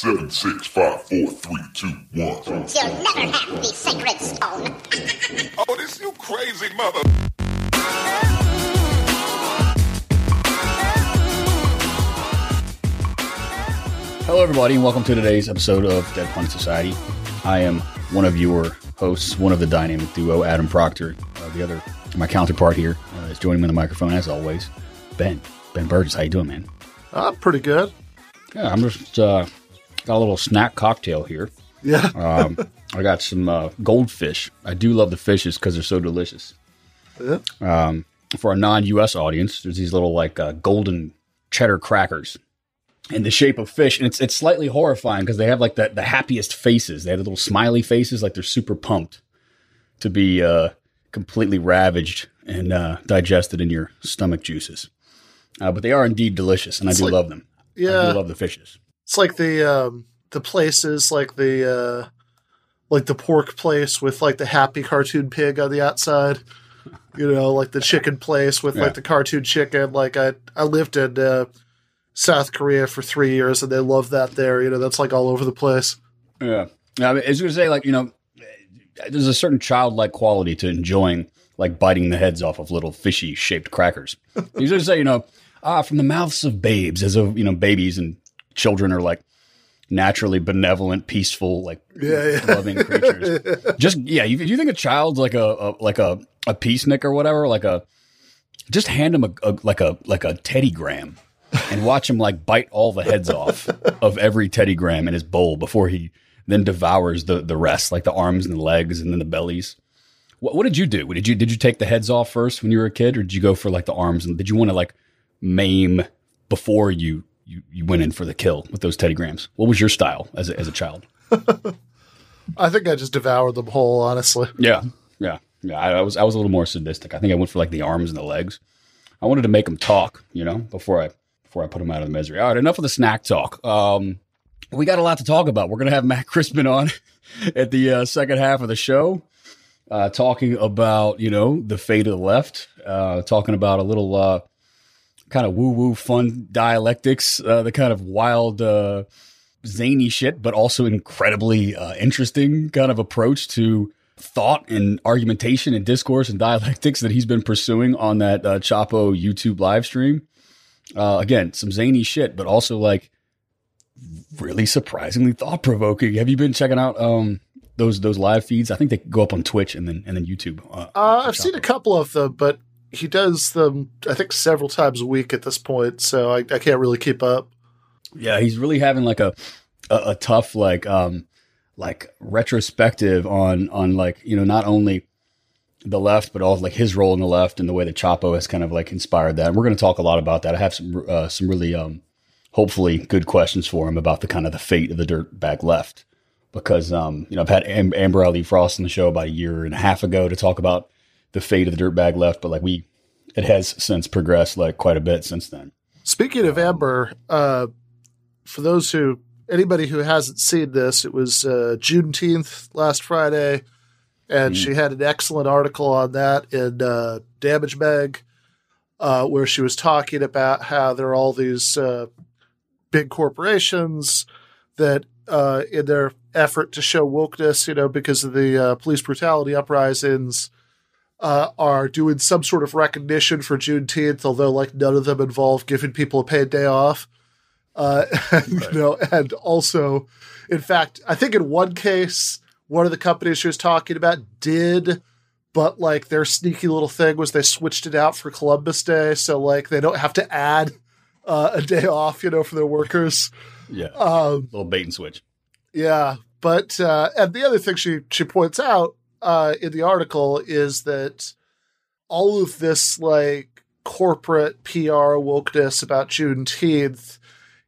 seven, six, five, four, three, two, one. You'll never have the sacred stone. Oh, this you crazy mother. Hello, everybody, and welcome to today's episode of Dead Pundits Society. I am one of your hosts, one of the dynamic duo, Adam Proctor. Uh, the other, my counterpart here, uh, is joining me on the microphone as always, Ben. Ben Burgis, how you doing, man? I'm pretty good. Yeah, I'm just uh, got a little snack cocktail here. Yeah. Um, I got some uh, goldfish. I do love the fishes because they're so delicious. Yeah. Um, for a non-U.S. audience, there's these little like uh, golden cheddar crackers in the shape of fish, and it's it's slightly horrifying because they have like the the happiest faces. They have the little smiley faces, like they're super pumped to be uh, completely ravaged and uh, digested in your stomach juices. Uh, but they are indeed delicious, and I do like- love them. I Yeah. do love the fishes. It's like the um, the places like the uh, like the pork place with like the happy cartoon pig on the outside. You know, like the chicken place with Yeah. like the cartoon chicken. Like I I lived in uh, South Korea for three years and they love that there. You know, that's like all over the place. Yeah. I, was going to say, like, you know, there's a certain childlike quality to enjoying, like, biting the heads off of little fishy shaped crackers. you going to say, you know, ah, from the mouths of babes, as of, you know, babies and children are like naturally benevolent, peaceful, like, Yeah, yeah. loving creatures. Just, yeah, you, you think a child's like a, a like a, a peacenik or whatever, like a, just hand him a, a like a like a Teddy Graham and watch him like bite all the heads off of every Teddy Graham in his bowl before he then devours the the rest, like the arms and the legs and then the bellies. What, what did you do? Did you did you take the heads off first when you were a kid, or did you go for like the arms? And did you want to like maim before you you, you went in for the kill with those Teddy Grahams? What was your style as a, as a child? I think I just devoured them whole, honestly. Yeah, yeah, yeah. I, I was I was a little more sadistic. I think I went for like the arms and the legs. I wanted to make them talk, you know, before I before I put them out of the misery. All right, enough of the snack talk. Um, we got a lot to talk about. We're gonna have Matt Christman on at the uh, second half of the show, uh, talking about you know the fate of the left, uh, talking about a little uh, kind of woo woo fun dialectics, uh, the kind of wild. Uh, zany shit, but also incredibly uh, interesting kind of approach to thought and argumentation and discourse and dialectics that he's been pursuing on that uh, Chapo YouTube live stream. Uh, again, some zany shit, but also like really surprisingly thought provoking. Have you been checking out um, those those live feeds? I think they go up on Twitch and then and then YouTube. Uh, Uh, I've seen a couple of them, but he does them, I think, several times a week at this point, so I, I can't really keep up. Yeah, he's really having like a a, a tough like um like retrospective on on like you know not only the left but also like his role in the left and the way that Chapo has kind of like inspired that. And we're going to talk a lot about that. I have some uh, some really um hopefully good questions for him about the kind of the fate of the dirtbag left because um you know I've had Am- Amber A'Lee Frost on the show about a year and a half ago to talk about the fate of the dirtbag left, but like we it has since progressed like quite a bit since then. Speaking of Amber, uh, for those who anybody who hasn't seen this, it was uh, Juneteenth last Friday, and she had an excellent article on that in uh, Damage Mag, uh, where she was talking about how there are all these uh, big corporations that, uh, in their effort to show wokeness, you know, because of the uh, police brutality uprisings. Uh, are doing some sort of recognition for Juneteenth, although like none of them involve giving people a paid day off. Uh, and, you know, and also, in fact, I think in one case, one of the companies she was talking about did, but like their sneaky little thing was they switched it out for Columbus Day, so like they don't have to add uh, a day off, you know, for their workers. Yeah, Um, little bait and switch. yeah, but uh, and the other thing she she points out uh, in the article is that all of this like corporate PR wokeness about Juneteenth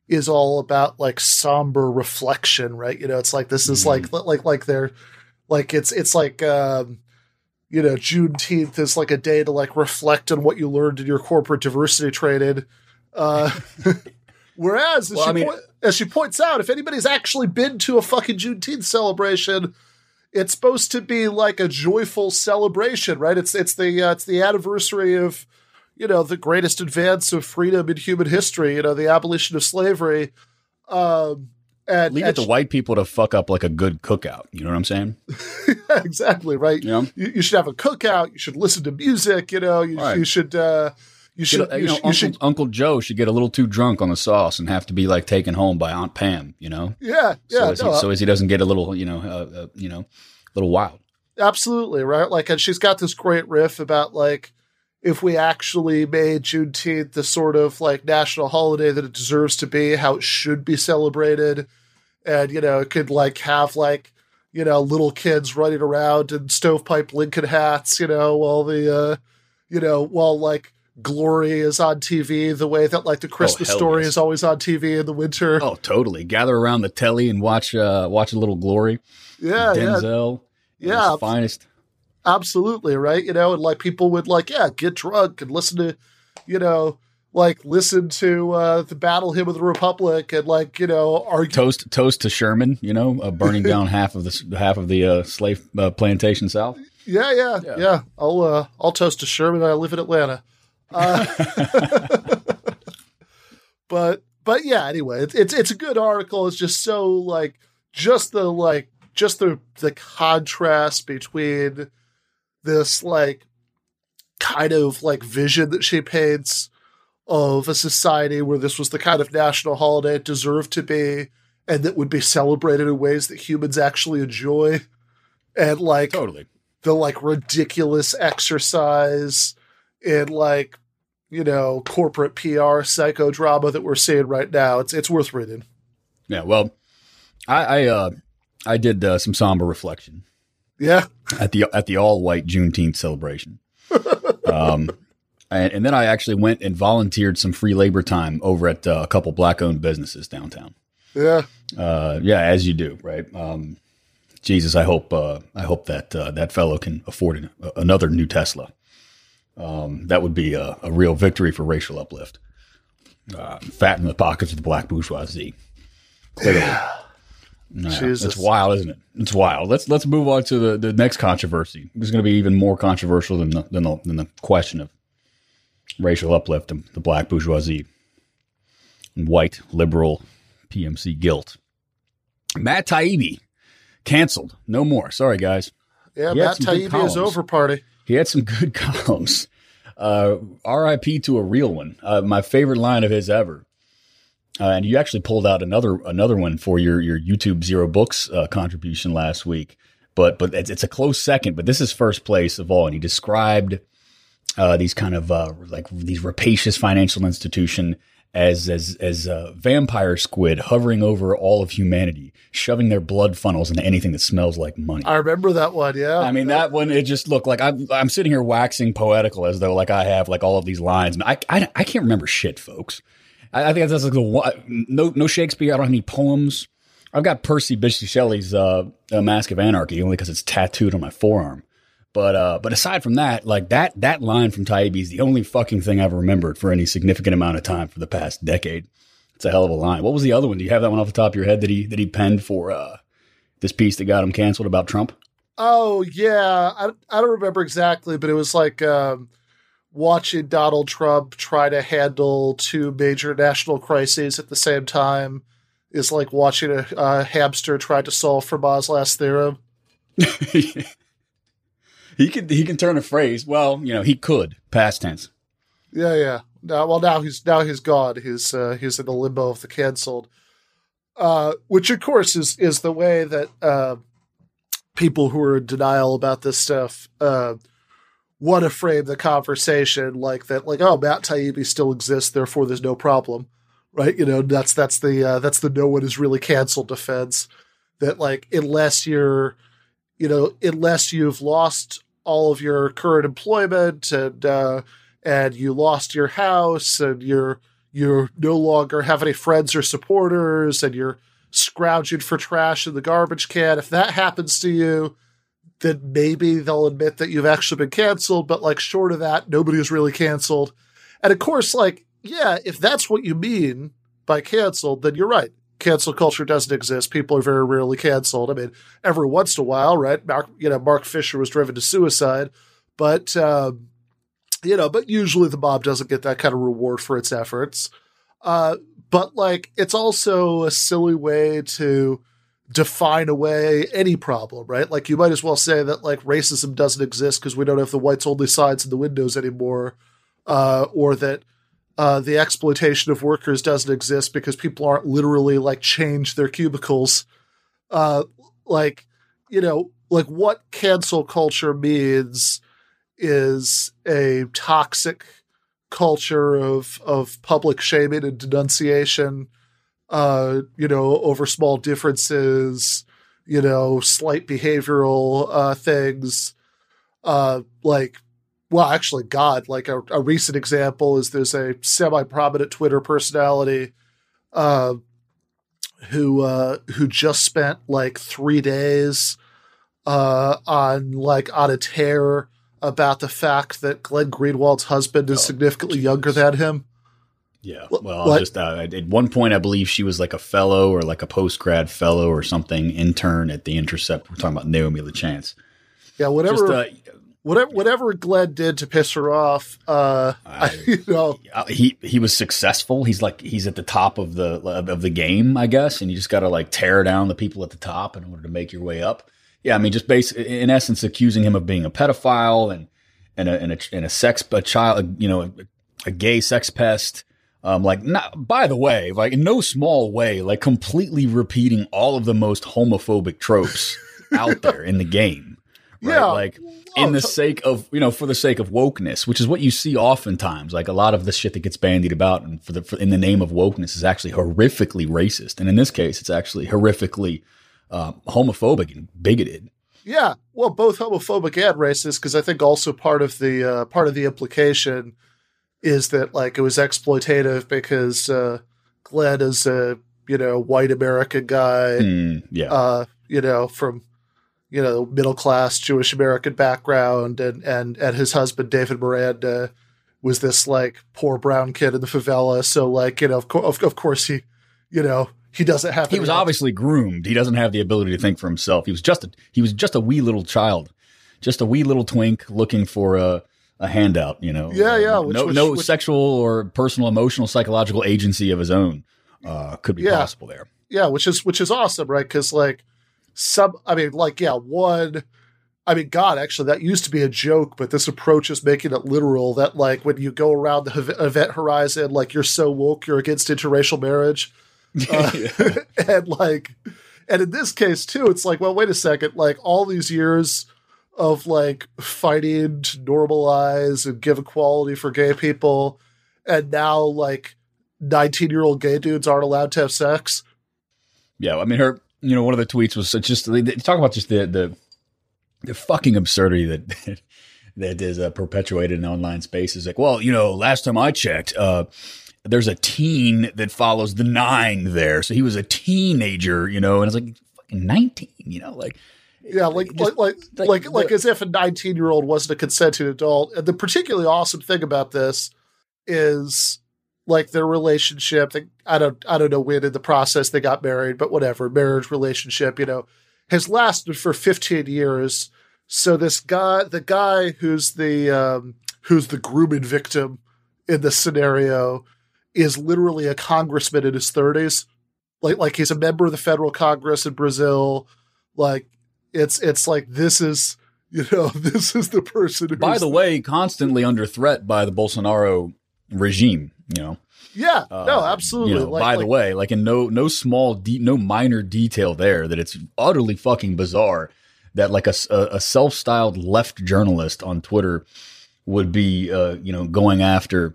is all about like somber reflection, right? You know, it's like this is like like like they're like it's it's like um, you know Juneteenth is like a day to like reflect on what you learned in your corporate diversity training. Uh, whereas as, Well, she I mean- point- as she points out, if anybody's actually been to a fucking Juneteenth celebration, it's supposed to be like a joyful celebration, right? It's it's the uh, it's the anniversary of you know the greatest advance of freedom in human history, you know, the abolition of slavery. Um, And, Leave and it to white people to fuck up like a good cookout. You know what I'm saying? exactly right. Yeah. You, you should have a cookout. You should listen to music. You know, you, Right. you should. Uh, you should. A- you, you know, sh- you Uncle, should. Uncle Joe should get a little too drunk on the sauce and have to be like taken home by Aunt Pam. You know, Yeah, so, yeah. as no, he, so as he doesn't get a little, you know, uh, uh, you know, a little wild. absolutely right. Like, and she's got this great riff about like if we actually made Juneteenth the sort of like national holiday that it deserves to be, how it should be celebrated, and you know, it could like have like you know little kids running around in stovepipe Lincoln hats, you know, while the uh, you know while like. Glory is on TV the way that like the Christmas hell story yes. is always on TV in the winter. Oh, totally. Gather around the telly and watch uh, watch a little glory. yeah, yeah, Denzel, at Yeah. finest. absolutely right you know and like people would like yeah get drunk and listen to you know like listen to uh the battle hymn of the republic and like you know argue Toast toast to Sherman. You know, uh, burning down half of the half of the uh, slave uh, plantation South. yeah, yeah Yeah. yeah i'll uh i'll toast to sherman i live in atlanta uh, but but yeah anyway it's, it's it's a good article it's just so like just the like just the the contrast between this like kind of like vision that she paints of a society where this was the kind of national holiday it deserved to be and that would be celebrated in ways that humans actually enjoy and like Totally. the like ridiculous exercise in like you know corporate PR psychodrama that we're seeing right now. It's it's worth reading. Yeah. Well, I I, uh, I did uh, some somber reflection Yeah, at the at the all white Juneteenth celebration. um, and, and then I actually went and volunteered some free labor time over at uh, a couple black owned businesses downtown. yeah, Uh, yeah, as you do, right? Um, Jesus, I hope uh, I hope that uh, that fellow can afford an, another new Tesla. Um, that would be a, a real victory for racial uplift. Uh, fat in the pockets of the black bourgeoisie. Clearly. Yeah, Jesus. It's wild, isn't it? It's wild. Let's let's move on to the, the next controversy. It's going to be even more controversial than the, than the than the question of racial uplift and the black bourgeoisie and white liberal PMC guilt. Matt Taibbi canceled. No more. Sorry, guys. yeah. Matt Taibbi is over party. He had some good columns. Uh, RIP to a real one. Uh, my favorite line of his ever. Uh, and you actually pulled out another another one for your your YouTube Zero Books uh, contribution last week. But but it's, it's a close second. But this is first place of all. And he described uh, these kind of uh, like these rapacious financial institution as as as uh, vampire squid hovering over all of humanity, shoving their blood funnels into anything that smells like money. I remember that one. Yeah, I mean, that one, it just looked like I'm, I'm sitting here waxing poetical as though like I have like all of these lines. I, I, I can't remember shit, folks. I, I think that's like the one, no, no Shakespeare. I don't have any poems. I've got Percy Bysshe Shelley's uh, uh, Mask of Anarchy only because it's tattooed on my forearm. But uh, but aside from that, like that that line from Taibbi is the only fucking thing I've remembered for any significant amount of time for the past decade. It's a hell of a line. What was the other one? Do you have that one off the top of your head that he that he penned for uh, this piece that got him canceled about Trump? Oh yeah, I I don't remember exactly, but it was like um, watching Donald Trump try to handle two major national crises at the same time is like watching a, a hamster try to solve Fermat's last theorem. he can he can turn a phrase. Well, you know, he could past tense. Yeah, yeah. Now, well, now he's now he's gone. He's uh, he's in the limbo of the canceled, uh, which of course is is the way that uh, people who are in denial about this stuff uh, want to frame the conversation like that. Like, oh, Matt Taibbi still exists, therefore there's no problem, right? You know, that's that's the uh, that's the no one is really canceled defense. That like unless you're, you know, unless you've lost all of your current employment and uh, and you lost your house and you're you no longer have any friends or supporters and you're scrounging for trash in the garbage can if that happens to you then maybe they'll admit that you've actually been canceled but like short of that nobody is really canceled. And of course like yeah if that's what you mean by canceled then you're right cancel culture doesn't exist people are very rarely canceled i mean every once in a while right mark you know mark fisher was driven to suicide but um you know, but usually the mob doesn't get that kind of reward for its efforts. Uh, but like it's also a silly way to define away any problem, right? Like you might as well say that like racism doesn't exist because we don't have the whites only signs in the windows anymore, uh, or that uh, the exploitation of workers doesn't exist because people aren't literally like change their cubicles. Uh, like you know, like what cancel culture means is a toxic culture of of public shaming and denunciation uh you know over small differences you know slight behavioral uh things uh like well actually god like a, a recent example is there's a semi-prominent twitter personality uh who uh who just spent like three days uh on like on a tear about the fact that Glenn Greenwald's husband is Oh, significantly younger than him. Yeah. Well, just uh, at one point, I believe she was like a fellow or like a post grad fellow or something intern at the Intercept. We're talking about Naomi LaChance. Yeah, whatever, Just uh, whatever, whatever Glenn did to piss her off. Uh, I- you know, uh, he he was successful. He's like he's at the top of the of the game, I guess, and you just got to like tear down the people at the top in order to make your way up. Yeah, I mean, just base in essence accusing him of being a pedophile and and a and a, and a sex a child, you know, a, a gay sex pest. Um, like, not, by the way, like in no small way, like completely repeating all of the most homophobic tropes out there in the game. Right? Yeah. Like, Oh, in the to- sake of, you know, for the sake of wokeness, which is what you see oftentimes. Like a lot of the shit that gets bandied about and for the, for, in the name of wokeness is actually horrifically racist. And in this case, it's actually horrifically uh, homophobic and bigoted. yeah. Well, both homophobic and racist, because I think also part of the uh, part of the implication is that like it was exploitative because uh, Glenn is a you know white American guy. Mm, yeah. uh, you know, from you know middle class Jewish American background, and and and his husband David Miranda was this like poor brown kid in the favela. So like you know, of, co- of, of course he, you know, he doesn't have. he was obviously groomed. He doesn't have the ability to think for himself. He was just a, he was just a wee little child, just a wee little twink looking for a, a handout, you know. Yeah, yeah, Uh, which- no, which- no which- sexual or personal, emotional, psychological agency of his own uh, could be Yeah. possible there. yeah, which is which is awesome, right? Because like some, I mean, like yeah, one. I mean, God, actually, that used to be a joke, but this approach is making it literal. That like when you go around the event horizon, like you're so woke, you're against interracial marriage. Uh, and like and in this case too it's like well wait a second like all these years of like fighting to normalize and give equality for gay people and now like 19 year old gay dudes aren't allowed to have sex Yeah, I mean, her. You know, one of the tweets was just talk about just the the the fucking absurdity that that is uh, perpetuated in online spaces. Like, well, you know, last time I checked, uh, there's a teen that follows the nine there, so he was a teenager, you know, and it's like fucking nineteen, you know, like yeah like just- like like like like, like as if a 19 year old wasn't a consenting adult and the particularly awesome thing about this is like their relationship they, i don't i don't know when in the process they got married but whatever marriage relationship you know has lasted for 15 years. So this guy the guy who's the um who's the grooming victim in this scenario is literally a congressman in his 30s like like he's a member of the federal congress in brazil. Like it's it's like this is you know this is the person by the way, constantly under threat by the Bolsonaro regime, you know. yeah Uh, no absolutely You know, like, by the way, like in no no small, de- no minor detail there that it's utterly fucking bizarre that like a, a self-styled left journalist on Twitter would be, uh, you know, going after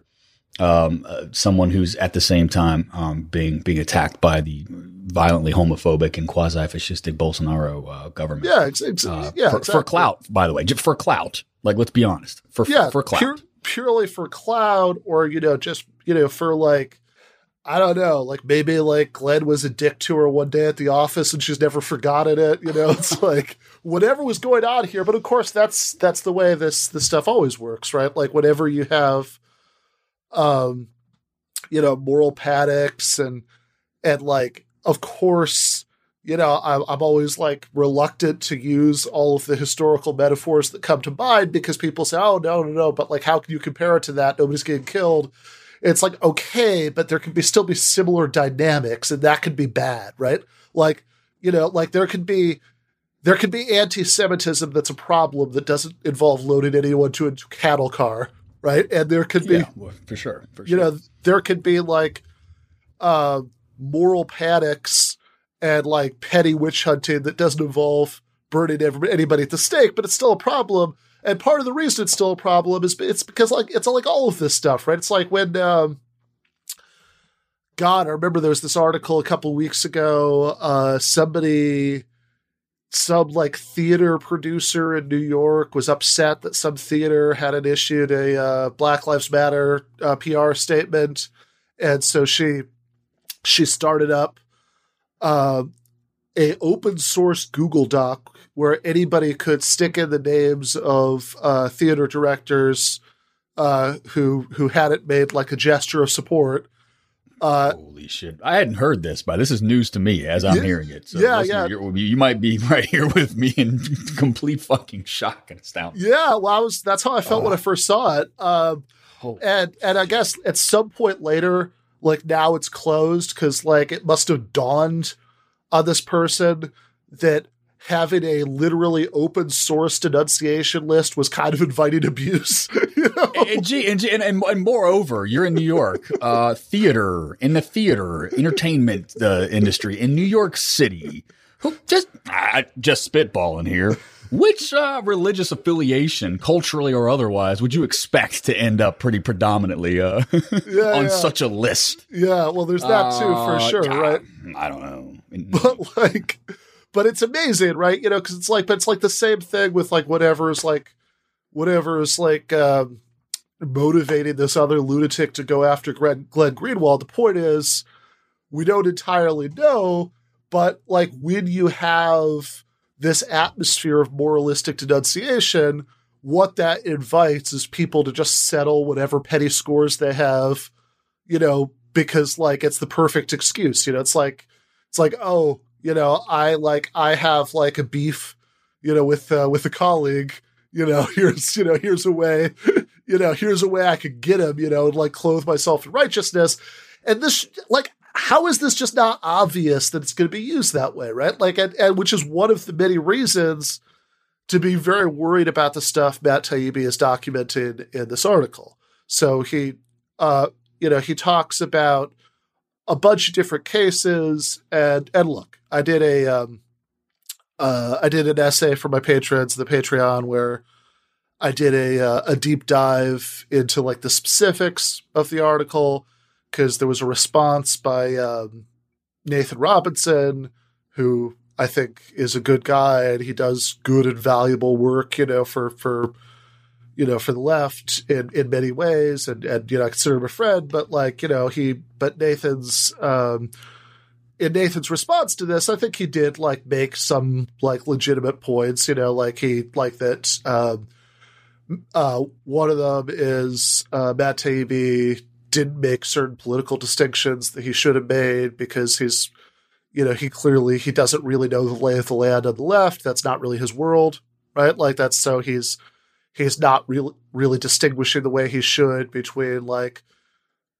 um, uh, someone who's at the same time um, being being attacked by the violently homophobic and quasi-fascistic Bolsonaro uh, government. yeah it's, it's, Uh, yeah for, exactly. for clout, by the way, Ju- for clout. Like, let's be honest, for yeah for clout. pure, purely for cloud or you know just you know for like I don't know, like maybe like Glenn was a dick to her one day at the office and she's never forgotten it. You know, it's like whatever was going on here. But of course, that's that's the way this this stuff always works, right? Like whenever you have, um, you know, moral panics and and like of course, you know, I'm I'm always like reluctant to use all of the historical metaphors that come to mind because people say, oh no no no, but like how can you compare it to that? Nobody's getting killed. It's like okay, but there can be still be similar dynamics, and that could be bad, right? Like you know, like there could be there could be anti-Semitism that's a problem that doesn't involve loading anyone to a cattle car, right? And there could be, Yeah, for sure. For you sure. know, there could be like uh, moral panics and like petty witch hunting that doesn't involve burning everybody, anybody at the stake, but it's still a problem. And part of the reason it's still a problem is it's because like it's like all of this stuff, right? It's like when um, God, I remember there was this article a couple weeks ago. Uh, somebody, some like theater producer in New York was upset that some theater hadn't issued a uh, Black Lives Matter uh, PR statement, and so she she started up uh, a open source Google Doc where anybody could stick in the names of uh, theater directors uh, who who had it made like a gesture of support. Uh, Holy shit! I hadn't heard this, but this is news to me as I'm Yeah. hearing it. So Yeah, yeah. you're- you might be right here with me in complete fucking shock and astounding. Yeah, well, I was. That's how I felt when I first saw it. Um, and and I guess at some point later, like now it's closed because like it must have dawned on this person that having a literally open source denunciation list was kind of inviting abuse. you know? and, gee, and, and, and, and moreover, you're in New York, uh, theater in the theater entertainment uh, industry in New York City. Who just just spitballing here? Which uh, religious affiliation, culturally or otherwise, would you expect to end up pretty predominantly uh, Yeah, on yeah. such a list? yeah, well, there's that too for Uh, sure, God, right? I don't know. but like but it's amazing right you know because it's like but it's like the same thing with like whatever is like whatever is like um motivating this other lunatic to go after glenn, glenn greenwald the point is we don't entirely know but like when you have this atmosphere of moralistic denunciation what that invites is people to just settle whatever petty scores they have you know because like it's the perfect excuse you know? It's like it's like oh you know i like i have like a beef you know with uh, with a colleague you know here's you know here's a way you know here's a way i could get him you know and like clothe myself in righteousness. And this like how is this just not obvious that it's going to be used that way right? Like and, and which is one of the many reasons to be very worried about the stuff matt taibbi is documenting in this article. So he uh you know he talks about a bunch of different cases and and look i did a um uh i did an essay for my patrons the patreon where i did a uh, a deep dive into like the specifics of the article because there was a response by um nathan robinson who i think is a good guy and he does good and valuable work you know for for you know, for the left in, in many ways, and, and you know, I consider him a friend, but like, you know, he but Nathan's um in Nathan's response to this, I think he did like make some like legitimate points, you know, like he like that um uh one of them is uh Matt Taibbi didn't make certain political distinctions that he should have made because he's you know, he clearly he doesn't really know the lay of the land on the left. That's not really his world, right? Like that's so he's he's not really really distinguishing the way he should between like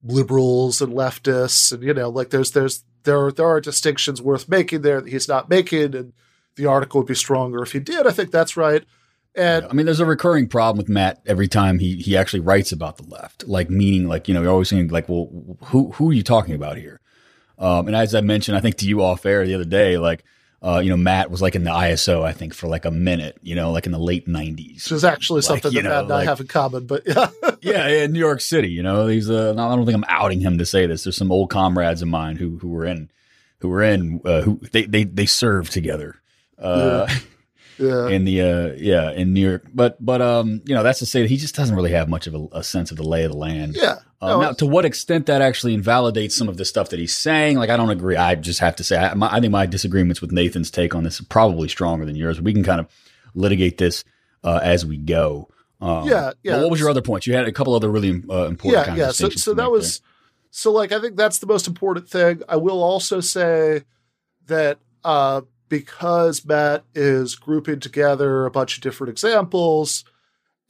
liberals and leftists and you know like there's there's there are, there are distinctions worth making there that he's not making and the article would be stronger if he did i think that's right and I mean, there's a recurring problem with Matt every time he he actually writes about the left, like meaning like you know you're always saying like, well, who who are you talking about here? Um, and as I mentioned, I think to you off air the other day, like uh, you know Matt was like in the ISO, I think for like a minute, you know, like in the late '90s. which is actually Like, something that know, Matt and I have in common but yeah yeah, in New York City, you know, he's uh, I don't think I'm outing him to say this. There's some old comrades of mine who who were in who were in uh, who they they they served together. Uh, yeah in the uh yeah in New York. But but um you know that's to say that he just doesn't really have much of a, a sense of the lay of the land. Yeah. Um, No, now to what extent that actually invalidates some of the stuff that he's saying like I don't agree. I just have to say I, my, I think my disagreements with Nathan's take on this are probably stronger than yours. We can kind of litigate this uh, as we go. Um, Yeah, yeah. what was your other point you had a couple other really uh, important yeah yeah. So so that was so like i think that's the most important thing. I will also say that uh because matt is grouping together a bunch of different examples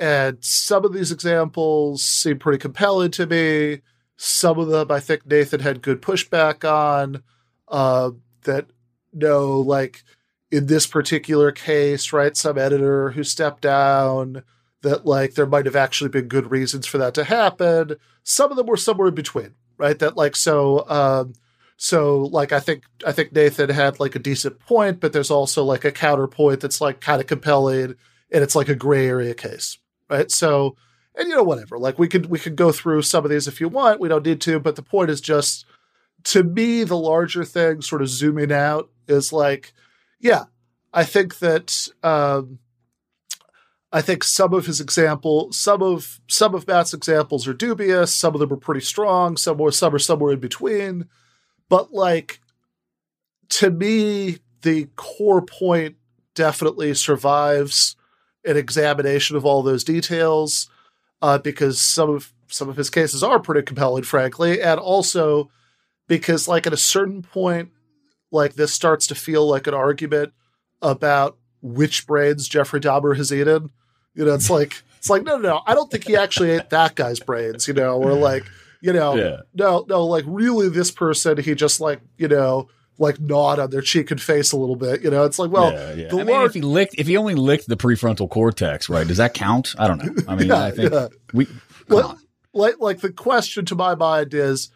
and some of these examples seem pretty compelling to me some of them I think Nathan had good pushback on. Uh, that no, like in this particular case, right? Some editor who stepped down. That like there might have actually been good reasons for that to happen. Some of them were somewhere in between, right? That like so. Um, so like I think I think Nathan had like a decent point, but there's also like a counterpoint that's like kind of compelling, and it's like a gray area case, right? So and you know whatever, like we could we could go through some of these if you want. We don't need to, but the point is just to me the larger thing, sort of zooming out, is like, yeah, I think that um, I think some of his example, some of some of Matt's examples are dubious. Some of them are pretty strong. Some are some are somewhere in between. But like to me, the core point definitely survives an examination of all those details uh, because some of some of his cases are pretty compelling, frankly, and also because like at a certain point, like this starts to feel like an argument about which brains Jeffrey Dahmer has eaten. You know, it's like it's like no, no, no. I don't think he actually ate that guy's brains. You know, or like you know, Yeah. no, no, like really, this person he just like you know like gnawed on their cheek and face a little bit. You know, it's like well, yeah, yeah. the I mean, large- if he licked, if he only licked the prefrontal cortex, right? Does that count? I don't know. I mean, Yeah, I think yeah. we. Like- like like the question to my mind is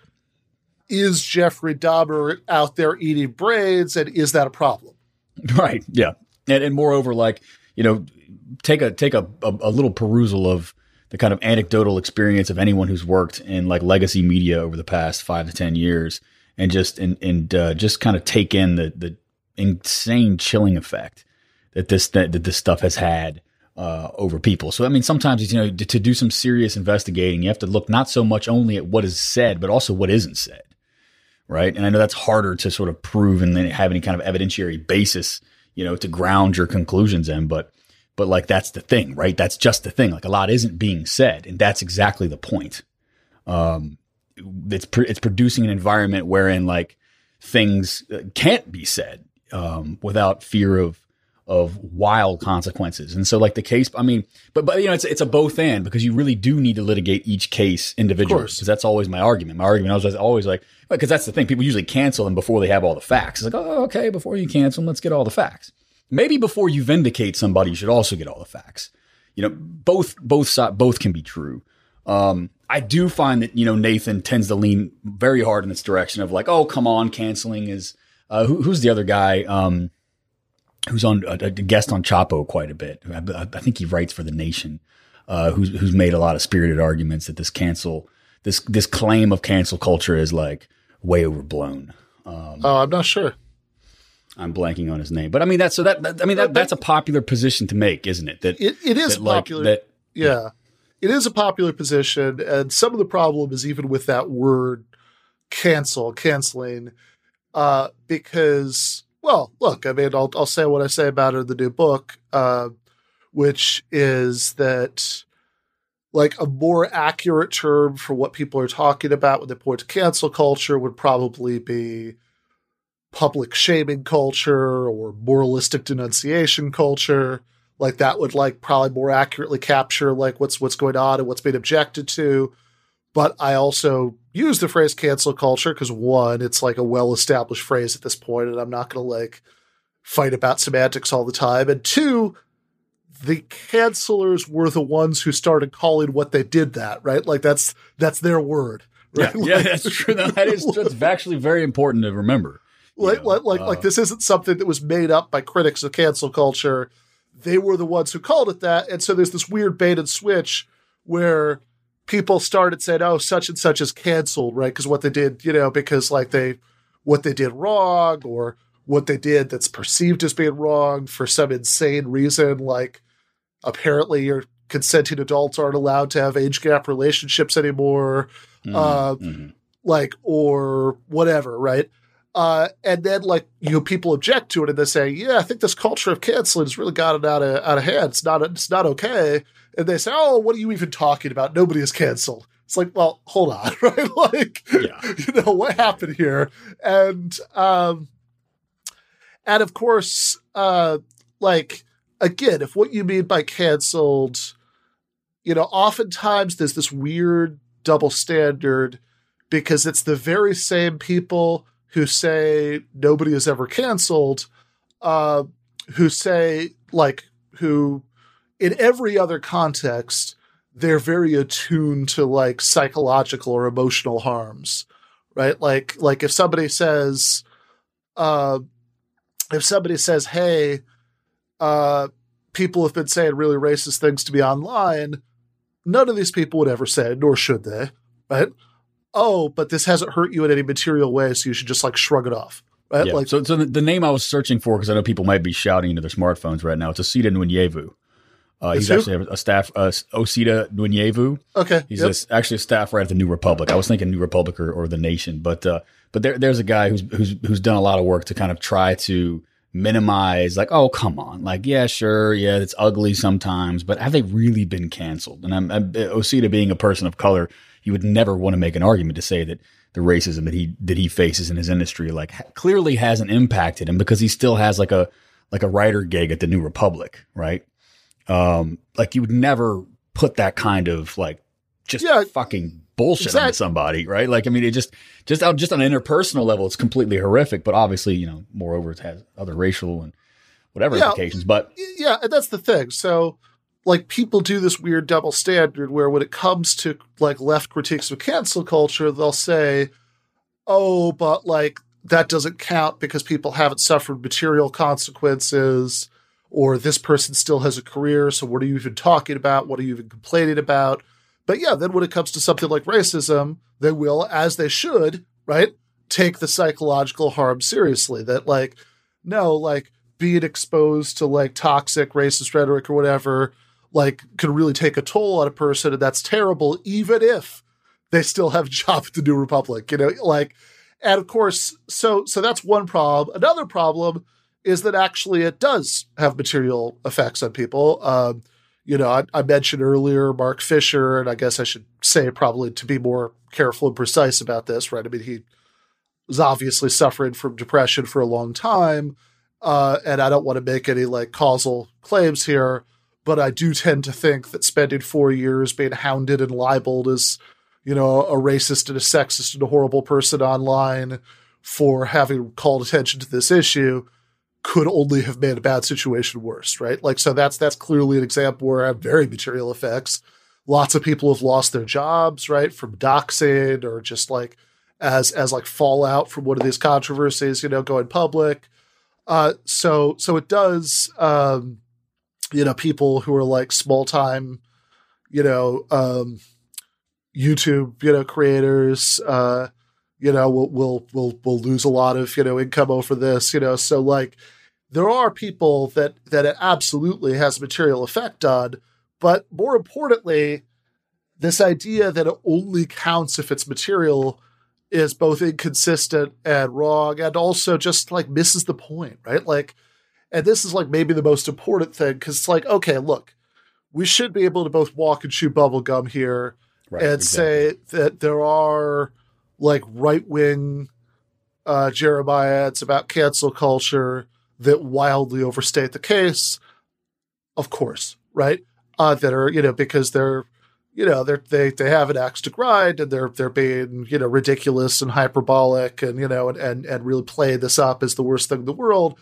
is Jeffrey Dahmer out there eating brains and is that a problem? Right. Yeah. And and moreover, like you know, take a take a, a a little perusal of the kind of anecdotal experience of anyone who's worked in like legacy media over the past five to ten years, and just and and uh, just kind of take in the the insane chilling effect that this that, that this stuff has had uh, over people. So I mean, sometimes you know to, to do some serious investigating, you have to look not so much only at what is said, but also what isn't said right? And I know that's harder to sort of prove and then have any kind of evidentiary basis, you know, to ground your conclusions in. But, but like that's the thing, right? That's just the thing. Like a lot isn't being said, and that's exactly the point. Um, it's pr- it's producing an environment wherein like things uh, can't be said um, without fear of of wild consequences. And so like the case, I mean, but but you know, it's it's a both and because you really do need to litigate each case individually because that's always my argument. My argument I was always like because that's the thing. People usually cancel them before they have all the facts. It's like, oh, okay, before you cancel them, let's get all the facts. Maybe before you vindicate somebody, you should also get all the facts. You know, both both side both can be true. Um, I do find that you know Nathan tends to lean very hard in this direction of like, oh, come on, canceling is. Uh, who, who's the other guy? Um, who's on a, a guest on Chapo quite a bit. I, I think he writes for the Nation. Uh, who's who's made a lot of spirited arguments that this cancel this this claim of cancel culture is like way overblown. Oh, I'm not sure. I'm blanking on his name, but I mean that's so that, that I mean that, that's a popular position to make, isn't it? That It it is that, like, popular. that yeah. It is a popular position, and some of the problem is even with that word cancel, canceling, uh, because well, look, I mean, I'll I'll say what I say about it in the new book, uh, which is that like a more accurate term for what people are talking about when they point to cancel culture would probably be public shaming culture or moralistic denunciation culture. Like that would like probably more accurately capture like what's what's going on and what's being objected to. But i also use the phrase cancel culture because one it's like a well established phrase at this point and i'm not going to like fight about semantics all the time. And two the cancelers were the ones who started calling what they did that right? Like that's that's their word yeah, right yeah, Like- that's true. No, that is that's actually very important to remember. Like know, like like, uh, like this isn't something that was made up by critics of cancel culture. They were the ones who called it that, and so there's this weird bait and switch where people started saying, "Oh, such and such is canceled," right? Because what they did, you know, because like they what they did wrong or what they did that's perceived as being wrong for some insane reason, like apparently your consenting adults aren't allowed to have age gap relationships anymore mhm, uh, mhm. like or whatever, right? Uh, and then like you know, people object to it and they say, "Yeah, I think this culture of canceling has really gotten out of out of hand. It's not it's not okay." And they say, "Oh, what are you even talking about? Nobody is canceled." It's like, well, hold on, right? Like, Yeah. you know what happened here, and um, and of course, uh, like again, if what you mean by canceled, you know, oftentimes there's this weird double standard because it's the very same people who say nobody is ever canceled, uh, who say like who in every other context they're very attuned to like psychological or emotional harms, right? Like like if somebody says, uh, if somebody says, "Hey," uh, people have been saying really racist things to me online. None of these people would ever say it, nor should they, right? Oh, but this hasn't hurt you in any material way, so you should just like shrug it off, right? Yeah. Like, so, so the, the name I was searching for because I know people might be shouting into their smartphones right now. It's Osita Nwanevu. Uh, he's who? actually a staff. Uh, Osita Nwanevu. okay, He's yep. a actually a staff writer at the New Republic. I was thinking New Republic or, or the Nation, but uh, but there, there's a guy who's who's who's done a lot of work to kind of try to minimize, like, oh come on, like yeah, sure, yeah, it's ugly sometimes, but have they really been canceled? And I'm, I'm Osita being a person of color, you would never want to make an argument to say that the racism that he that he faces in his industry like ha- clearly hasn't impacted him because he still has like a like a writer gig at the New Republic, right? Um, like you would never put that kind of like just Yeah. fucking bullshit Exact- on somebody, right? Like, I mean, it just, just out, just on an interpersonal level, it's completely horrific. But obviously, you know, moreover, it has other racial and whatever Yeah. implications. But yeah, that's the thing. So, like, people do this weird double standard where when it comes to like left critiques of cancel culture, they'll say, "Oh, but like that doesn't count because people haven't suffered material consequences." Or this person still has a career, so what are you even talking about? What are you even complaining about? But yeah, then when it comes to something like racism, they will, as they should, right, take the psychological harm seriously. That like, no, like being exposed to like toxic racist rhetoric or whatever, like can really take a toll on a person, and that's terrible, even if they still have a job at the New Republic, you know, like, and of course, so so that's one problem. Another problem is that actually it does have material effects on people. Um, you know, I, I mentioned earlier Mark Fisher, and I guess I should say probably to be more careful and precise about this, right? I mean, he was obviously suffering from depression for a long time. Uh, and I don't want to make any like causal claims here, but I do tend to think that spending four years being hounded and libeled as, you know, a racist and a sexist and a horrible person online for having called attention to this issue could only have made a bad situation worse, right? Like, so that's that's clearly an example where I have very material effects. Lots of people have lost their jobs, right, from doxing or just like as as like fallout from one of these controversies, you know, going public. Uh, so so it does, um, you know, people who are like small time, you know, um, YouTube, you know, creators, uh, you know, will will will will lose a lot of you know income over this, you know. So like, there are people that that it absolutely has material effect on, but more importantly, this idea that it only counts if it's material is both inconsistent and wrong, and also just like misses the point, right? Like, and this is like maybe the most important thing because it's like, okay, look, we should be able to both walk and chew bubble gum here right, and exactly. say that there are like right wing uh, Jeremiah about cancel culture that wildly overstate the case. Of course, right? Uh, that are you know because they're you know they're they they have an axe to grind and they're they're being you know ridiculous and hyperbolic and you know and and, and really play this up as the worst thing in the world.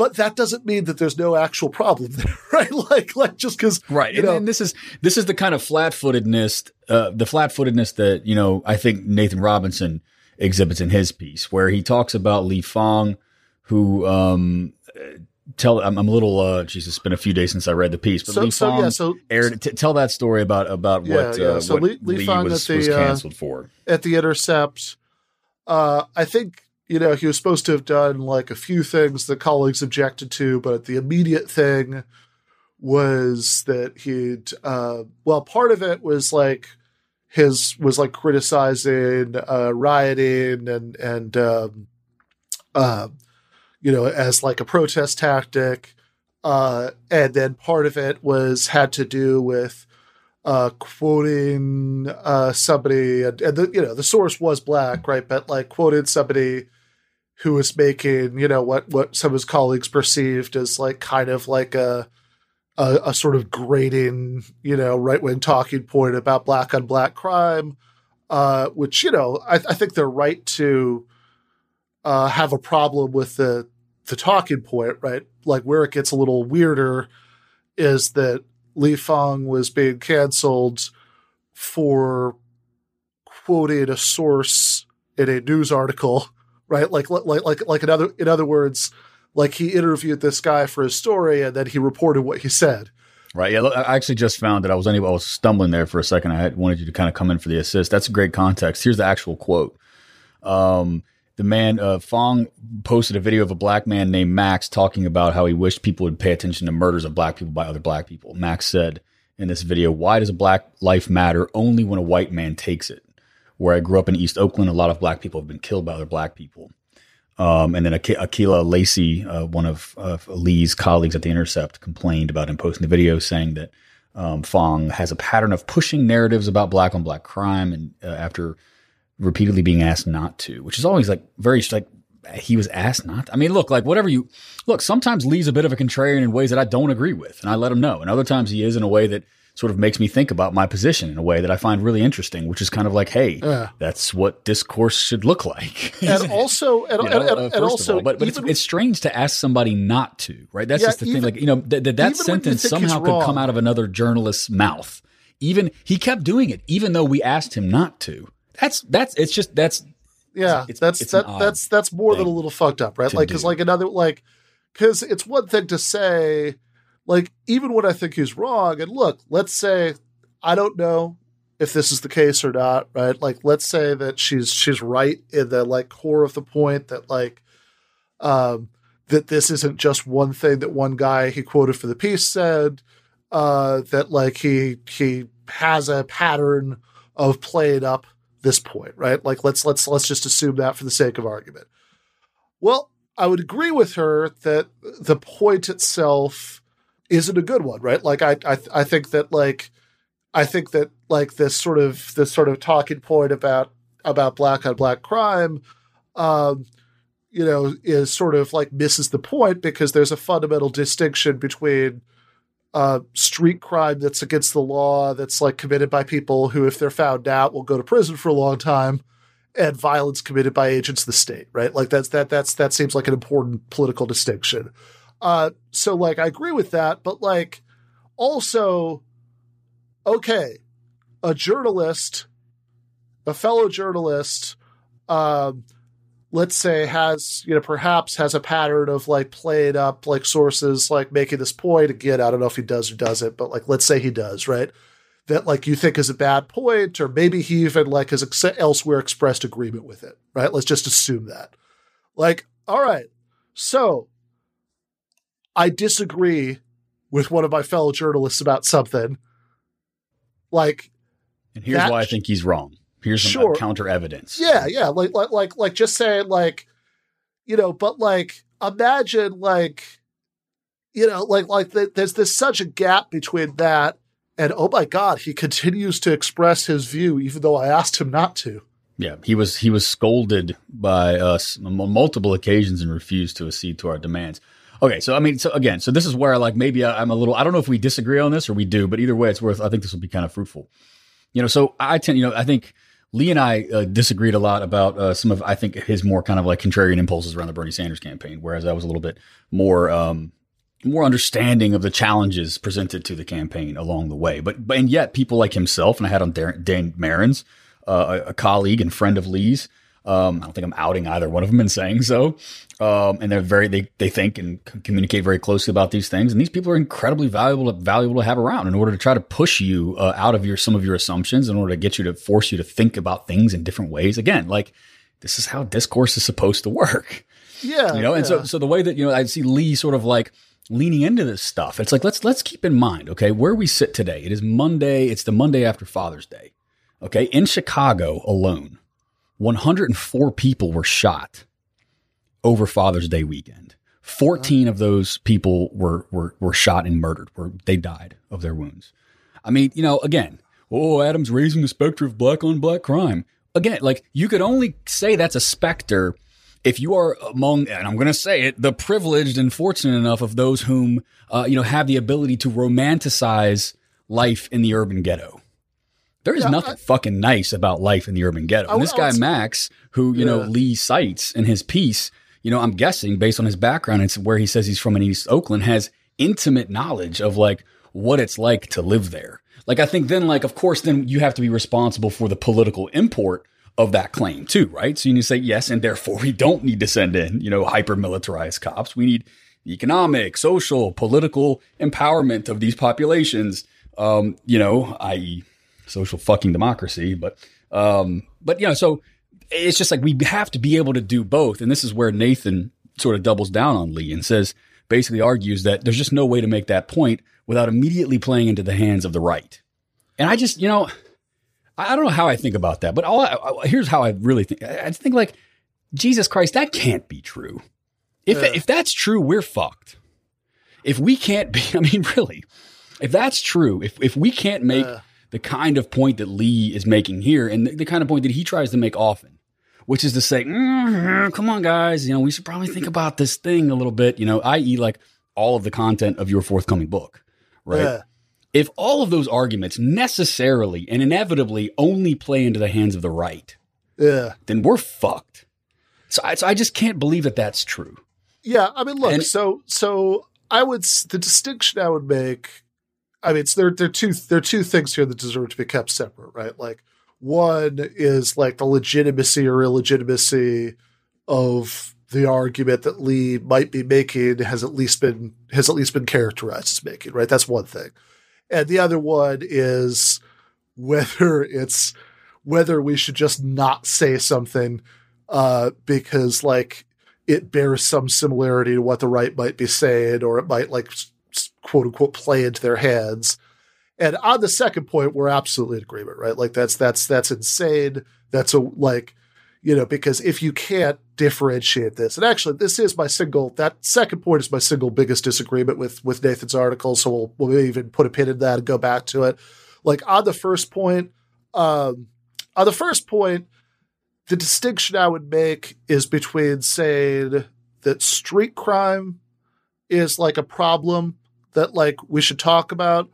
But that doesn't mean that there's no actual problem there, right? Like, like just because, right and, and this is this is the kind of flat-footedness uh, the flat-footedness that you know i think nathan robinson exhibits in his piece where he talks about Lee Fang who um uh, tell i'm, I'm a little uh jesus it's been a few days since i read the piece but So- li so, yeah, so- aired t- tell that story about about Yeah, what yeah. uh, So what Li- Li Lee Fang was, at the, was uh, canceled for at the Intercept. Uh, I think you know he was supposed to have done like a few things that colleagues objected to, but the immediate thing was that he'd uh, well, part of it was like his was like criticizing uh, rioting and and um, uh, you know as like a protest tactic, uh, and then part of it was had to do with uh, quoting uh, somebody, and, and the you know the source was black, right? But like quoted somebody who was making you know what what some of his colleagues perceived as like kind of like a a, a sort of grating you know right wing talking point about black on black crime. uh, which you know I, I think they're right to uh, have a problem with the the talking point, right? Like where it gets a little weirder is that Lee Fang was being canceled for quoting a source in a news article, right? Like like like like in other in other words, like he interviewed this guy for his story and then he reported what he said. Right. Yeah. I actually just found that I was. I was stumbling there for a second. I had wanted you to kind of come in for the assist. That's a great context. Here's the actual quote. Um, the man uh, Fang posted a video of a black man named Max talking about how he wished people would pay attention to murders of black people by other black people. Max said in this video, "Why does a black life matter only when a white man takes it?" Where I grew up in East Oakland, a lot of black people have been killed by other black people. Um, and then Ak- Akela Lacy, uh, one of, of Lee's colleagues at The Intercept, complained about him posting the video saying that um, Fang has a pattern of pushing narratives about black on black crime, and uh, after repeatedly being asked not to, which is always like very like he was asked not. To. I mean, look, like whatever you look. Sometimes Lee's a bit of a contrarian in ways that I don't agree with, and I let him know. And other times he is in a way that sort of makes me think about my position in a way that I find really interesting, which is kind of like, hey, Yeah. that's what discourse should look like. And also, and, You know, and, and, uh, and also, all. but but it's, it's strange to ask somebody not to, right? That's Yeah, just the even- thing. Like you know, th- th- that sentence somehow could come out of another journalist's mouth. Even he kept doing it, even though we asked him not to. That's that's it's just that's yeah, it's- that's it's that, that's that's more than a little fucked up, right? Like, because like another like, because it's one thing to say, like, even when I think he's wrong, and look, let's say I don't know if this is the case or not, right? Like, let's say that she's she's right in the like core of the point that like, um, that this isn't just one thing that one guy he quoted for the piece said, uh, that like he he has a pattern of playing up this point, right? Like let's let's let's just assume that for the sake of argument. Well, I would agree with her that the point itself isn't a good one, right? Like I I I think that like I think that like this sort of this sort of talking point about about black on black crime um you know is sort of like misses the point because there's a fundamental distinction between uh, street crime that's against the law, that's like committed by people who, if they're found out, will go to prison for a long time, and violence committed by agents of the state, right? Like that's that that's that seems like an important political distinction. Uh, so like I agree with that, but like also, okay, a journalist, a fellow journalist, um, let's say has you know perhaps has a pattern of like playing up like sources like making this point again i don't know if he does or doesn't but like let's say he does right? That like you think is a bad point or maybe he even like has ex- elsewhere expressed agreement with it right? Let's just assume that. Like all right so i disagree with one of my fellow journalists about something like and here's That- why I think he's wrong. Here's some Sure. uh, counter evidence. Yeah, yeah, like like like like just saying like you know, but like imagine like you know, like like th- there's this such a gap between that and oh my god, he continues to express his view even though I asked him not to. Yeah, he was he was scolded by us on multiple occasions and refused to accede to our demands. Okay, so I mean, so again, so this is where like maybe I, I'm a little I don't know if we disagree on this or we do, but either way, it's worth. I think this will be kind of fruitful. You know, so I tend, you know, I think Lee and I uh, disagreed a lot about uh, some of I think his more kind of like contrarian impulses around the Bernie Sanders campaign, whereas I was a little bit more um, more understanding of the challenges presented to the campaign along the way. But, but and yet people like himself, and I had on Dan Marins, uh, a, a colleague and friend of Lee's. Um, I don't think I'm outing either one of them in saying so. Um, and they're very they they think and communicate very closely about these things. And these people are incredibly valuable valuable to have around in order to try to push you uh, out of your some of your assumptions, in order to get you to force you to think about things in different ways. Again, like this is how discourse is supposed to work Yeah, you know and so so the way that you know i see lee sort of like leaning into this stuff it's like let's let's keep in mind okay where we sit today it is monday it's the monday after father's day okay in chicago alone 104 people were shot over father's day weekend 14 of those people were were were shot and murdered were they died of their wounds i mean you know again oh adam's raising the specter of black on black crime again like you could only say that's a specter if you are among, and I'm going to say it, the privileged and fortunate enough of those whom, uh, you know, have the ability to romanticize life in the urban ghetto. There is Yeah, nothing I- fucking nice about life in the urban ghetto. And this guy Max, who you know Lee cites in his piece, you know, I'm guessing based on his background, it's where he says he's from in East Oakland, has intimate knowledge of like what it's like to live there. Like I think then, like of course, then you have to be responsible for the political import of that claim too, right? So you need to say yes, and therefore we don't need to send in you know hyper militarized cops. We need economic, social, political empowerment of these populations. Um, you know, i.e., social fucking democracy. But um, but you know, so it's just like we have to be able to do both. And this is where Nathan sort of doubles down on Lee and says basically argues that there's just no way to make that point without immediately playing into the hands of the right. And I just, you know, I don't know how I think about that, but all I, I- here's how I really think. I I think like Jesus Christ, that can't be true. If Yeah. if that's true, we're fucked. If we can't be, I mean, really, if that's true, if if we can't make Yeah. the kind of point that Lee is making here, and the, the kind of point that he tries to make often, which is to say, "Mhm, "Come on, guys, you know, we should probably think about this thing a little bit." You know, i.e., like all of the content of your forthcoming book, right? Yeah. If all of those arguments necessarily and inevitably only play into the hands of the right, Yeah. then we're fucked. So I, so I just can't believe that that's true. Yeah, I mean, look. And- so, so I would the distinction I would make. I mean, it's there. There are two. There are two things here that deserve to be kept separate, right? Like one is like the legitimacy or illegitimacy of the argument that Lee might be making has at least been has at least been characterized as making, right? That's one thing, and the other one is whether it's whether we should just not say something uh, because like it bears some similarity to what the right might be saying, or it might like quote unquote play into their hands. And on the second point, we're absolutely in agreement, right? Like that's that's that's insane. That's a like, you know, because if you can't differentiate this, and actually this is my single that second point is my single biggest disagreement with with Nathan's article. So we'll we'll even put a pin in that and go back to it. Like on the first point, um, on the first point, the distinction I would make is between saying that street crime is like a problem that like we should talk about,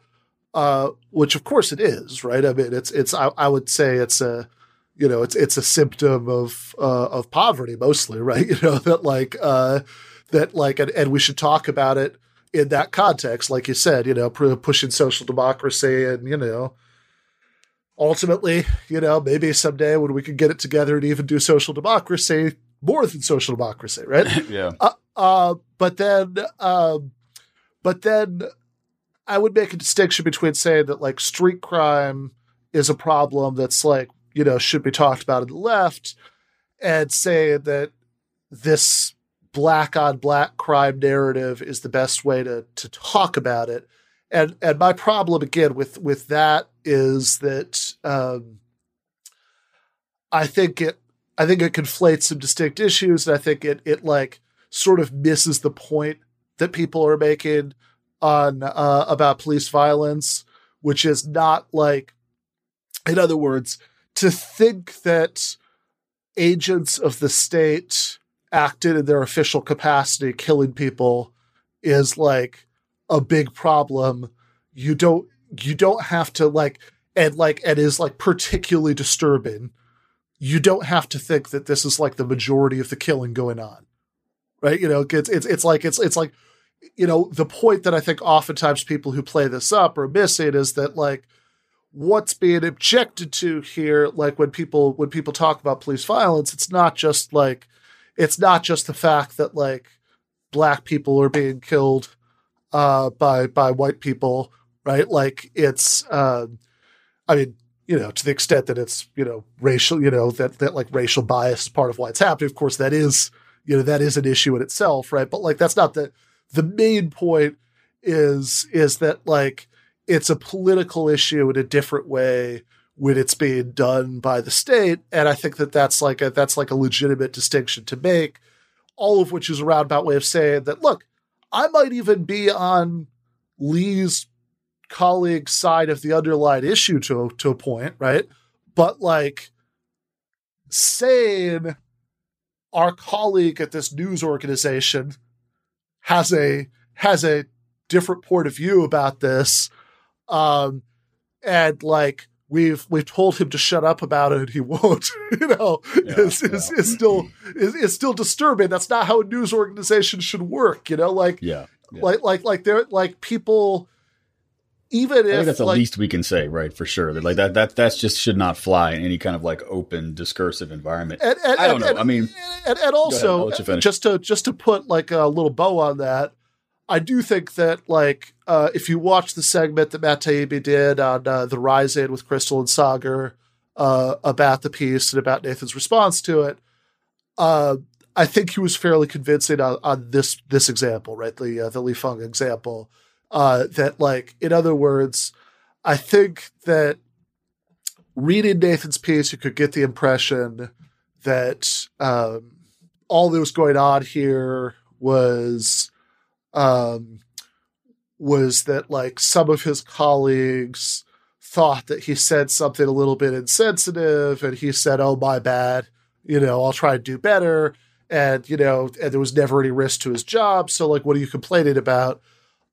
uh, which of course it is, right? I mean, it's it's I, I would say it's a you know it's it's a symptom of uh, of poverty mostly, right? You know that like uh, that like and, and we should talk about it in that context, like you said, you know, pu- pushing social democracy and you know ultimately, you know, maybe someday when we can get it together and even do social democracy, more than social democracy, right? yeah. uh, but then, um, but then I would make a distinction between saying that like street crime is a problem that's like, you know, should be talked about in the left and saying that this black on black crime narrative is the best way to, to talk about it. And, and my problem again with, with that is that, um, I think it, I think it conflates some distinct issues. And I think it, it like, sort of misses the point that people are making on uh, about police violence, which is not like, in other words, to think that agents of the state acted in their official capacity killing people is like a big problem. You don't you don't have to like and like and is like particularly disturbing. You don't have to think that this is like the majority of the killing going on right? You know, it's it's it's like it's it's like you know the point that I think oftentimes people who play this up are missing is that like what's being objected to here, like when people when people talk about police violence, it's not just like it's not just the fact that like black people are being killed uh, by by white people, right? Like it's, uh, I mean, you know, to the extent that it's you know racial, you know that that like racial bias is part of why it's happening. Of course, that is you know that is an issue in itself, right? But like that's not the the main point. Is is that like it's a political issue in a different way when it's being done by the state, and I think that that's like a that's like a legitimate distinction to make. All of which is a roundabout way of saying that look, I might even be on Lee's colleague's side of the underlying issue to to a point, right? But like saying our colleague at this news organization has a has a different point of view about this um and like we've we've told him to shut up about it, he won't. you know, Yeah, is, is, is still is, is still disturbing. That's not how a news organization should work. You know, like Yeah. yeah. like like like they're like people. Even I if think that's the like, least we can say, right? For sure. That like that that that's just should not fly in any kind of like open discursive environment. and, and, I don't and- know. I mean, and, also just to just to put like a little bow on that, I do think that like uh, if you watch the segment that Matt Taibbi did on uh, the Rising with Krystal and Saagar uh, about the piece and about Nathan's response to it, uh, I think he was fairly convincing on, on this this example, right? The uh, the Lee Fang example. Uh, that like in other words, I think that reading Nathan's piece, you could get the impression that um, all that was going on here was um, was that like some of his colleagues thought that he said something a little bit insensitive, and he said, "Oh, my bad," you know, I'll try to do better. And you know, and there was never any risk to his job. So, like, what are you complaining about?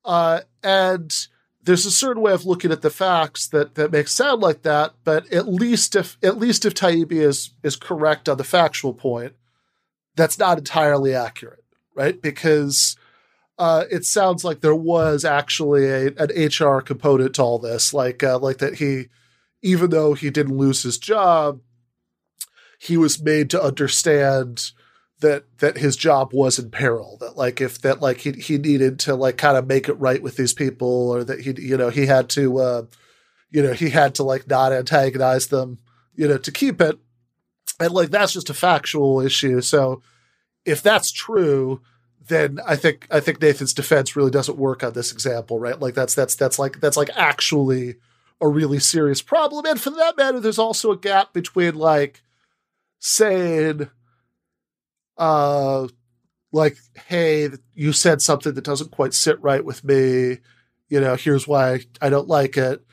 Uh, and there's a certain way of looking at the facts that that makes sound like that, but at least if at least if Taibbi is is correct on the factual point, that's not entirely accurate, right? Because uh, it sounds like there was actually a, an HR component to all this, like uh, like that he, even though he didn't lose his job, he was made to understand that that his job was in peril that like if that like he he needed to like kind of make it right with these people or that he you know he had to uh you know he had to like not antagonize them you know to keep it. And like that's just a factual issue. So if that's true then i think i think nathan's defense really doesn't work on this example right? Like that's that's that's like that's like actually a really serious problem. And for that matter there's also a gap between like saying uh like hey you said something that doesn't quite sit right with me you know here's why i don't like it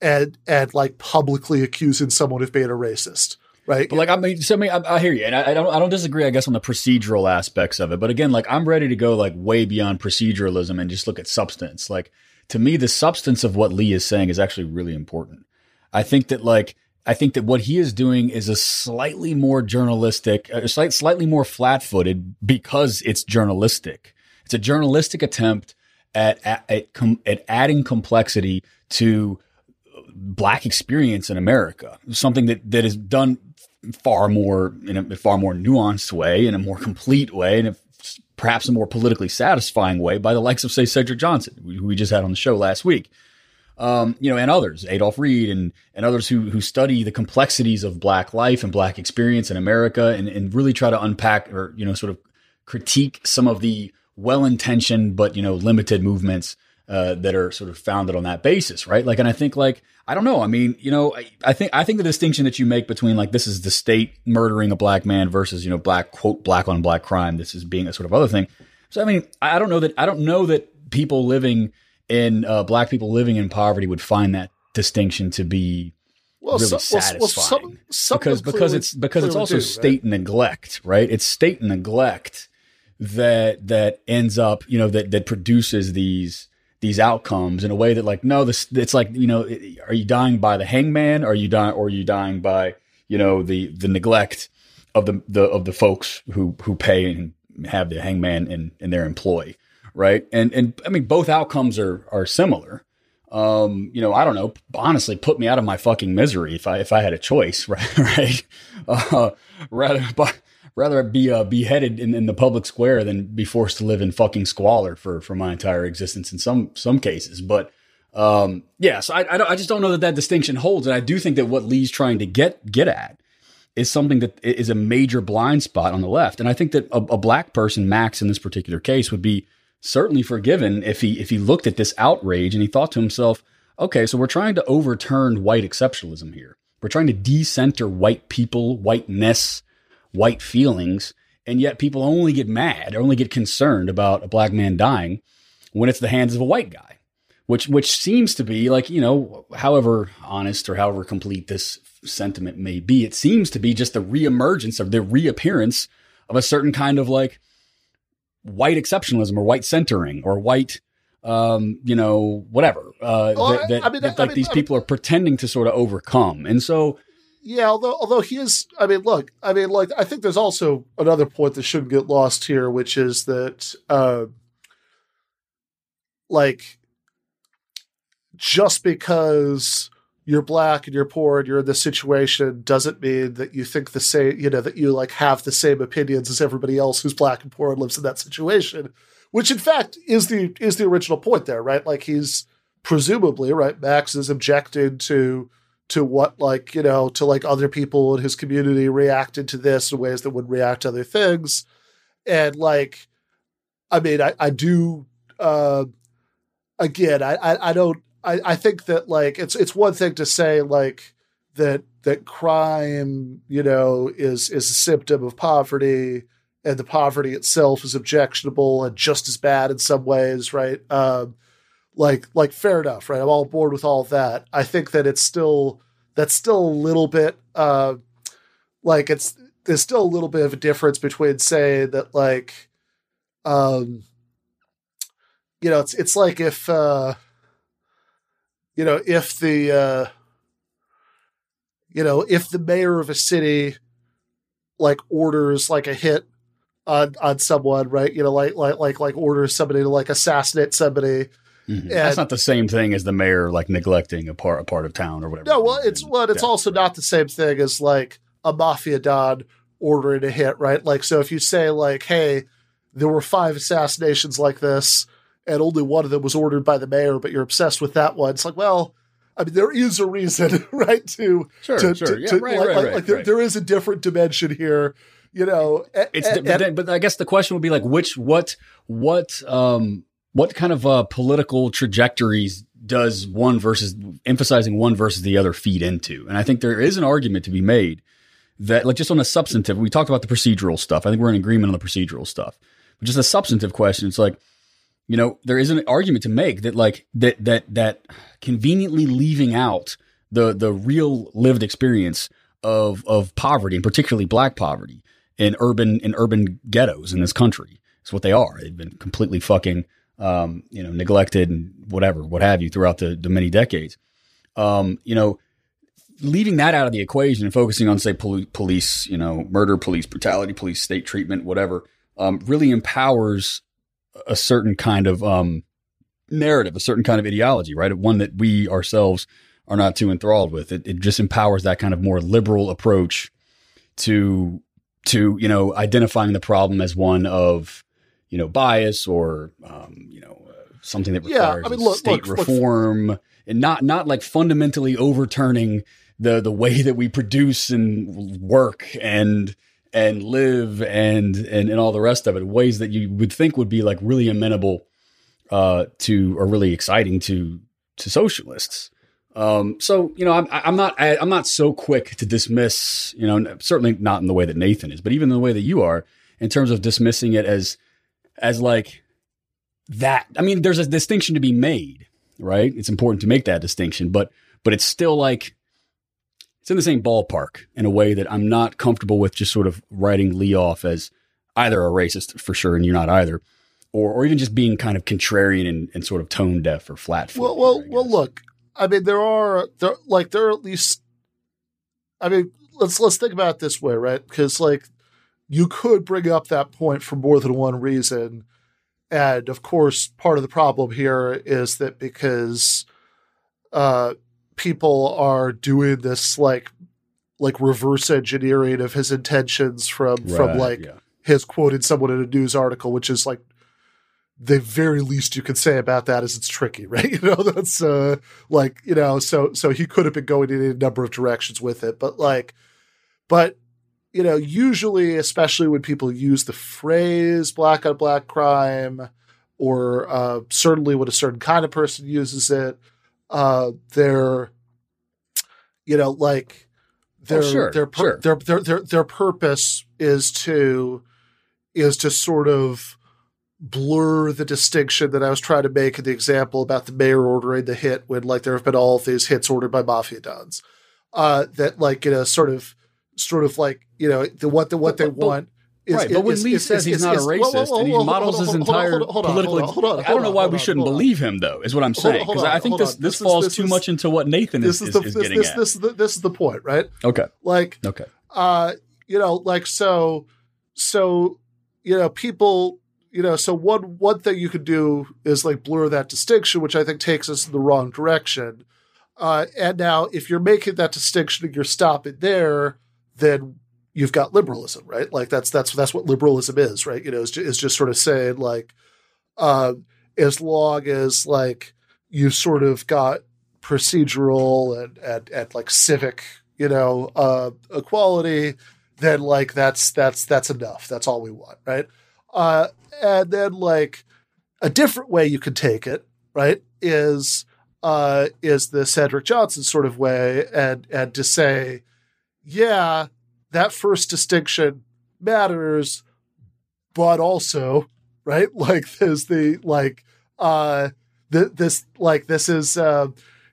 and and like publicly accusing someone of being a racist right But like I mean, so I mean, I, I hear you, and I, I don't, I don't disagree. I guess on the procedural aspects of it, but again, like I'm ready to go like way beyond proceduralism and just look at substance. Like to me, the substance of what Lee is saying is actually really important. I think that like I think that what he is doing is a slightly more journalistic, a slight, slightly more flat-footed because it's journalistic. It's a journalistic attempt at at at, com, at adding complexity to black experience in America, something that that is done far more in a far more nuanced way, in a more complete way, and perhaps a more politically satisfying way by the likes of say Cedric Johnson, who we just had on the show last week. Um, you know, and others, Adolf Reed and and others who who study the complexities of black life and black experience in America and, and really try to unpack or, you know, sort of critique some of the well-intentioned but, you know, limited movements uh, that are sort of founded on that basis, right? Like, and I think like I don't know. I mean, you know, I, I think I think the distinction that you make between like this is the state murdering a black man versus you know black quote black on black crime. This is being a sort of other thing. So I mean, I don't know that I don't know that people living in uh, black people living in poverty would find that distinction to be well, really so- well, satisfying well, some, some because because clearly- it's because it's also do, right? state neglect, right? It's state neglect that that ends up, you know, that that produces these these outcomes in a way that like no, this it's like you know, are you dying by the hangman? Are you dying or are you dying by you know the the neglect of the the of the folks who who pay and have the hangman in in their employ, right? And and I mean both outcomes are are similar um, you know, I don't know, honestly, put me out of my fucking misery if I if I had a choice, right? right? Uh, rather, but rather be uh, beheaded in, in the public square than be forced to live in fucking squalor for for my entire existence in some some cases. But um, yeah, so I I, I just don't know that that distinction holds, and I do think that what Lee's trying to get get at is something that is a major blind spot on the left, and I think that a, a black person, Max, in this particular case, would be certainly forgiven if he if he looked at this outrage and he thought to himself, okay, so we're trying to overturn white exceptionalism here. We're trying to decenter white people, whiteness, white feelings, and yet people only get mad, only get concerned about a black man dying when it's the hands of a white guy. Which which seems to be like, you know, however honest or however complete this sentiment may be, it seems to be just the reemergence of the reappearance of a certain kind of like white exceptionalism or white centering or white um, you know, whatever. Uh, Oh, that, that, I mean, that, I like mean- these I mean- people are pretending to sort of overcome, and so Yeah, although although he is, I mean, look, I mean, like, I think there's also another point that shouldn't get lost here, which is that, uh, like, just because you're black and you're poor and you're in this situation doesn't mean that you think the same, you know, that you like have the same opinions as everybody else who's black and poor and lives in that situation, which in fact is the is the original point there, right? Like he's presumably right. Max is objected to to what like you know to like other people in his community reacted to this in ways that would react to other things and like i mean i i do uh again i i, I don't I, I think that like it's it's one thing to say like that that crime you know is is a symptom of poverty and the poverty itself is objectionable and just as bad in some ways right? Um like like fair enough right? I'm all board with all that. I think that it's still that's still a little bit uh like it's there's still a little bit of a difference between saying that like um you know it's it's like if uh you know if the uh you know if the mayor of a city like orders like a hit on on someone right you know like like like like orders somebody to like assassinate somebody mhm. That's not the same thing as the mayor like neglecting a part a part of town or whatever. No, well, it's And well, it's also not the same thing as like a mafia don ordering a hit, right? Like, so if you say like, "Hey, there were five assassinations like this, and only one of them was ordered by the mayor, but you're obsessed with that one," it's like, well, I mean, there is a reason, right? To Sure, to, sure. to, Yeah, to- right, like, right, like, right, like there, there is a different dimension here, you know. a- It's but, and- then, but I guess the question would be like which what what um what kind of uh political trajectories does one versus emphasizing one versus the other feed into? And I think there is an argument to be made that like just on a substantive we talked about the procedural stuff. I think we're in agreement on the procedural stuff. But just a substantive question, it's like you know, there is an argument to make that like that that that conveniently leaving out the the real lived experience of of poverty and particularly black poverty in urban in urban ghettos in this country. It's what they are. They've been completely fucking um, you know, neglected and whatever, what have you, throughout the, the many decades. Um, you know, leaving that out of the equation and focusing on, say, poli- police, you know, murder, police brutality, police state treatment, whatever, um, really empowers a certain kind of um, narrative, a certain kind of ideology, right? One that we ourselves are not too enthralled with. It, it just empowers that kind of more liberal approach to to you know identifying the problem as one of you know bias or um, you know uh, something that Yeah, requires I mean, look- state look- look- reform and not not like fundamentally overturning the the way that we produce and work and and live and and and all the rest of it ways that you would think would be like really amenable uh to or really exciting to to socialists. Um so you know i'm i'm not I, i'm not so quick to dismiss you know certainly not in the way that nathan is but even in the way that you are in terms of dismissing it as as like that i mean there's a distinction to be made right? It's important to make that distinction but but it's still like it's in the same ballpark in a way that i'm not comfortable with just sort of writing lee off as either a racist for sure and you're not either or or even just being kind of contrarian and, and sort of tone deaf or flat Well, well, well. Look, I mean, there are there like there are at least. I mean, let's let's think about it this way, right? Because like, you could bring up that point for more than one reason, and of course, part of the problem here is that because, uh, people are doing this like, like reverse engineering of his intentions from from like yeah. his quoting someone in a news article, which is like the very least you can say about that is it's tricky, right? You know, that's uh like, you know, so so he could have been going in a number of directions with it, but like but you know, usually especially when people use the phrase black on black crime or uh certainly when a certain kind of person uses it, uh they're you know, like their sure, their, pur- sure. their their their their purpose is to is to sort of blur the distinction that I was trying to make in the example about the mayor ordering the hit when like there have been all of these hits ordered by mafia dons. Uh, that like you know sort of sort of like you know the what the what they But- but- want is, right, but when is- Lee is- says he's not a whoa, racist whoa, whoa, and he models his entire hold on, hold political, hold on, hold on, I don't know why we shouldn't believe him, though. Is what I'm saying because I think this this falls too much into what Nathan is, is the is, is this getting this, at. this is the this is the point, right? okay, Like okay, uh you know like so so you know people you know so one one thing you could do is like blur that distinction which i think takes us in the wrong direction uh and now if you're making that distinction and you're stopping there then you've got liberalism right? Like that's that's that's what liberalism is right? You know is, is just sort of saying like uh as long as like you sort of got procedural and and, and like civic you know uh equality then like that's that's that's enough. That's all we want right? Uh and then like a different way you could take it right is uh is the cedric johnson sort of way and and to say yeah that first distinction matters but also right like there's the like uh th- this like this is uh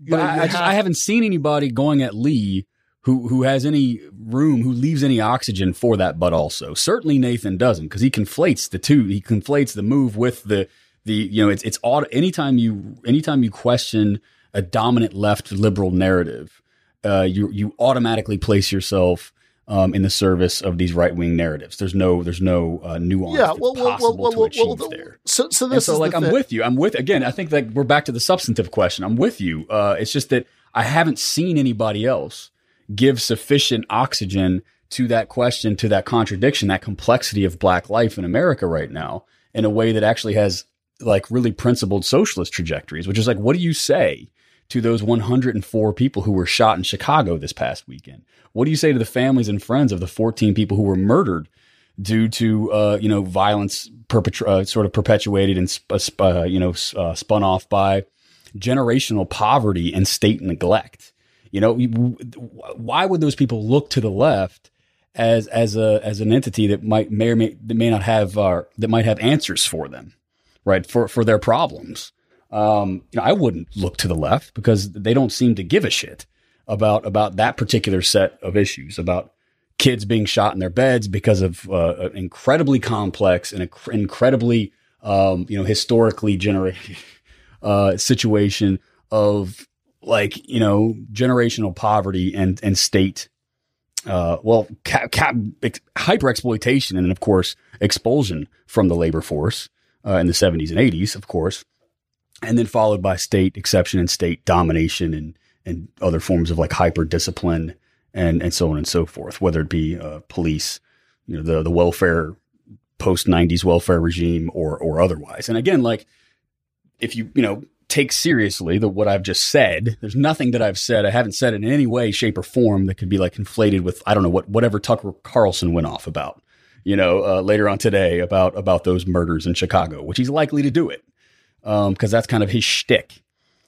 you know, I, have- I haven't seen anybody going at Lee who who has any room, who leaves any oxygen for that. But also, certainly Nathan doesn't because he conflates the two. He conflates the move with the the you know it's it's auto, anytime you anytime you question a dominant left liberal narrative, uh, you you automatically place yourself. Um, in the service of these right wing narratives, there's no there's no uh, nuance yeah well well possible well, to achieve well, there. so so And this so is like the I'm thing. with you. I'm with again. I think that we're back to the substantive question. I'm with you. Uh, it's just that I haven't seen anybody else give sufficient oxygen to that question, to that contradiction, that complexity of black life in America right now in a way that actually has like really principled socialist trajectories, which is like, what do you say to those 104 people who were shot in Chicago this past weekend? What do you say to the families and friends of the 14 people who were murdered due to uh, you know violence perpetra- uh, sort of perpetuated and sp- sp- uh, you know uh, spun off by generational poverty and state neglect. You know, why would those people look to the left as as a as an entity that might may or may that may not have uh, that might have answers for them, right? For for their problems. Um, you know, I wouldn't look to the left because they don't seem to give a shit about about that particular set of issues about kids being shot in their beds because of uh, an incredibly complex and inc- incredibly um, you know historically generated uh, situation of like you know generational poverty and and state uh, well ca- ca- ex- hyper exploitation and of course expulsion from the labor force uh, in the 70s and 80s of course and then followed by state exception and state domination and and other forms of like hyper discipline and and so on and so forth whether it be uh, police you know the the welfare post 90s welfare regime or or otherwise. And again like if you you know take seriously the what I've just said there's nothing that I've said I haven't said in any way shape or form that could be like conflated with I don't know what whatever Tucker Carlson went off about you know uh, later on today about about those murders in Chicago which he's likely to do it um because that's kind of his shtick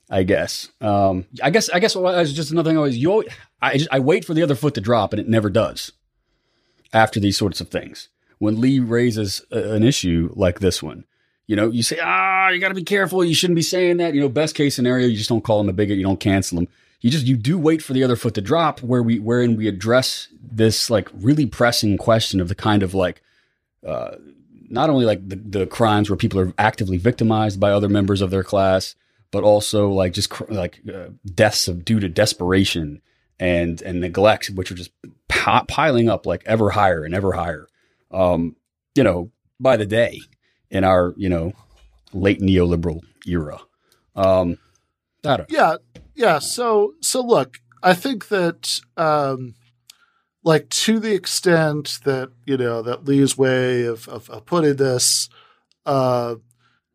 I guess. Um, I guess. I guess. Well, just another thing. Always. You. I. Just, I wait for the other foot to drop, and it never does. After these sorts of things, when Lee raises a, an issue like this one, you know, you say, ah, you got to be careful. You shouldn't be saying that. You know, best case scenario, you just don't call him a bigot. You don't cancel him. You just you do wait for the other foot to drop, where we wherein we address this like really pressing question of the kind of like. Uh, not only like the, the crimes where people are actively victimized by other members of their class, but also like just cr- like uh, deaths of due to desperation and and neglect, which are just pi- piling up like ever higher and ever higher. Um, you know, by the day in our you know late neoliberal era. Um, yeah yeah so so look i think that um like to the extent that you know that lee's way of of, of putting this uh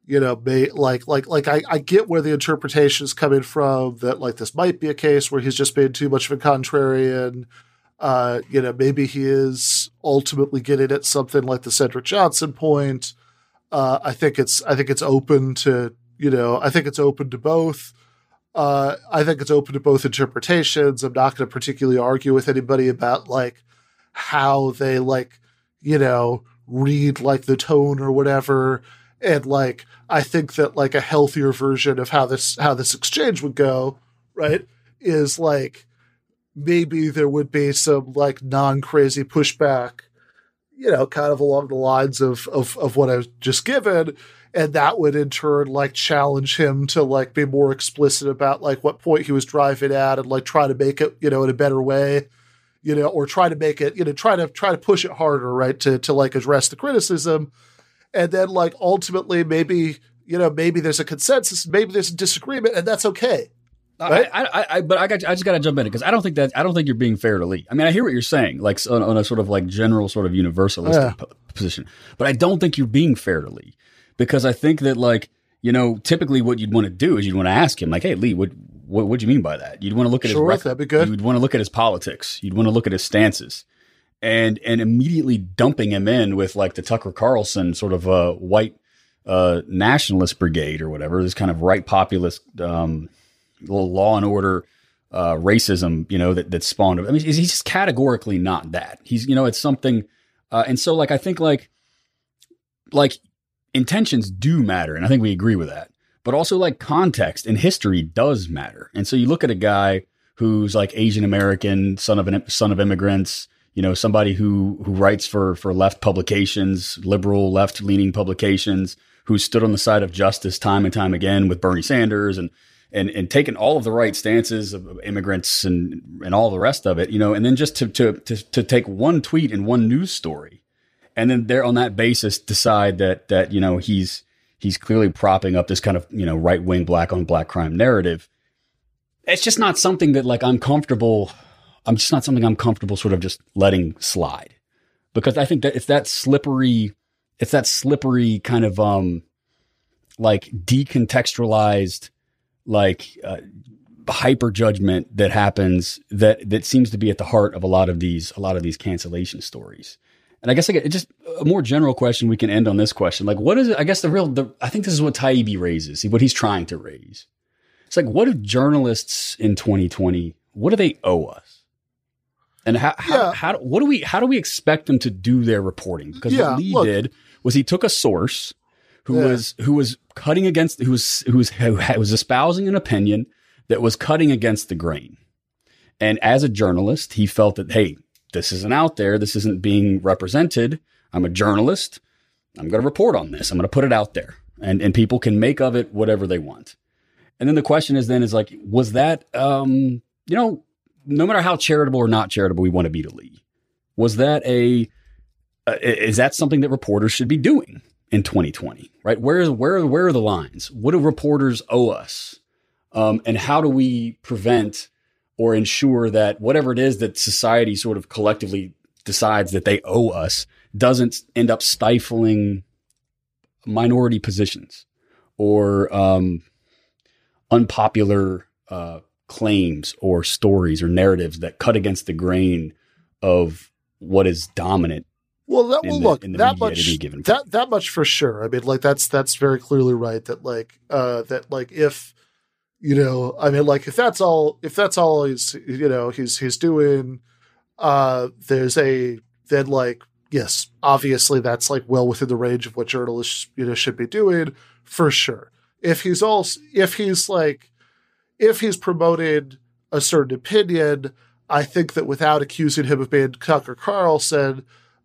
you know may like like like I, I get where the interpretation is coming from that like this might be a case where he's just being too much of a contrarian. Uh you know maybe he is ultimately getting at something like the cedric johnson point. Uh i think it's i think it's open to you know i think it's open to both uh, I think it's open to both interpretations. I'm not going to particularly argue with anybody about like how they like, you know, read like the tone or whatever. And like, I think that like a healthier version of how this how this exchange would go, right, is like maybe there would be some like non crazy pushback, you know, kind of along the lines of of of what I was just given, and that would in turn like challenge him to like be more explicit about like what point he was driving at and like try to make it, you know, in a better way, you know, or try to make it, you know, try to try to push it harder, right, to to like address the criticism, and then like ultimately maybe you know maybe there's a consensus, maybe there's a disagreement, and that's okay. Right? I, I, I, but I got, I just got to jump in because I don't think that, I don't think you're being fair to Lee. I mean, I hear what you're saying, like on, on a sort of like general sort of universalistic Yeah. p- position, but I don't think you're being fair to Lee because I think that like, you know, typically what you'd want to do is you'd want to ask him like, Hey, Lee, what, what, what do you mean by that? You'd want to look at Sure, his that'd be good. You'd want to look at his politics. You'd want to look at his stances and, and immediately dumping him in with like the Tucker Carlson sort of, uh, white, uh, nationalist brigade or whatever, this kind of right populist, um, little law and order uh, racism, you know, that that spawned. I mean, he's he's just categorically not that. He's, you know, it's something, uh, and so like I think like like intentions do matter, and I think we agree with that. But also like context and history does matter, and so you look at a guy who's like Asian American, son of an son of immigrants, you know, somebody who who writes for for left publications, liberal left leaning publications, who stood on the side of justice time and time again with Bernie Sanders and and and taken all of the right stances of immigrants and and all the rest of it, you know, and then just to to to, to take one tweet and one news story, and then they're on that basis decide that that you know he's he's clearly propping up this kind of you know right wing black on black crime narrative. It's just not something that like I'm comfortable. I'm just not something I'm comfortable sort of just letting slide because I think that it's that slippery, it's that slippery kind of um like decontextualized like uh, hyper judgment that happens that that seems to be at the heart of a lot of these a lot of these cancellation stories. And I guess I get just a more general question. We can end on this question. Like, what is it? I guess the real, the, I think this is what Taibbi raises, what he's trying to raise. It's like, what do journalists in 2020, what do they owe us? And how, how, Yeah. how, what do we, how do we expect them to do their reporting? Because Yeah, what Lee look. did was he took a source who Yeah. was, who was cutting against, who was, who was, who was espousing an opinion that was cutting against the grain. And as a journalist, he felt that, hey, this isn't out there. This isn't being represented. I'm a journalist. I'm going to report on this. I'm going to put it out there and, and people can make of it whatever they want. And then the question is then is like, was that, um, you know, no matter how charitable or not charitable we want to be to Lee, was that a, uh, is that something that reporters should be doing in 2020? Right? Where is, where, where are the lines? What do reporters owe us? Um, and how do we prevent or ensure that whatever it is that society sort of collectively decides that they owe us doesn't end up stifling minority positions or um, unpopular uh, claims or stories or narratives that cut against the grain of what is dominant. Well, that will look in the that much given that that much for sure. I mean, like that's that's very clearly right. That like uh that like if you know, I mean, like if that's all if that's all he's you know he's he's doing, uh, there's a then like yes, obviously that's like well within the range of what journalists you know should be doing for sure. If he's also if he's like if he's promoting a certain opinion, I think that without accusing him of being Tucker Carlson,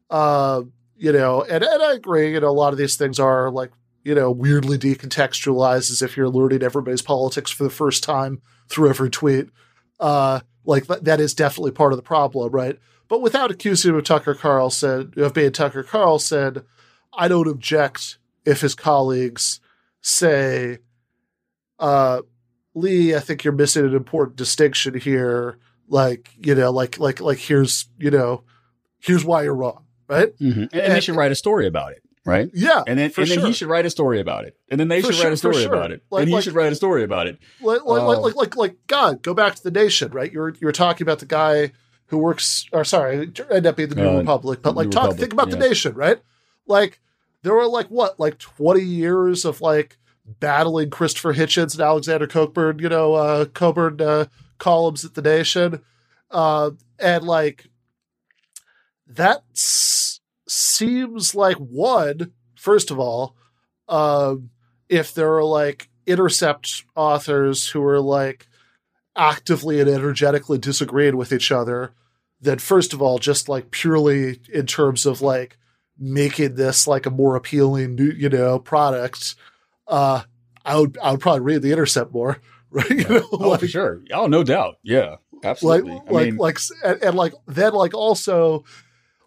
uh, you know, and, and I agree, you know, a lot of these things are like, you know, weirdly decontextualized as if you're learning everybody's politics for the first time through every tweet. Uh, like that, is definitely part of the problem, right? But without accusing him of Tucker Carlson, of being Tucker Carlson, I don't object if his colleagues say, uh, Lee, I think you're missing an important distinction here. Like, you know, like, like, like, here's, you know, here's why you're wrong, right? Mm-hmm. And, and they should write a story about it, right? Yeah. And then, for and then sure. he should write a story about it. And then they For should sure, write a story sure. about it. Like- and he like- should write a story about it. like, like, like, Oh. like, like, like, God, go back to the nation, right? You're, you're talking about the guy who works, or sorry, end up being the New Uh, Republic, but like, New talk, Republic, think about the nation, right? Like, there were like what, like 20 years of like battling Christopher Hitchens and Alexander Cockburn, you know, uh, Coburn uh, columns at the nation. Uh, and like, that s- seems like one, first of all, um, if there are like intercept authors who are like actively and energetically disagreeing with each other, then first of all, just like purely in terms of like making this like a more appealing, new, you know, product, uh, I would I would probably read the Intercept more, right? You know, Oh, like, for sure. Oh, no doubt. Yeah, like absolutely. I like mean, like and, and like then like also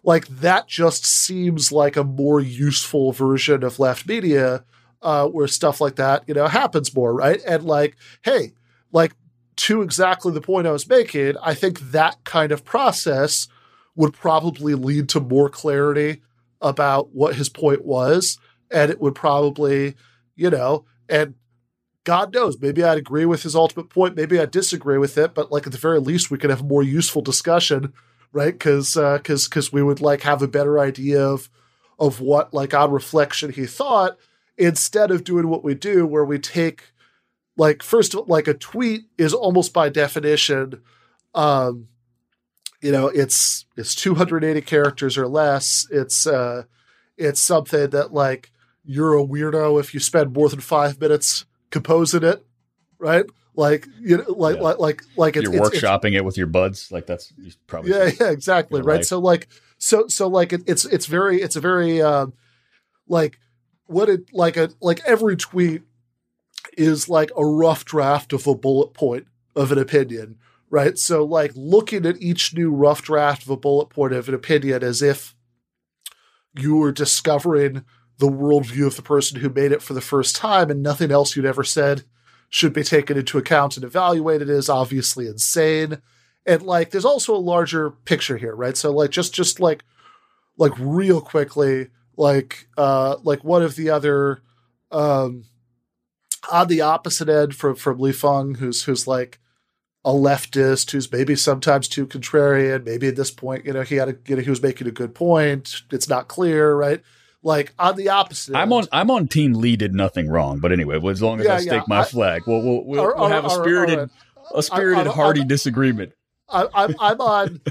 like that just seems like a more useful version of left media uh where stuff like that you know happens more right and like hey like to exactly the point i was making i think that kind of process would probably lead to more clarity about what his point was and it would probably you know and God knows, maybe I'd agree with his ultimate point. Maybe I'd disagree with it, but like at the very least, we could have a more useful discussion, right? Because because because we would like have a better idea of of what like on reflection he thought instead of doing what we do, where we take like first like a tweet is almost by definition, um, you know, it's it's 280 characters or less. It's uh, it's something that like you're a weirdo if you spend more than five minutes composing it, right? Like you know, like Yeah. like like like it's, you're it's, it's- workshopping it with your buds. Like that's probably yeah, yeah, exactly, right. life. So like, so so like it, it's it's very it's a very um, like what it like a like every tweet is like a rough draft of a bullet point of an opinion, right? So like looking at each new rough draft of a bullet point of an opinion as if you were discovering the worldview of the person who made it for the first time and nothing else you'd ever said should be taken into account and evaluated is obviously insane. And like there's also a larger picture here right? So like just just like like real quickly like uh like one of the other um on the opposite end from from Lee Fang who's who's like a leftist who's maybe sometimes too contrarian maybe at this point you know he had a you know he was making a good point. It's not clear right like on the opposite I'm on. I'm on team. Lee did nothing wrong, but anyway, well, as long as Yeah, I yeah, stake my I- flag, we'll we'll, we'll, we'll have a spirited a spirited, hearty disagreement. I, I'm I'm on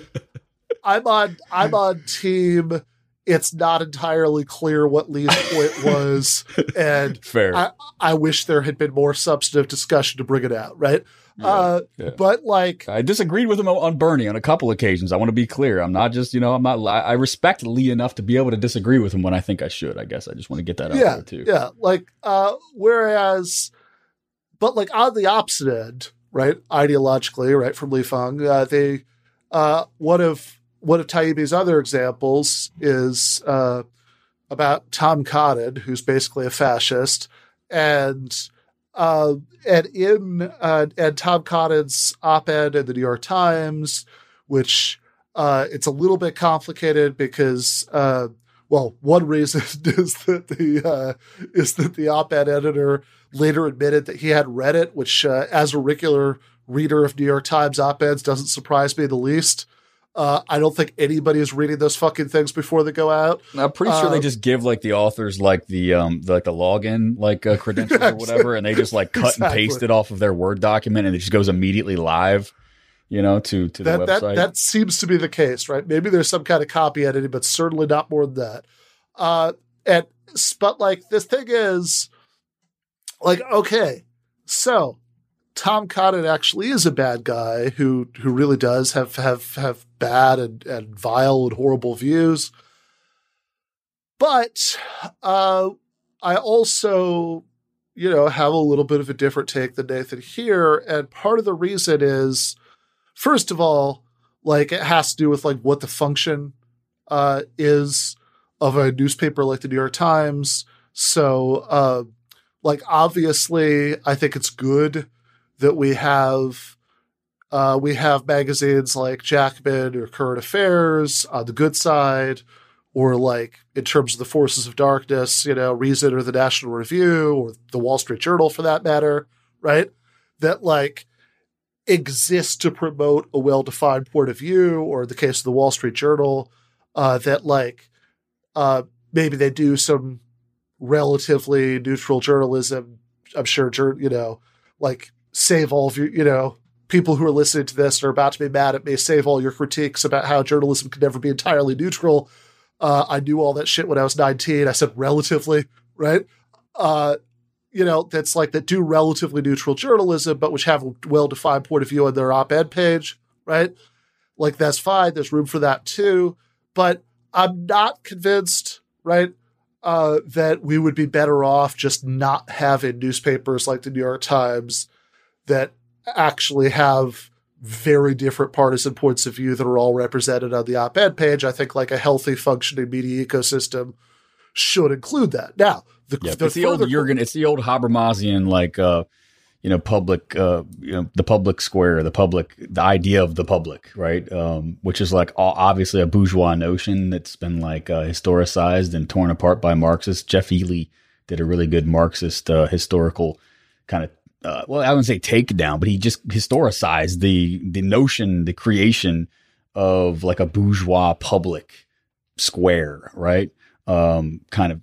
I'm on I'm on team. It's not entirely clear what Lee's point was, and Fair. I, I wish there had been more substantive discussion to bring it out, right? Uh, yeah. But like, I disagreed with him on Bernie on a couple occasions. I want to be clear. I'm not just, you know, I'm not. I respect Lee enough to be able to disagree with him when I think I should. I guess I just want to get that out yeah, there too. yeah, like, uh, whereas, but like on the opposite end, right? Ideologically, right from Lee Fang, uh, they, uh, one of one of Taibbi's other examples is uh, about Tom Cotton, who's basically a fascist, and uh, and in uh, and Tom Cotton's op-ed in the New York Times, which uh, it's a little bit complicated because uh, well, one reason is that the uh, is that the op-ed editor later admitted that he had read it, which uh, as a regular reader of New York Times op-eds doesn't surprise me the least. Uh, I don't think anybody is reading those fucking things before they go out. I'm pretty sure Uh, they just give like the authors like the um the, like the login like uh, credentials or whatever, and they just like cut and paste it off of their Word document, and it just goes immediately live, you know, to to the That that website. that seems to be the case, right? Maybe there's some kind of copy editing, but certainly not more than that. Uh, and but like this thing is, like okay, so Tom Cotton actually is a bad guy who who really does have have have bad and, and vile and horrible views. But uh, I also, you know, have a little bit of a different take than Nathan here, and part of the reason is, first of all, like it has to do with like what the function uh, is of a newspaper like the New York Times. So, uh, like obviously, I think it's good that we have uh, we have magazines like Jacobin or Current Affairs on the good side, or like in terms of the forces of darkness, you know, Reason or the National Review or the Wall Street Journal for that matter, right? That like exist to promote a well-defined point of view, or in the case of the Wall Street Journal, uh, that like uh, maybe they do some relatively neutral journalism. I'm sure, you know, like save all of your, you know, people who are listening to this are about to be mad at me, save all your critiques about how journalism can never be entirely neutral. Uh, I knew all that shit when I was 19. I said relatively, right? Uh, you know, that's like that do relatively neutral journalism, but which have a well defined point of view on their op ed page, right? Like that's fine. There's room for that too. But I'm not convinced right? Uh, that we would be better off just not having newspapers like the New York Times that actually have very different partisan points of view that are all represented on the op-ed page. I think like a healthy functioning media ecosystem should include that. Now, the, Yeah, the it's the old Jurgen. It's the old Habermasian, like uh, you know, public, uh, you know, the public square, the public, the idea of the public, right? Um, which is like obviously a bourgeois notion that's been like uh, historicized and torn apart by Marxists. Geoff Eley did a really good Marxist uh, historical kind of. Uh, well, I wouldn't say takedown, but he just historicized the the notion, the creation of like a bourgeois public square, right? Um, kind of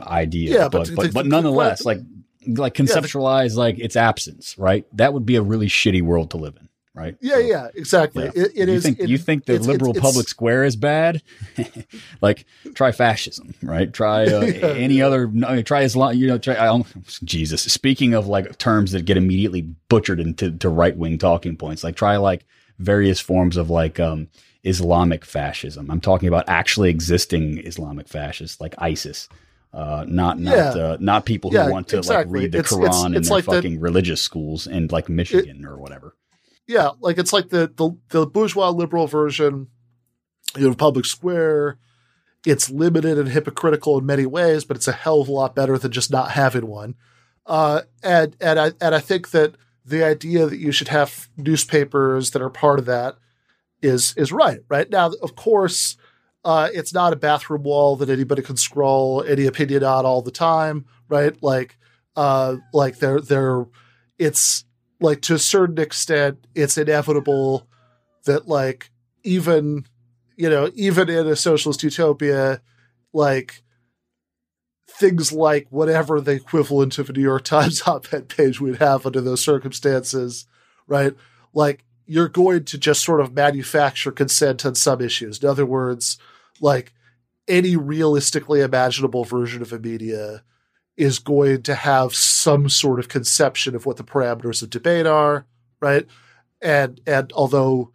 idea. Yeah, but but but, but nonetheless, like like conceptualize like its absence, right? That would be a really shitty world to live in, right? Yeah, So, yeah, exactly. yeah. It, it you is- think it- you think the liberal public square is bad? like try fascism, right? Try uh, Yeah. any other. No, try Islam. You know, try. I Jesus. Speaking of like terms that get immediately butchered into to right wing talking points, like try like various forms of like um Islamic fascism. I'm talking about actually existing Islamic fascists like ISIS. Uh, not not Yeah. uh, not people who Yeah, want to exactly. like read the It's- Quran it's- in it's their like the- fucking religious schools in like Michigan or whatever. Yeah, like it's like the the, the bourgeois liberal version, know, public square. It's limited and hypocritical in many ways, but it's a hell of a lot better than just not having one. Uh, and and I and I think that the idea that you should have newspapers that are part of that is is right. Right now, of course, uh, it's not a bathroom wall that anybody can scroll any opinion on all the time. Right? Like, uh, like they're they're it's like to a certain extent, it's inevitable that like even you know even in a socialist utopia, like things like whatever the equivalent of a New York Times op-ed page would have under those circumstances, right? Like you're going to just sort of manufacture consent on some issues. In other words, like any realistically imaginable version of a media is going to have some sort of conception of what the parameters of debate are, right? And and although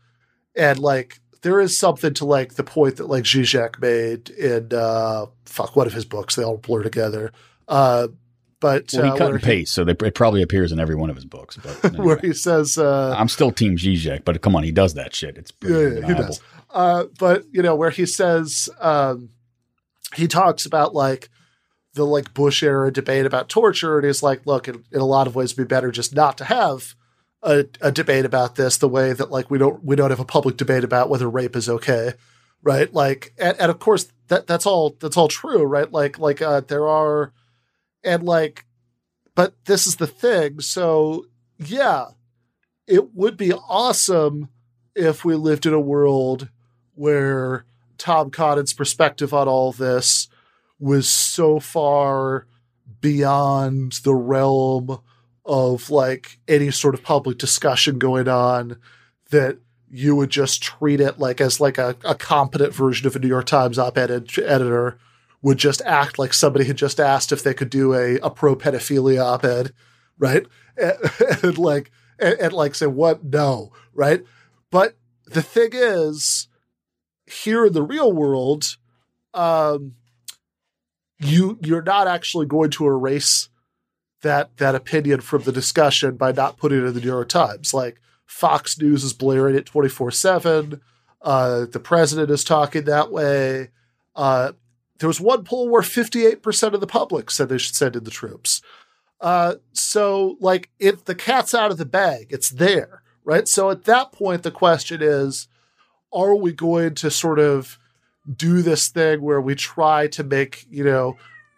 and like there is something to like the point that like Zizek made in uh fuck one of his books, they all blur together. Uh but Well, he uh, cut and paste, so they, it probably appears in every one of his books. But he, where he says uh I'm still Team Zizek, but come on, he does that shit. It's pretty yeah, yeah, he does. Uh, but you know where he says um, he talks about like the like Bush era debate about torture, and he's like, look, in, in a lot of ways, it'd be better just not to have a, a debate about this. The way that like we don't we don't have a public debate about whether rape is okay, right? Like, and, and of course that that's all that's all true, right? Like like uh, there are, and like, but this is the thing. So yeah, it would be awesome if we lived in a world where Tom Cotton's perspective on all this was so far beyond the realm of like any sort of public discussion going on that you would just treat it like as like a, a competent version of a New York Times op-ed ed- editor would just act like somebody had just asked if they could do a, a pro pedophilia op-ed, right? And, and like and, and like say what no, right? But the thing is, here in the real world, um, you you're not actually going to erase that that opinion from the discussion by not putting it in the New York Times. Like Fox News is blaring it twenty four seven. Uh, the president is talking that way. Uh, there was one poll where fifty eight percent of the public said they should send in the troops. Uh, so like if the cat's out of the bag, it's there, right? So at that point, the question is, are we going to sort of do this thing where we try to make, you know,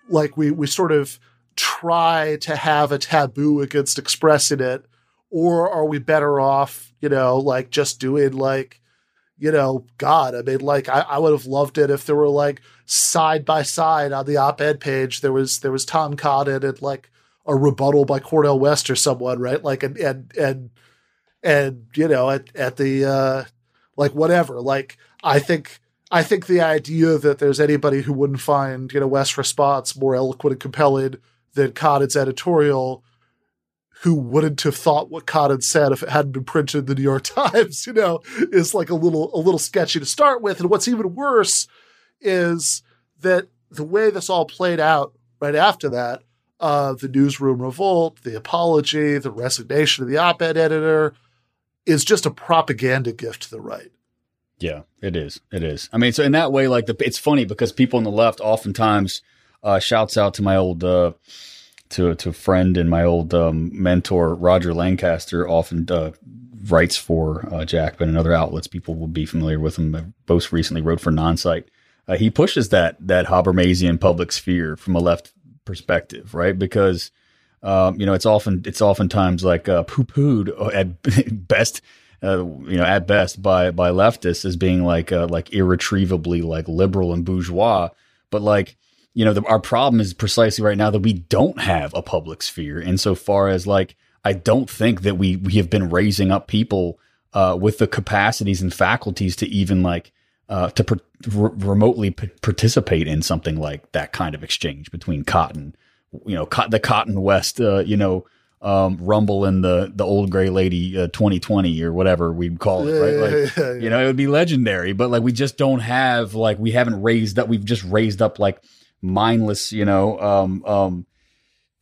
like we we sort of try to have a taboo against expressing it, or are we better off, you know, like just doing like, you know, God, I mean, like I, I would have loved it if there were like side by side on the op-ed page there was there was Tom Cotton and like a rebuttal by Cornel West or someone, right? Like and and and and you know at at the uh like whatever. Like I think I think the idea that there's anybody who wouldn't find you know West's response more eloquent and compelling than Cotton's editorial, who wouldn't have thought what Cotton said if it hadn't been printed in the New York Times, you know, is like a little a little sketchy to start with. And what's even worse is that the way this all played out right after that, uh, the newsroom revolt, the apology, the resignation of the op-ed editor, is just a propaganda gift to the right. Yeah, it is. It is. I mean, so in that way, like the it's funny because people on the left oftentimes uh, shouts out to my old uh, to to a friend and my old um, mentor Roger Lancaster often uh, writes for uh, Jacobin and other outlets. People will be familiar with him. Most recently wrote for Nonsite. Uh, he pushes that that Habermasian public sphere from a left perspective, right? Because um, you know it's often it's oftentimes like uh, poo pooed at best uh, you know, at best by by leftists as being like uh, like irretrievably like liberal and bourgeois. But like, you know, the, our problem is precisely right now that we don't have a public sphere insofar as like I don't think that we we have been raising up people uh, with the capacities and faculties to even like uh, to remotely p- participate in something like that kind of exchange between cotton, you know, co- the cotton west, uh, you know, um, Rumble in the the old gray lady uh, 2020 or whatever we'd call it, right? Like, yeah, yeah, you know, it would be legendary, but like we just don't have like we haven't raised up. We've just raised up like mindless, you know, um, um,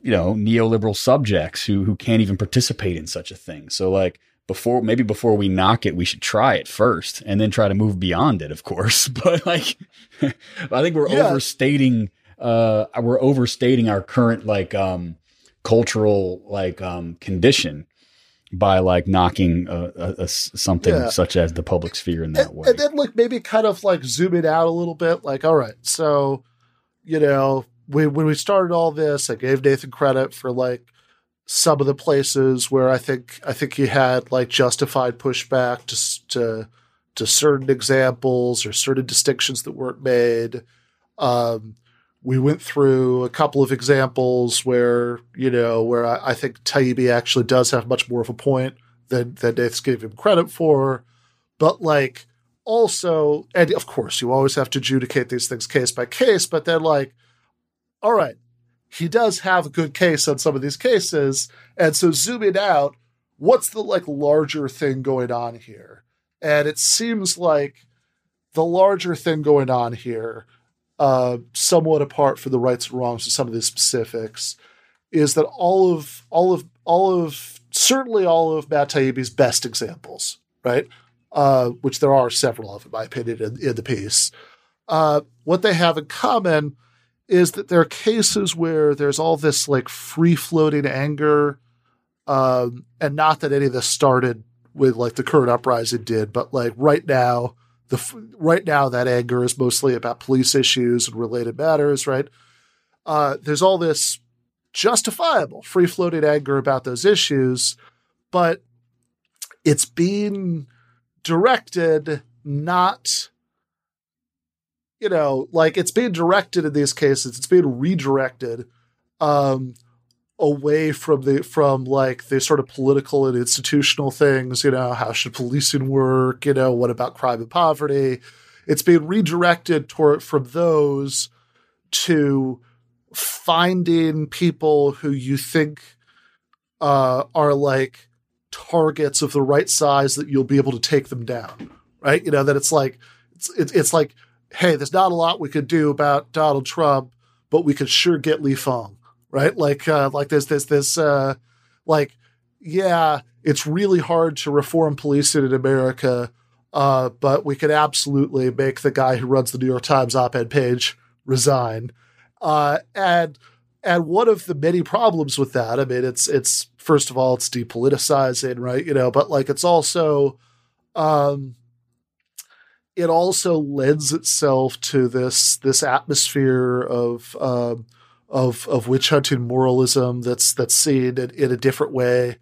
you know, neoliberal subjects who who can't even participate in such a thing. So like before maybe before we knock it, we should try it first and then try to move beyond it, of course. But like I think we're yeah. overstating uh we're overstating our current like um cultural like um, condition by like knocking a, a, a something yeah. such as the public sphere in that and, way. And then like maybe kind of like zoom it out a little bit. Like, all right, so you know, we, when we started all this, I gave Nathan credit for like some of the places where I think I think he had like justified pushback to to to certain examples or certain distinctions that weren't made. Um, we went through a couple of examples where you know where I, I, think Taibbi actually does have much more of a point than than Nath gave him credit for, but like also, and of course, you always have to adjudicate these things case by case. But then, like, all right, he does have a good case on some of these cases, and so zooming out, what's the like larger thing going on here? And it seems like the larger thing going on here uh, somewhat apart from the rights and wrongs of some of the specifics, is that all of all of all of certainly all of Matt Taibbi's best examples, right? Uh, which there are several of, in my opinion, in, in the piece. Uh, what they have in common is that there are cases where there's all this like free floating anger, um, and not that any of this started with like the current uprising did, but like right now, the right now that anger is mostly about police issues and related matters, right? Uh, there's all this justifiable free floating anger about those issues, but it's being directed not you know like it's being directed in these cases it's being redirected um away from the from like the sort of political and institutional things you know how should policing work you know what about crime and poverty? It's being redirected toward from those to finding people who you think uh, are like targets of the right size that you'll be able to take them down right? You know that it's like it's, it's, it's like hey there's not a lot we could do about donald trump but we could sure get Lee Fang right? Like uh, like there's this this uh, like yeah, it's really hard to reform policing in America, uh, but we could absolutely make the guy who runs the New York Times op-ed page resign. Uh, and and one of the many problems with that, I mean, it's it's first of all it's depoliticizing, right? You know, but like it's also um, it also lends itself to this this atmosphere of um, of of witch hunting moralism that's that's seen in, in a different way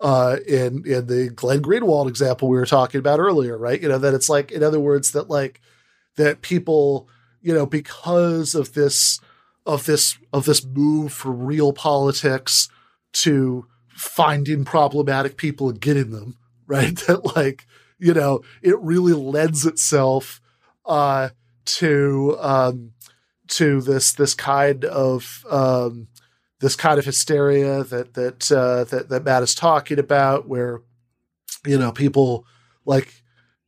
uh, in in the Glenn Greenwald example we were talking about earlier, right? You know that it's like, in other words, that like that people, you know, because of this of this of this move from real politics to finding problematic people and getting them, right? That like, you know, it really lends itself uh, to um, to this this kind of um, this kind of hysteria that that uh, that that Matt is talking about, where you know people like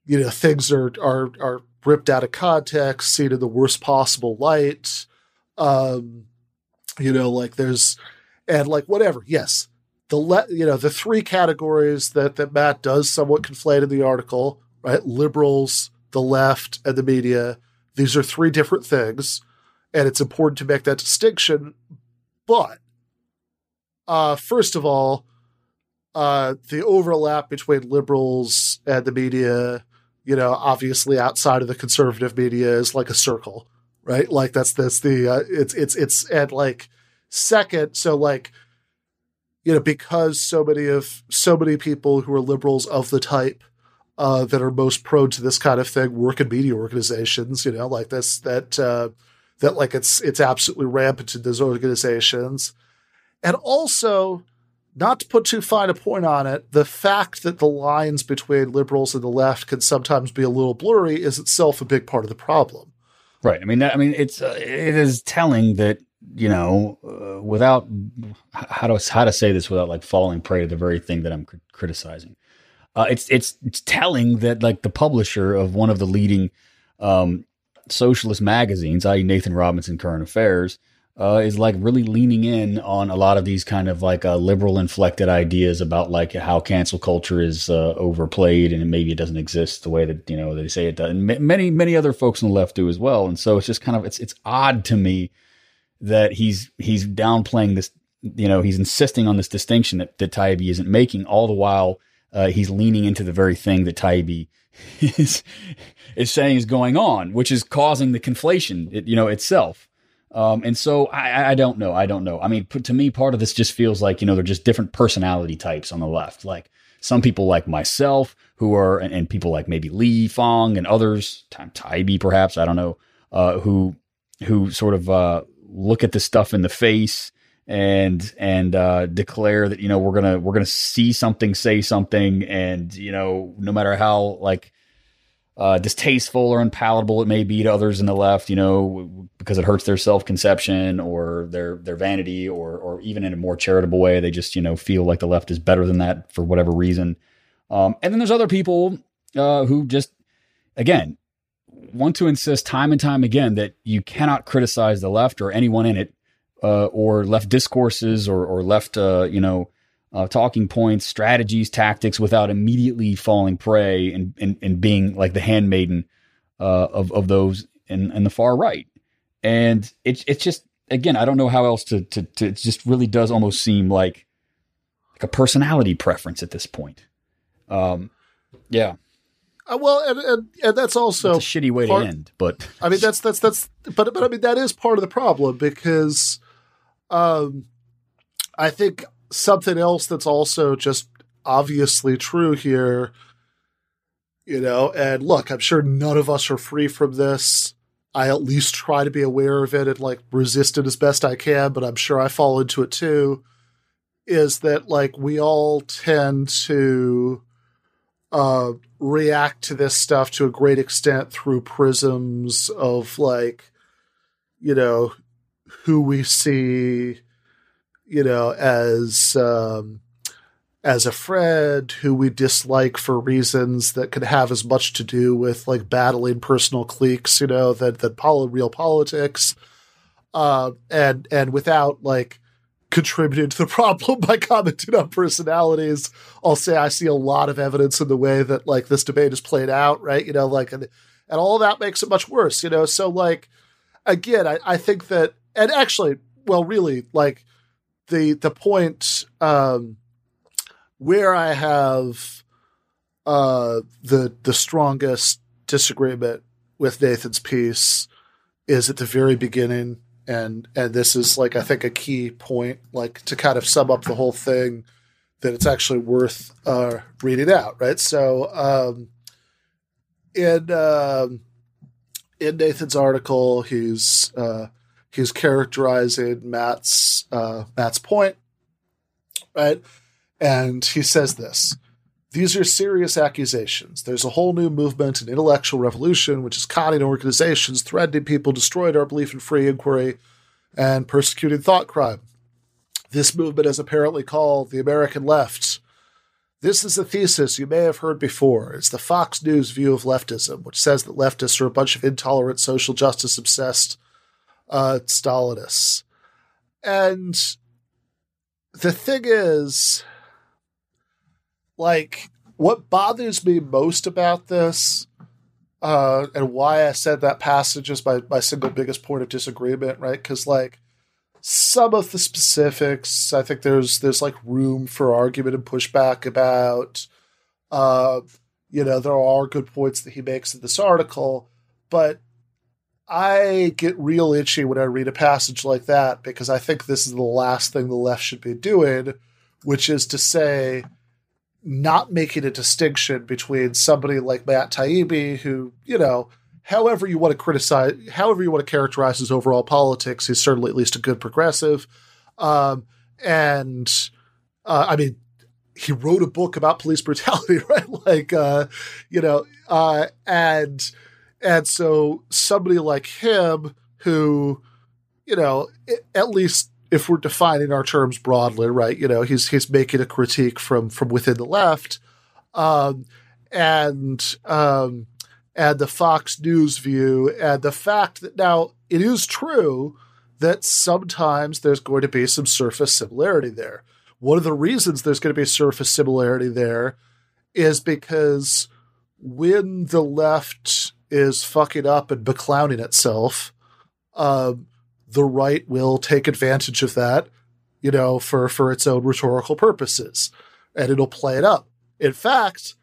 you know things are are are ripped out of context, seen in the worst possible light. Um, you know, like there's and like whatever. Yes, the le- you know the three categories that that Matt does somewhat conflate in the article, right? Liberals, the left, and the media. These are three different things, and it's important to make that distinction. But uh, first of all, uh, the overlap between liberals and the media, you know, obviously outside of the conservative media is like a circle, right? Like that's that's the uh, it's it's it's and like second, so like you know, because so many of so many people who are liberals of the type uh, that are most prone to this kind of thing work in media organizations, you know, like this that uh, that like it's it's absolutely rampant in those organizations, and also not to put too fine a point on it, the fact that the lines between liberals and the left can sometimes be a little blurry is itself a big part of the problem. Right. I mean, I mean, it's uh, it is telling that you know, uh, without how to how to say this without like falling prey to the very thing that I'm cr- criticizing. Uh, it's it's it's telling that like the publisher of one of the leading um, socialist magazines, i.e., Nathan Robinson Current Affairs, uh, is like really leaning in on a lot of these kind of like uh, liberal inflected ideas about like how cancel culture is uh, overplayed and maybe it doesn't exist the way that you know they say it does. And many many other folks on the left do as well. And so it's just kind of it's it's odd to me that he's he's downplaying this. You know, he's insisting on this distinction that, that Taibbi isn't making, all the while uh, he's leaning into the very thing that Taibbi is is saying is going on, which is causing the conflation, it, you know, itself. Um, and so I, I don't know. I don't know. I mean, to me, part of this just feels like, you know, they're just different personality types on the left. Like some people like myself who are, and, and people like maybe Lee Fang and others, Taibbi perhaps, I don't know, uh, who, who sort of, uh, look at the stuff in the face and and uh, declare that you know we're gonna we're gonna see something, say something, and you know no matter how like uh, distasteful or unpalatable it may be to others in the left, you know, because it hurts their self conception or their their vanity, or or even in a more charitable way, they just you know feel like the left is better than that for whatever reason. Um, and then there's other people uh, who just again want to insist time and time again that you cannot criticize the left or anyone in it, uh, or left discourses or, or left, uh, you know, uh, talking points, strategies, tactics without immediately falling prey and, and, and being like the handmaiden uh, of, of those in, in the far right. And it's, it's just, again, I don't know how else to, to, to, it just really does almost seem like, like a personality preference at this point. Um, yeah. Uh, well, and, and, and that's also it's a shitty way part, to end. But I mean, that's that's that's. But but I mean, that is part of the problem because, um, I think something else that's also just obviously true here. You know, and look, I'm sure none of us are free from this. I at least try to be aware of it and like resist it as best I can, but I'm sure I fall into it too. Is that like we all tend to uh, react to this stuff to a great extent through prisms of like, you know, who we see, you know, as um, as a friend, who we dislike for reasons that could have as much to do with like battling personal cliques, you know, that that real politics, uh, and and without like contributing to the problem by commenting on personalities. I'll say I see a lot of evidence in the way that like this debate is played out, right? You know, like and and all that makes it much worse, you know. So like again, I, I think that and actually, well, really, like the the point um where I have uh the the strongest disagreement with Nathan's piece is at the very beginning and and this is like I think a key point, like to kind of sum up the whole thing, that it's actually worth uh, reading out, right? So um, in um, in Nathan's article, he's uh, he's characterizing Matt's uh, Matt's point, right? And he says this. These are serious accusations. There's a whole new movement, an intellectual revolution, which is conning organizations, threatening people, destroyed our belief in free inquiry, and persecuting thought crime. This movement is apparently called the American Left. This is a thesis you may have heard before. It's the Fox News view of leftism, which says that leftists are a bunch of intolerant, social justice obsessed uh, Stalinists. And the thing is, like, what bothers me most about this, uh, and why I said that passage is my, my single biggest point of disagreement, right? Because, like, some of the specifics, I think there's there's like room for argument and pushback about. Uh, you know, there are good points that he makes in this article, but I get real itchy when I read a passage like that because I think this is the last thing the left should be doing, which is to say, not making a distinction between somebody like Matt Taibbi, who, you know, however you want to criticize, however you want to characterize his overall politics, he's certainly at least a good progressive. Um, and uh, I mean, he wrote a book about police brutality, right? like, uh, you know, uh, and and so somebody like him, who, you know, at least if we're defining our terms broadly, right? You know, he's he's making a critique from from within the left, um, and um, and the Fox News view, and the fact that now it is true that sometimes there's going to be some surface similarity there. One of the reasons there's going to be surface similarity there is because when the left is fucking up and beclowning itself, um, the right will take advantage of that, you know, for for its own rhetorical purposes, and it'll play it up. In fact,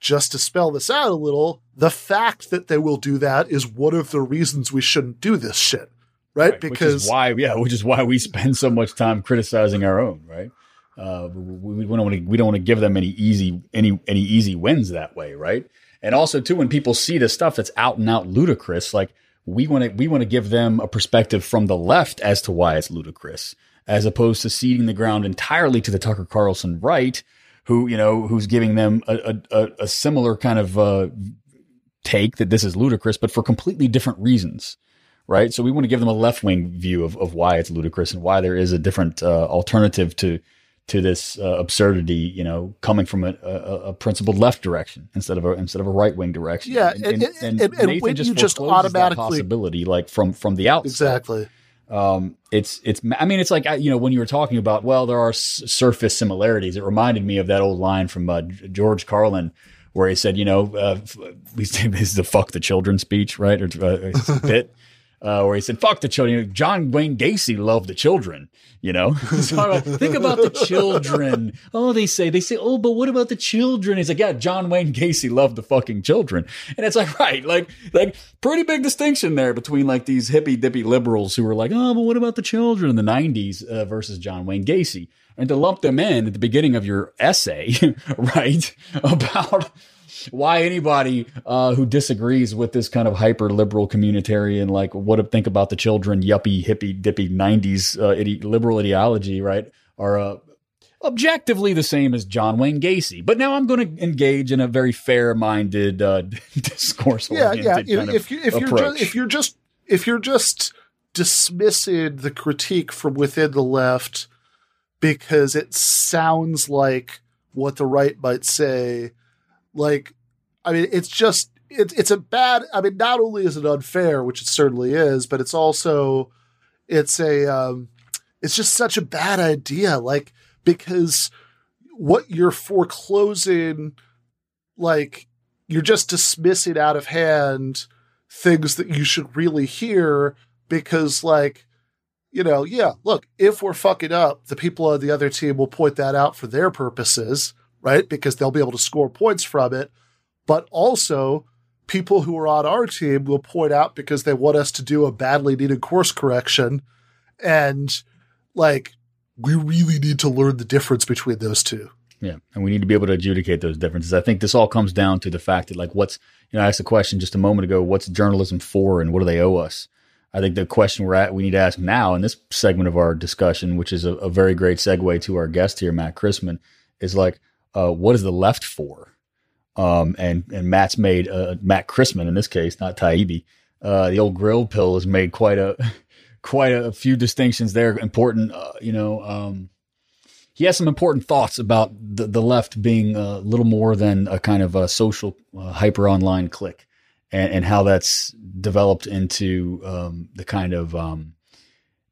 just to spell this out a little, the fact that they will do that is one of the reasons we shouldn't do this shit, right? right because why, yeah, which is why we spend so much time criticizing our own, right? Uh, we, we don't want to we don't want to give them any easy any any easy wins that way, right? And also too, when people see the stuff that's out and out ludicrous, like we want to we want to give them a perspective from the left as to why it's ludicrous, as opposed to ceding the ground entirely to the Tucker Carlson right, who you know who's giving them a a, a similar kind of uh, take that this is ludicrous, but for completely different reasons. Right. So we want to give them a left wing view of, of why it's ludicrous and why there is a different uh, alternative to to this uh, absurdity, you know, coming from a, a, a, principled left direction instead of a instead of a right wing direction. Yeah, and, and, and, and, and when just you just automatically possibility, like from from the outset. Exactly. Um, it's it's. I mean, it's like you know when you were talking about well, there are s- surface similarities. It reminded me of that old line from uh, George Carlin where he said, you know, uh, this is the "fuck the children" speech, right? Or uh, bit uh, where he said, fuck the children. John Wayne Gacy loved the children, you know? so think about the children. Oh, they say, they say, oh, but what about the children? He's like, yeah, John Wayne Gacy loved the fucking children. And it's like, right, like, like pretty big distinction there between like these hippy dippy liberals who were like, oh, but what about the children in the 90s uh, versus John Wayne Gacy? And to lump them in at the beginning of your essay, right, about why anybody uh, who disagrees with this kind of hyper liberal communitarian, like what to think about the children, yuppie, hippie, dippy 90s uh, ide- liberal ideology, right, are uh, objectively the same as John Wayne Gacy. But now I'm going to engage in a very fair minded uh, discourse. Yeah, yeah. If, if, you, if you're just, if you're just if you're just dismissing the critique from within the left because it sounds like what the right might say like, I mean, it's just it's it's a bad. I mean, not only is it unfair, which it certainly is, but it's also it's a um, it's just such a bad idea. Like because what you're foreclosing, like you're just dismissing out of hand things that you should really hear because like you know yeah look if we're fucking up the people on the other team will point that out for their purposes right? Because they'll be able to score points from it. But also, people who are on our team will point out because they want us to do a badly needed course correction. And like, we really need to learn the difference between those two. Yeah. And we need to be able to adjudicate those differences. I think this all comes down to the fact that, like, what's, you know, I asked a question just a moment ago what's journalism for and what do they owe us? I think the question we're at, we need to ask now in this segment of our discussion, which is a, a very great segue to our guest here, Matt Christman, is like, uh, what is the left for? Um, and and Matt's made uh, Matt Christman in this case, not Taibbi. Uh, the old grill pill has made quite a quite a few distinctions there. Important, uh, you know. Um, he has some important thoughts about the, the left being a little more than a kind of a social uh, hyper online clique. and, and how that's developed into um, the kind of um,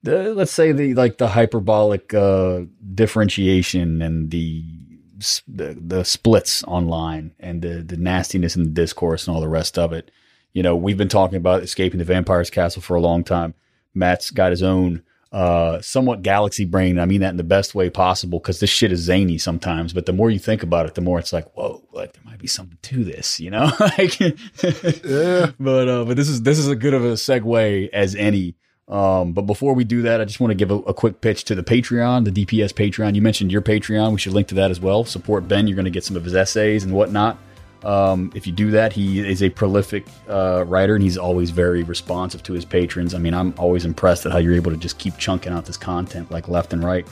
the let's say the like the hyperbolic uh, differentiation and the, the the splits online and the the nastiness in the discourse and all the rest of it. You know, we've been talking about escaping the vampire's castle for a long time. Matt's got his own uh, somewhat galaxy brain. I mean that in the best way possible because this shit is zany sometimes. But the more you think about it, the more it's like, whoa, like there might be something to this, you know? like, Yeah. but uh, but this is this is as good of a segue as any. Um, but before we do that, I just want to give a, a quick pitch to the Patreon, the DPS Patreon. You mentioned your Patreon. We should link to that as well. Support Ben. You're going to get some of his essays and whatnot. Um, if you do that, he is a prolific uh, writer and he's always very responsive to his patrons. I mean, I'm always impressed at how you're able to just keep chunking out this content like left and right.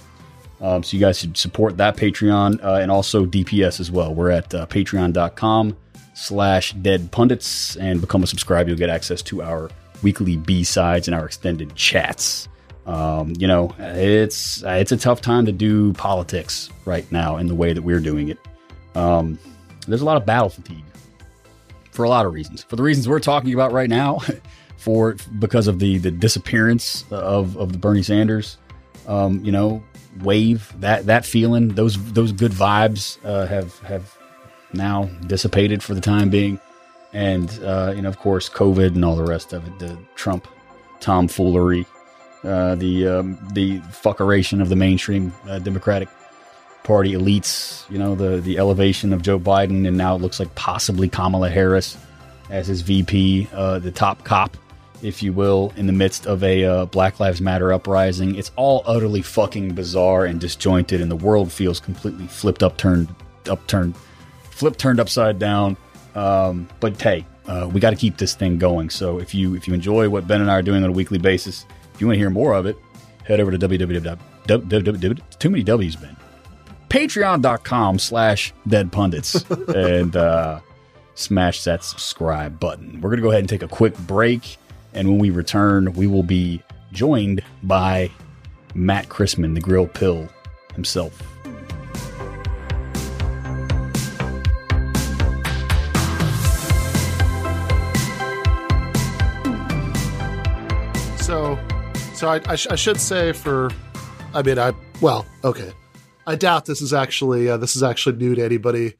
Um, so you guys should support that Patreon uh, and also DPS as well. We're at uh, patreon.com slash dead pundits and become a subscriber. You'll get access to our weekly B-sides and our extended chats. Um, you know, it's it's a tough time to do politics right now in the way that we're doing it. Um, there's a lot of battle fatigue for a lot of reasons. For the reasons we're talking about right now, for because of the the disappearance of of the Bernie Sanders, um, you know, wave that that feeling, those those good vibes uh, have have now dissipated for the time being, and uh, you know, of course, COVID and all the rest of it, the Trump tomfoolery, uh, the um, the fuckeration of the mainstream uh, Democratic Party elites, you know, the the elevation of Joe Biden, and now it looks like possibly Kamala Harris as his VP, uh, the top cop, if you will, in the midst of a uh, Black Lives Matter uprising. It's all utterly fucking bizarre and disjointed, and the world feels completely flipped, up, upturned, upturned, flip turned upside down. Um, but hey, uh, we got to keep this thing going. So if you if you enjoy what Ben and I are doing on a weekly basis, if you want to hear more of it, head over to www. Too many W's, Ben patreon.com slash dead pundits and uh, smash that subscribe button. We're going to go ahead and take a quick break. And when we return, we will be joined by Matt Christman, the grill pill himself. So I, I, sh- I should say for, I mean, I well, okay. I doubt this is actually uh, this is actually new to anybody.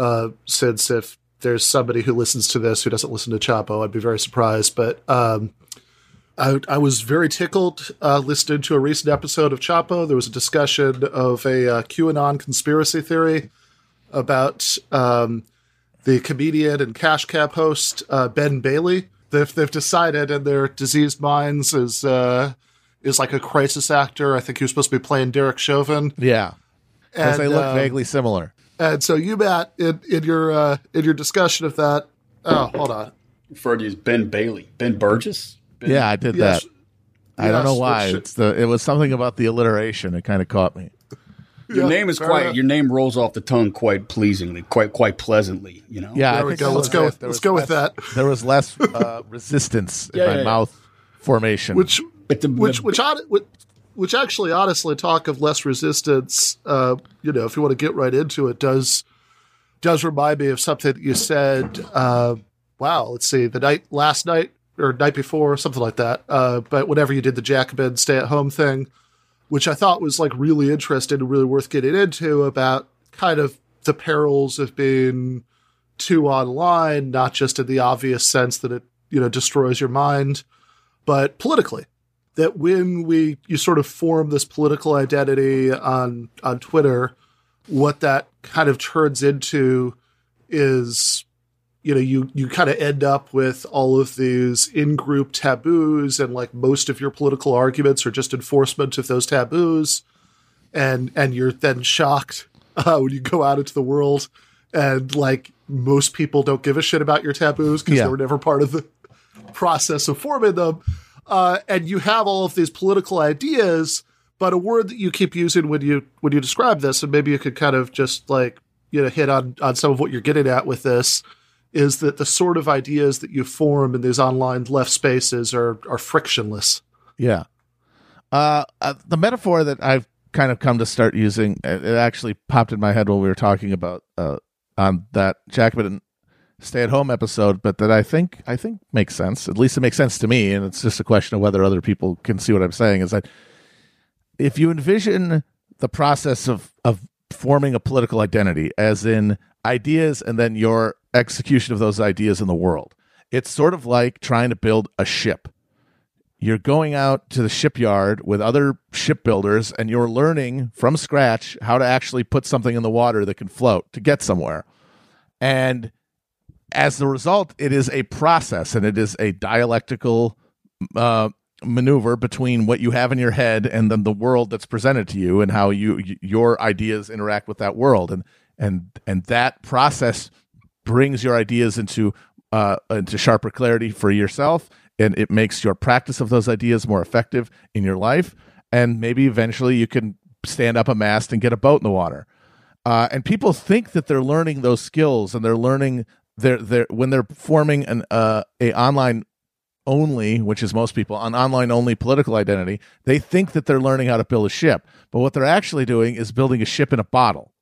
Uh, since if there's somebody who listens to this who doesn't listen to Chapo, I'd be very surprised. But um, I, I was very tickled uh, listening to a recent episode of Chapo. There was a discussion of a uh, QAnon conspiracy theory about um, the comedian and Cash Cab host uh, Ben Bailey. They've, they've decided in their diseased minds is uh, is like a crisis actor. I think he was supposed to be playing Derek Chauvin. Yeah, because And, they look um, vaguely similar. And so you, Matt, in, in your uh, in your discussion of that. Oh, hold on. Referred to as Ben Bailey. Ben Burgis? Ben- Yeah, I did Yes. that. I don't know why. which- It's the it was something about the alliteration. It kind of caught me. Your Yeah, name is quite, enough. your name rolls off the tongue quite pleasingly, quite, quite pleasantly, you know? Yeah, I There we go. Let's go with- There let's was go with that. There was less uh, resistance in Yeah, my yeah, yeah. mouth formation. Which But the, which which hon- which which actually honestly talk of less resistance uh you know if you want to get right into it does does remind me of something that you said uh wow let's see the night last night or night before something like that uh but whenever you did the jacobin stay at home thing which i thought was like really interesting and really worth getting into about kind of the perils of being too online not just in the obvious sense that it you know destroys your mind but politically. That when we you sort of form this political identity on on Twitter, what that kind of turns into is you know you you kind of end up with all of these in-group taboos and like most of your political arguments are just enforcement of those taboos and and you're then shocked uh, when you go out into the world and like most people don't give a shit about your taboos because Yeah. they were never part of the process of forming them uh, and you have all of these political ideas but a word that you keep using when you when you describe this and maybe you could kind of just like you know hit on on some of what you're getting at with this is that the sort of ideas that you form in these online left spaces are are frictionless Yeah. Uh, uh, the metaphor that I've kind of come to start using, it it actually popped in my head while we were talking about uh, on that Jacobin stay at home episode, but that I think I think makes sense. At least it makes sense to me, and it's just a question of whether other people can see what I'm saying. Is that if you envision the process of of forming a political identity, as in ideas, and then your execution of those ideas in the world, it's sort of like trying to build a ship. You're going out to the shipyard with other shipbuilders, and you're learning from scratch how to actually put something in the water that can float to get somewhere. And as the result, it is a process and it is a dialectical uh, maneuver between what you have in your head and then the world that's presented to you and how you your ideas interact with that world and and and that process brings your ideas into uh, into sharper clarity for yourself and it makes your practice of those ideas more effective in your life and maybe eventually you can stand up a mast and get a boat in the water uh, and people think that they're learning those skills and they're learning they're they're when they're forming an uh, a online only, which is most people, an online only political identity, they think that they're learning how to build a ship. But what they're actually doing is building a ship in a bottle.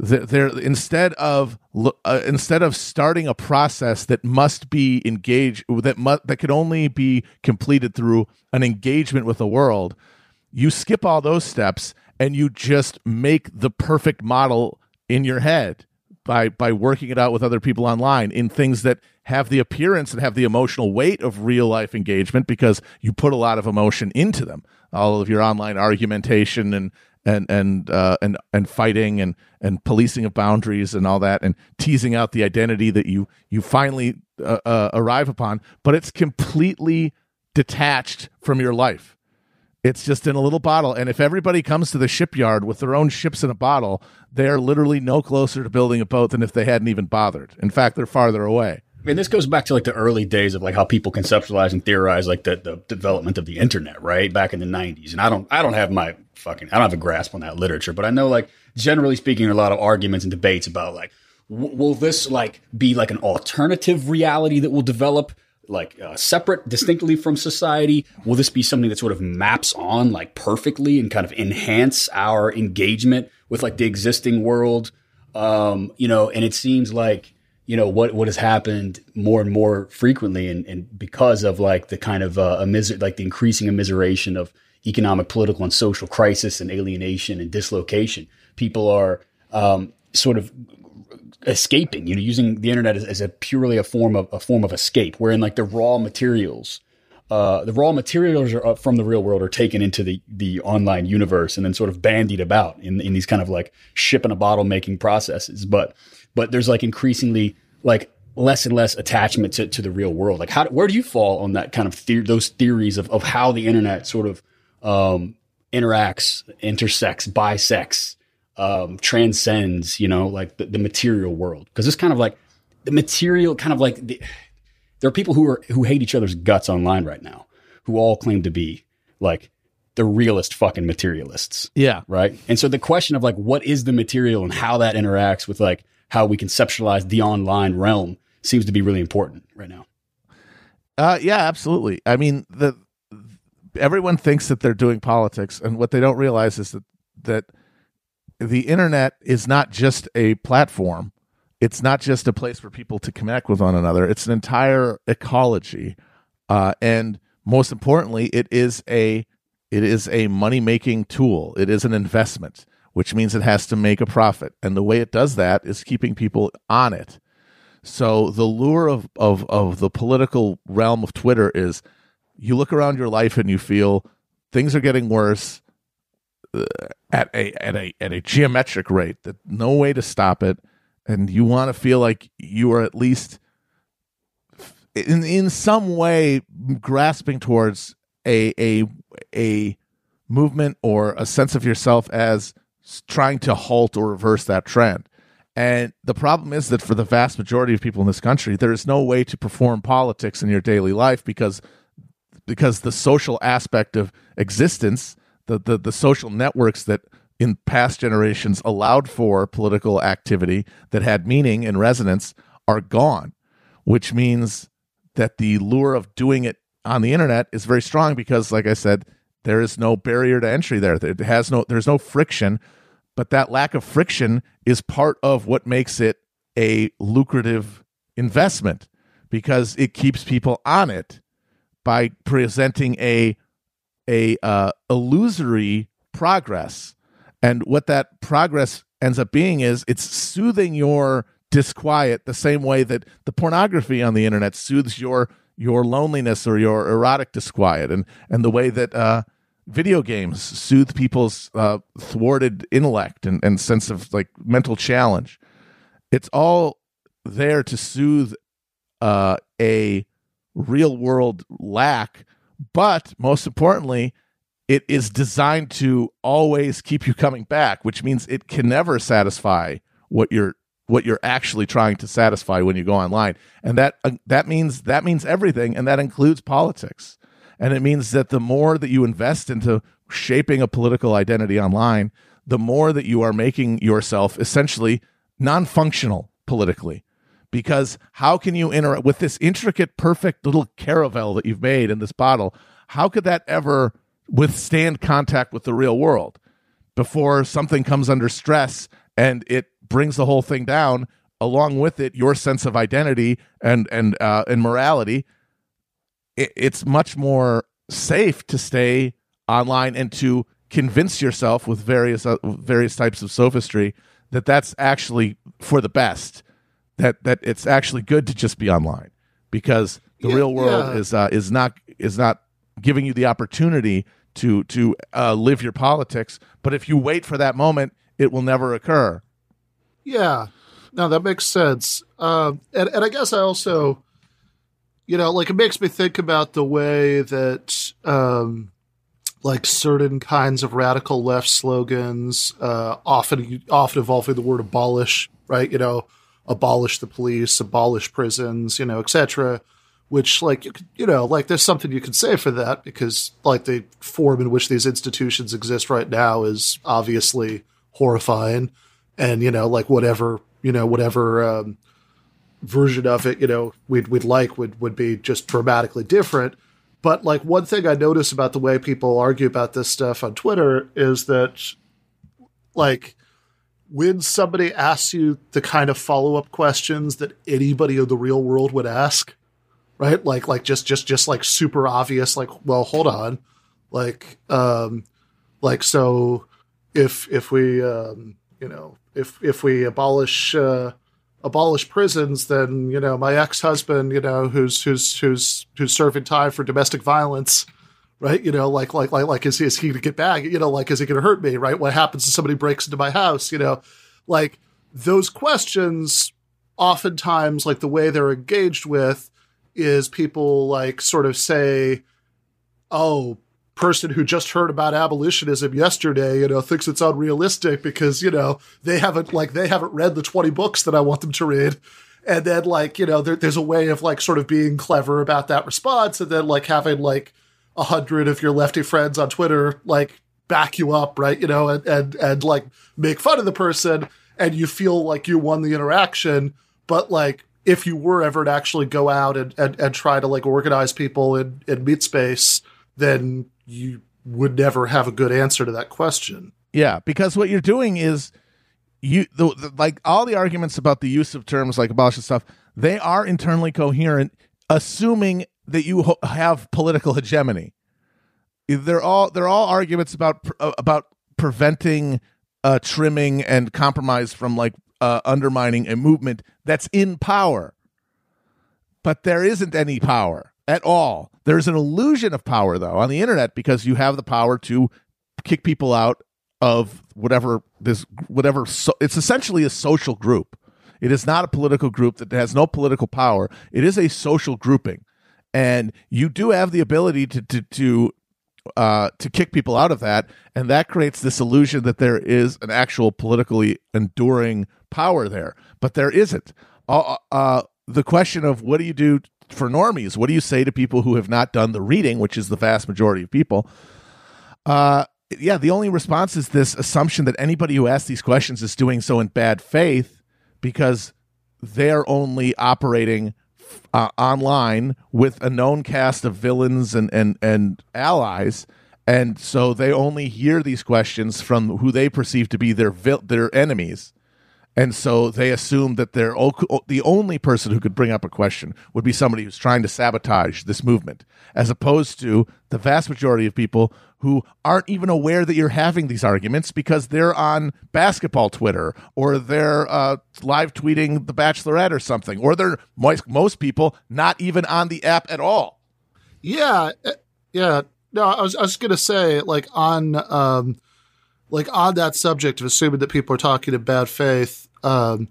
They're, instead of uh, instead of starting a process that must be engaged that mu- that could only be completed through an engagement with the world, you skip all those steps and you just make the perfect model in your head by by working it out with other people online in things that have the appearance and have the emotional weight of real life engagement because you put a lot of emotion into them. All of your online argumentation and and and uh, and and fighting and and policing of boundaries and all that and teasing out the identity that you you finally uh, uh, arrive upon, but it's completely detached from your life. It's just in a little bottle. And if everybody comes to the shipyard with their own ships in a bottle, they are literally no closer to building a boat than if they hadn't even bothered. In fact, they're farther away. I mean, this goes back to like the early days of like how people conceptualize and theorize like the, the development of the internet, right? Back in the '90s, and I don't, I don't have my fucking, I don't have a grasp on that literature, but I know like generally speaking, a lot of arguments and debates about like, w- will this like be like an alternative reality that will develop like uh, separate distinctly from society? Will this be something that sort of maps on like perfectly and kind of enhance our engagement with like the existing world? Um you know and it seems like you know what what has happened more and more frequently and, and because of like the kind of uh, immiser- like the increasing immiseration of economic political and social crisis and alienation and dislocation people are um, sort of escaping, you know, using the internet as, as, a purely a form of a form of escape, wherein like the raw materials, uh, the raw materials are, uh, from the real world are taken into the the online universe and then sort of bandied about in in these kind of like ship in a bottle making processes. But but there's like increasingly like less and less attachment to, to the real world. Like how where do you fall on that kind of the- those theories of of how the internet sort of um, interacts, intersects, bisects um, transcends, you know, like the, the material world. Because it's kind of like the material, kind of like the, there are people who are who hate each other's guts online right now, who all claim to be like the realist fucking materialists. Yeah. Right. And so the question of like what is the material and how that interacts with like how we conceptualize the online realm seems to be really important right now. Uh, yeah, absolutely. I mean, the everyone thinks that they're doing politics, and what they don't realize is that that the internet is not just a platform. It's not just a place for people to connect with one another. It's an entire ecology, uh, and most importantly, it is a it is a money making tool. It is an investment, which means it has to make a profit, and the way it does that is keeping people on it. So the lure of of of the political realm of Twitter is you look around your life and you feel things are getting worse uh, at a at a at a geometric rate that no way to stop it and you want to feel like you are at least in in some way grasping towards a a a movement or a sense of yourself as trying to halt or reverse that trend. And the problem is that for the vast majority of people in this country, there is no way to perform politics in your daily life because because the social aspect of existence, the the, the social networks that in past generations allowed for political activity that had meaning and resonance are gone, which means that the lure of doing it on the internet is very strong because, like I said, there is no barrier to entry there. It has no, there's no friction, but that lack of friction is part of what makes it a lucrative investment because it keeps people on it by presenting a a uh, illusory progress. And what that progress ends up being is it's soothing your disquiet the same way that the pornography on the internet soothes your your loneliness or your erotic disquiet and and the way that uh video games soothe people's uh thwarted intellect and, and sense of like mental challenge. It's all there to soothe uh a real world lack but most importantly it is designed to always keep you coming back which means it can never satisfy what you're what you're actually trying to satisfy when you go online. And that uh, that means that means everything and that includes politics and it means that the more that you invest into shaping a political identity online the more that you are making yourself essentially non-functional politically. Because how can you interact with this intricate perfect little caravel that you've made in this bottle how could that ever withstand contact with the real world before something comes under stress and it brings the whole thing down along with it your sense of identity and and uh, and morality it, it's much more safe to stay online and to convince yourself with various uh, various types of sophistry that that's actually for the best that that it's actually good to just be online because the Yeah, real world yeah. is uh, is not is not giving you the opportunity to to uh, live your politics but if you wait for that moment it will never occur Yeah, no, that makes sense. Um, and and I guess I also, you know, like it makes me think about the way that, um, like certain kinds of radical left slogans, uh, often often involving the word abolish, right? You know, abolish the police, abolish prisons, you know, etc. Which, like, you, you know, like there's something you can say for that because, like, the form in which these institutions exist right now is obviously horrifying and you know like whatever you know whatever um, version of it you know we'd we'd like would would be just dramatically different. But like one thing i notice about the way people argue about this stuff on twitter is that like when somebody asks you the kind of follow-up questions that anybody in the real world would ask right? Like like just just just like super obvious like well hold on. Like um like so if if we um you know if if we abolish uh abolish prisons then you know my ex-husband you know who's who's who's who's serving time for domestic violence right? You know like like like like is he is he gonna get back? You know like is he to hurt me right? What happens if somebody breaks into my house? You know like those questions oftentimes like the way they're engaged with is people like sort of say oh person who just heard about abolitionism yesterday, you know, thinks it's unrealistic because, you know, they haven't like they haven't read the 20 books that I want them to read. And then like, you know, there, there's a way of like sort of being clever about that response and then like having like a hundred of your lefty friends on Twitter like back you up, right? You know, and, and and like make fun of the person and you feel like you won the interaction, but like if you were ever to actually go out and, and, and try to like organize people in, in meet space, then you would never have a good answer to that question. Yeah, because what you're doing is you the, the, like all the arguments about the use of terms like abolish and stuff. They are internally coherent, assuming that you ho- have political hegemony. They're all they're all arguments about uh, about preventing uh, trimming and compromise from like uh, undermining a movement that's in power. But there isn't any power at all. There's an illusion of power though on the internet because you have the power to kick people out of whatever this whatever so, it's essentially a social group. It is not a political group that has no political power. It is a social grouping. And you do have the ability to to to uh, to kick people out of that, and that creates this illusion that there is an actual politically enduring power there, but there isn't. Uh, uh, the question of what do you do for normies? What do you say to people who have not done the reading, which is the vast majority of people? Uh, yeah, the only response is this assumption that anybody who asks these questions is doing so in bad faith because they're only operating uh, online with a known cast of villains and, and, and allies. And so they only hear these questions from who they perceive to be their their enemies. And so they assume that they're the only person who could bring up a question would be somebody who's trying to sabotage this movement, as opposed to the vast majority of people who aren't even aware that you're having these arguments because they're on basketball Twitter or they're uh, live tweeting The Bachelorette or something, or they're most, people not even on the app at all. Yeah, uh, yeah. No, I was I was gonna say like on um like on that subject of assuming that people are talking in bad faith. Um,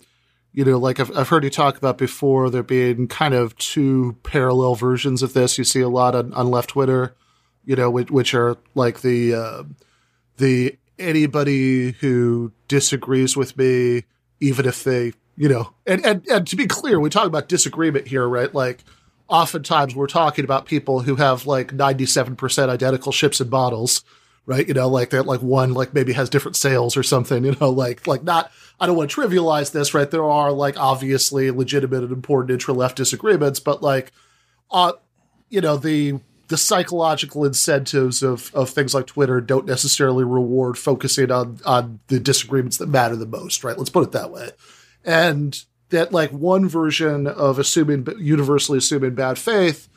you know, like I've I've heard you talk about before, there being kind of two parallel versions of this. You see a lot on, on left Twitter, you know, which, which are like the uh, the anybody who disagrees with me, even if they, you know, and, and and to be clear, we talk about disagreement here, right? Like oftentimes we're talking about people who have like 97% identical ships and bottles, right? You know, like that, like one, like maybe has different sales or something, you know, like, like not, I don't want to trivialize this, right? There are like obviously legitimate and important intra left disagreements, but like, uh, you know, the, the psychological incentives of, of things like Twitter don't necessarily reward focusing on, on the disagreements that matter the most, right? Let's put it that way. And, that like one version of assuming universally assuming bad faith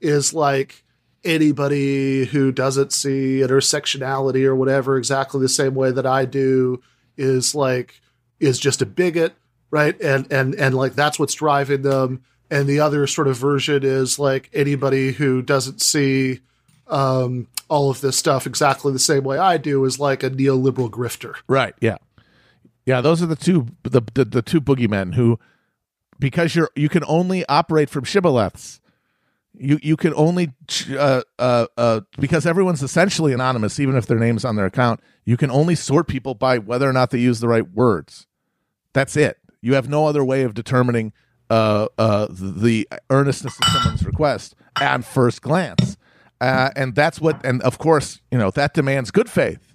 is like anybody who doesn't see intersectionality or whatever exactly the same way that I do is like is just a bigot, right? And and and like that's what's driving them. And the other sort of version is like anybody who doesn't see um, all of this stuff exactly the same way I do is like a neoliberal grifter. Right. Yeah. Yeah, those are the two the, the the two boogeymen who because you're you can only operate from shibboleths. You you can only uh, uh, uh, because everyone's essentially anonymous, even if their name's on their account. You can only sort people by whether or not they use the right words. That's it. You have no other way of determining uh, uh, the earnestness of someone's request at first glance, uh, and that's what. And of course, you know that demands good faith.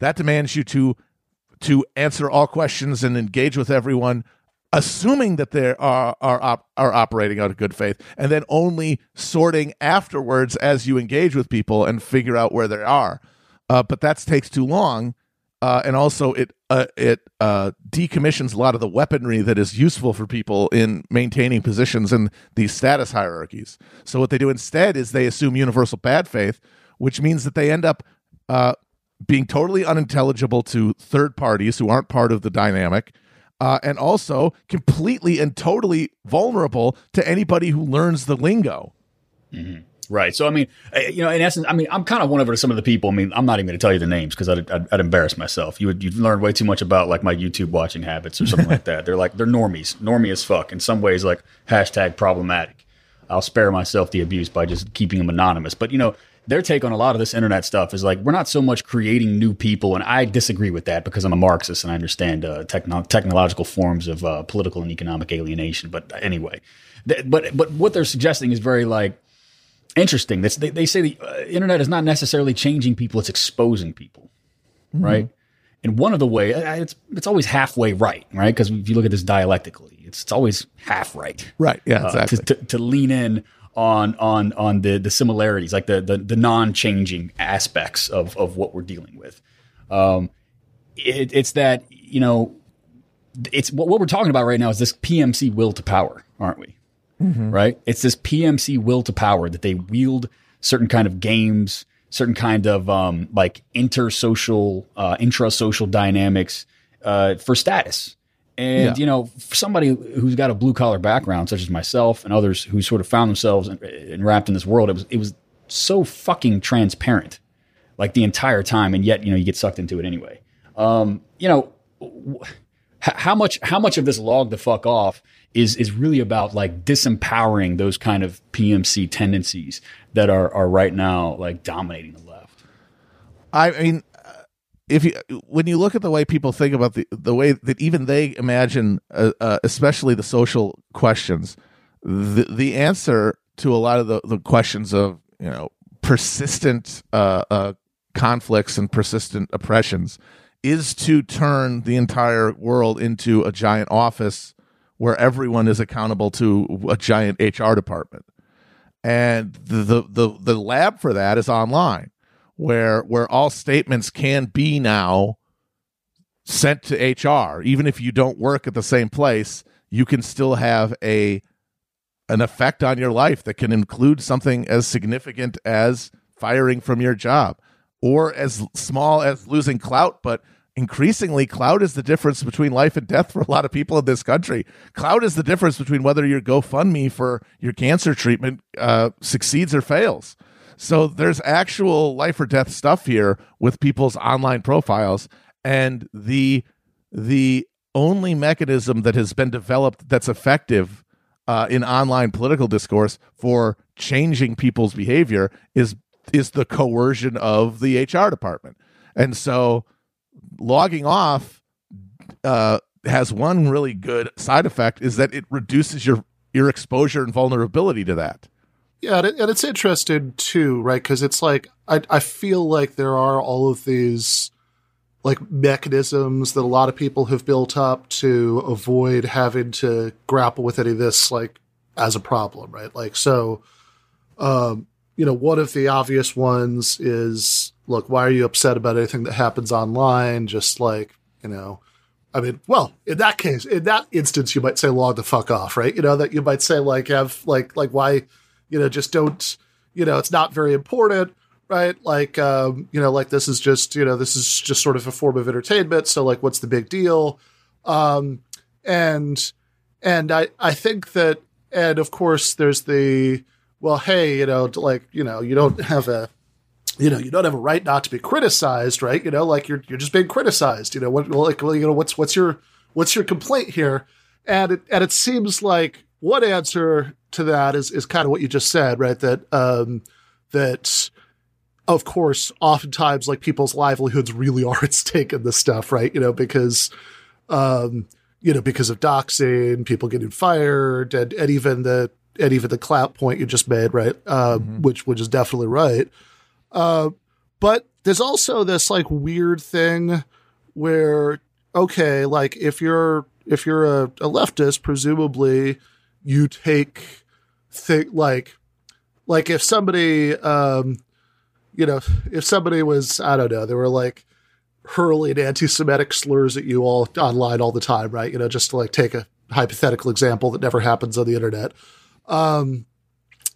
That demands you to to answer all questions and engage with everyone assuming that they are are op- are operating out of good faith and then only sorting afterwards as you engage with people and figure out where they are. Uh, but that takes too long uh, and also it uh, it uh, decommissions a lot of the weaponry that is useful for people in maintaining positions in these status hierarchies. So what they do instead is they assume universal bad faith which means that they end up uh, being totally unintelligible to third parties who aren't part of the dynamic, uh, and also completely and totally vulnerable to anybody who learns the lingo. Mm-hmm. Right. So, I mean, you know, in essence, I mean, I'm kind of one over to some of the people. I mean, I'm not even going to tell you the names because I'd, I'd, I'd, embarrass myself. You would you'd learn way too much about like my YouTube watching habits or something like that. They're like they're normies, normie as fuck. In some ways, like hashtag problematic. I'll spare myself the abuse by just keeping them anonymous. But you know, their take on a lot of this internet stuff is like we're not so much creating new people, and I disagree with that because I'm a Marxist and I understand uh, techno- technological forms of uh, political and economic alienation. But anyway, th- but but what they're suggesting is very like interesting. That's, they, they say the uh, internet is not necessarily changing people; it's exposing people, mm-hmm. right? And one of the way it's it's always halfway right, right? Because if you look at this dialectically, it's, it's always half right, right? Yeah, exactly. Uh, to, to, to lean in on on on the the similarities, like the the, the non changing aspects of of what we're dealing with. Um, it, it's that you know, it's what, what we're talking about right now is this PMC will to power, aren't we? Mm-hmm. Right? It's this PMC will to power that they wield certain kind of games, certain kind of um, like intersocial, uh, intra-social dynamics uh, for status. And yeah. you know, for somebody who's got a blue collar background, such as myself and others who sort of found themselves enwrapped in this world, it was it was so fucking transparent, like the entire time, and yet you know you get sucked into it anyway. Um, you know, how much how much of this log the fuck off is is really about like disempowering those kind of PMC tendencies that are are right now like dominating the left. I mean, if you when you look at the way people think about the the way that even they imagine, uh, uh, especially the social questions, the the answer to a lot of the, the questions of you know persistent uh, uh conflicts and persistent oppressions is to turn the entire world into a giant office where everyone is accountable to a giant HR department, and the the the, the lab for that is online where where all statements can be now sent to HR. Even if you don't work at the same place, you can still have a an effect on your life that can include something as significant as firing from your job or as small as losing clout, but increasingly clout is the difference between life and death for a lot of people in this country. Clout is the difference between whether your GoFundMe for your cancer treatment uh, succeeds or fails. So there's actual life or death stuff here with people's online profiles and the the only mechanism that has been developed that's effective uh, in online political discourse for changing people's behavior is is the coercion of the HR department. And so logging off uh, has one really good side effect is that it reduces your your exposure and vulnerability to that. Yeah, and, it's interesting too, right? Because it's like I I feel like there are all of these like mechanisms that a lot of people have built up to avoid having to grapple with any of this like as a problem, right? Like so um you know, one of the obvious ones is look, why are you upset about anything that happens online? Just like, you know, I mean, well, in that case, in that instance, you might say log the fuck off, right? You know, that you might say like have like like why, you know, just don't, you know, it's not very important, right? Like um, you know, like this is just, you know, this is just sort of a form of entertainment. So like what's the big deal? Um and and I I think that and of course there's the well, hey, you know, like, you know, you don't have a you know, you don't have a right not to be criticized, right? You know, like you're you're just being criticized. You know, what like well, you know, what's what's your what's your complaint here? And it and it seems like one answer to that is is kind of what you just said, right? That um that of course, oftentimes like people's livelihoods really are at stake in this stuff, right? You know, because um, you know, because of doxing, people getting fired, and, and even the and even the clout point you just made, right? Uh, which which is definitely right. Uh, but there's also this like weird thing where okay, like if you're if you're a, a leftist, presumably you take think like like if somebody um you know if somebody was I don't know they were like hurling anti-Semitic slurs at you all online all the time, right? You know, just to like take a hypothetical example that never happens on the internet. Um,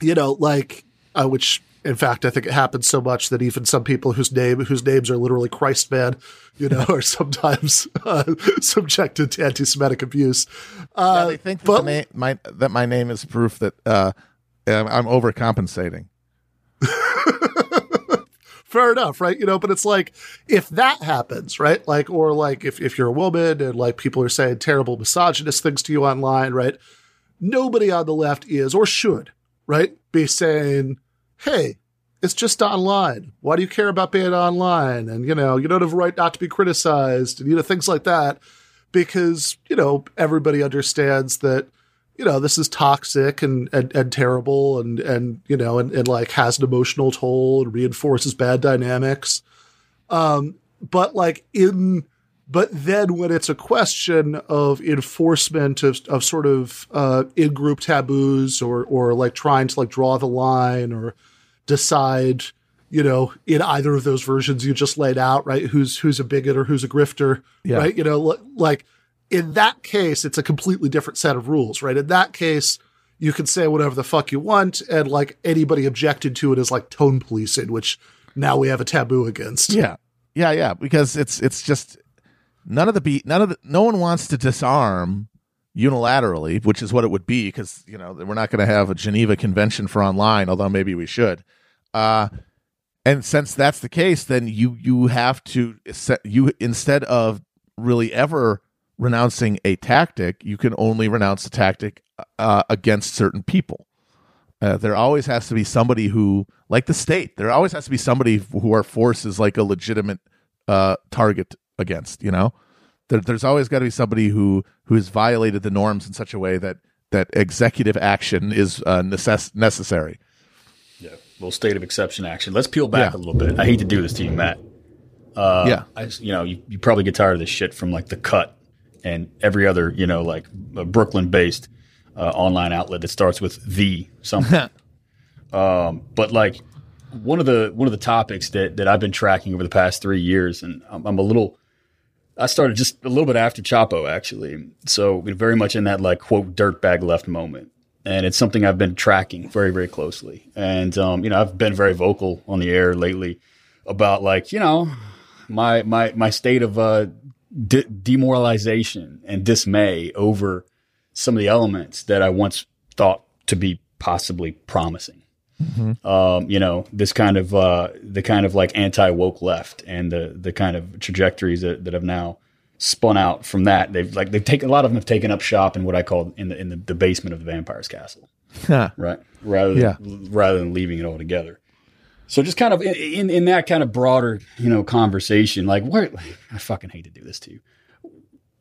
you know, like uh, which in fact I think it happens so much that even some people whose name whose names are literally Christman, you know, are sometimes uh, subjected to anti-Semitic abuse. Uh, yeah, they think that, but- the na- my, that my name is proof that uh, I'm I'm overcompensating. fair enough, right? You know, but it's like if that happens, right? Like, or like if, if you're a woman and like people are saying terrible misogynist things to you online, right? Nobody on the left is or should, right? Be saying, hey, it's just online. Why do you care about being online? And, you know, you don't have a right not to be criticized and, you know, things like that. Because, you know, everybody understands that, you know, this is toxic and, and, and terrible and, and, you know, and, and like has an emotional toll and reinforces bad dynamics. Um, but like in, but then when it's a question of enforcement of, of sort of, uh, in-group taboos or, or like trying to like draw the line or decide, you know, in either of those versions you just laid out, right? Who's, who's a bigot or who's a grifter, Yeah. right? You know, li- like in that case, it's a completely different set of rules, right? In that case, you can say whatever the fuck you want, and like anybody objected to it is like tone policing, which now we have a taboo against. Yeah, yeah, yeah. Because it's it's just none of the beat, none of the no one wants to disarm unilaterally, which is what it would be. Because you know we're not going to have a Geneva Convention for online, although maybe we should. Uh, and since that's the case, then you you have to you instead of really ever renouncing a tactic, you can only renounce a tactic uh, against certain people. Uh, there always has to be somebody who, like the state, there always has to be somebody who our force is like a legitimate uh, target against. You know, there, there's always got to be somebody who who has violated the norms in such a way that that executive action is uh, necess- necessary. Little state of exception action. Let's peel back Yeah. a little bit. I hate to do this to you, Matt. Uh, yeah, I, you know, you, you probably get tired of this shit from like the cut and every other, you know, like Brooklyn-based uh, online outlet that starts with the something. um, but like one of the one of the topics that that I've been tracking over the past three years, and I'm, I'm a little I started just a little bit after Chapo, actually. So very much in that like quote dirtbag left moment, and it's something I've been tracking very very closely. And um, you know, I've been very vocal on the air lately about like you know my my my state of uh, de- demoralization and dismay over some of the elements that I once thought to be possibly promising. Um, you know, this kind of uh, the kind of like anti woke left and the the kind of trajectories that, that have now spun out from that. They've like they've taken a lot of them have taken up shop in what I call in the in the, the basement of the vampire's castle, Huh. right? Rather than Yeah. rather than leaving it all together. So just kind of in, in that kind of broader you know conversation, like where I fucking hate to do this to you.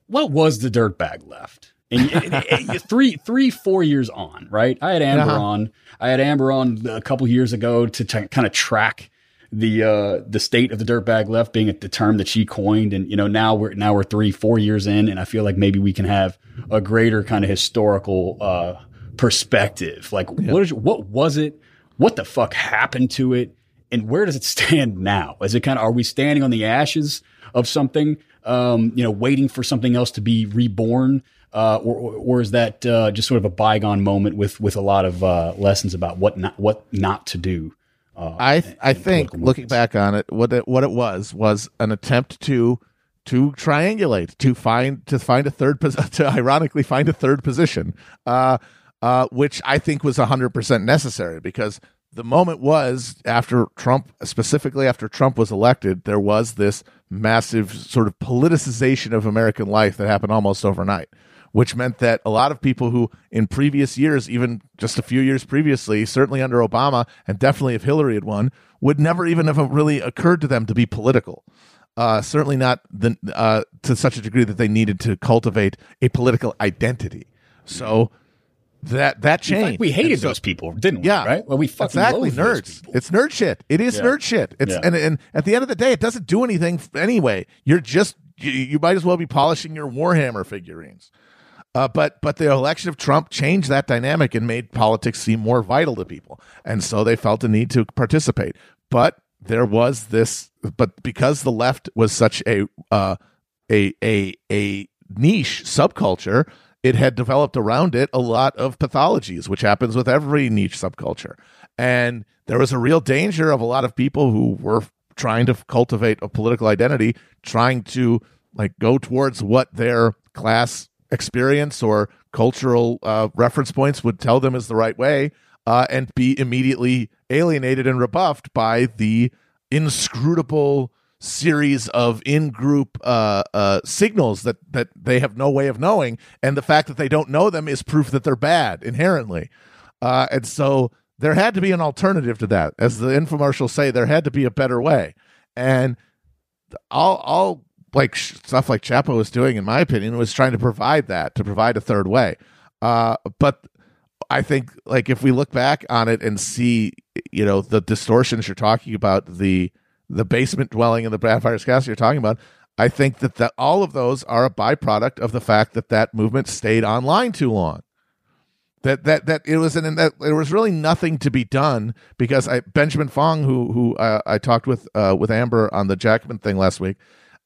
What was the dirtbag left? And, and- and three, three, four years on, right? I had Amber Uh-huh. on. I had Amber on a couple years ago to t- kind of track the uh, the state of the dirtbag left, being the term that she coined. And you know, now we're now we're three, four years in, and I feel like maybe we can have a greater kind of historical uh, perspective. Like, what is what was it? What the fuck happened to it? And where does it stand now? Is it kind of are we standing on the ashes of something? Um, you know, waiting for something else to be reborn, uh, or, or, or is that uh, just sort of a bygone moment with with a lot of uh, lessons about what not what not to do? Uh, I I in think looking movements? back on it, what it, what it was was an attempt to to triangulate to find to find a third pos- to ironically find a third position, uh, uh, which I think was hundred percent necessary because the moment was after Trump, specifically after Trump was elected, there was this massive sort of politicization of American life that happened almost overnight which meant that a lot of people who in previous years, even just a few years previously, certainly under Obama and definitely if Hillary had won, would never even have really occurred to them to be political. Uh, certainly not the, uh, to such a degree that they needed to cultivate a political identity. So that that changed. we hated so- those people, didn't we? yeah, right. Well, we fucking exactly nerds. It's nerd shit. It is Yeah. nerd shit. It's Yeah. and and at the end of the day, it doesn't do anything anyway. You're just you, you might as well be polishing your Warhammer figurines. Uh, but but the election of Trump changed that dynamic and made politics seem more vital to people, and so they felt a need to participate. But there was this, but because the left was such a uh, a a a niche subculture, it had developed around it a lot of pathologies, which happens with every niche subculture. And there was a real danger of a lot of people who were trying to cultivate a political identity, trying to like go towards what their class experience or cultural uh, reference points would tell them is the right way, uh, and be immediately alienated and rebuffed by the inscrutable series of in-group uh, uh, signals that that they have no way of knowing, and the fact that they don't know them is proof that they're bad inherently. Uh, and so there had to be an alternative to that, as the infomercials say. There had to be a better way, and all all like stuff like Chapo was doing, in my opinion, was trying to provide that to provide a third way. Uh, but I think like if we look back on it and see, you know, the distortions you're talking about, the the basement dwelling in the Vampire's Castle you're talking about, I think that that all of those are a byproduct of the fact that that movement stayed online too long. That that that it was an that there was really nothing to be done because I Benjamin Fong who who uh, I talked with uh, with Amber on the Jacobin thing last week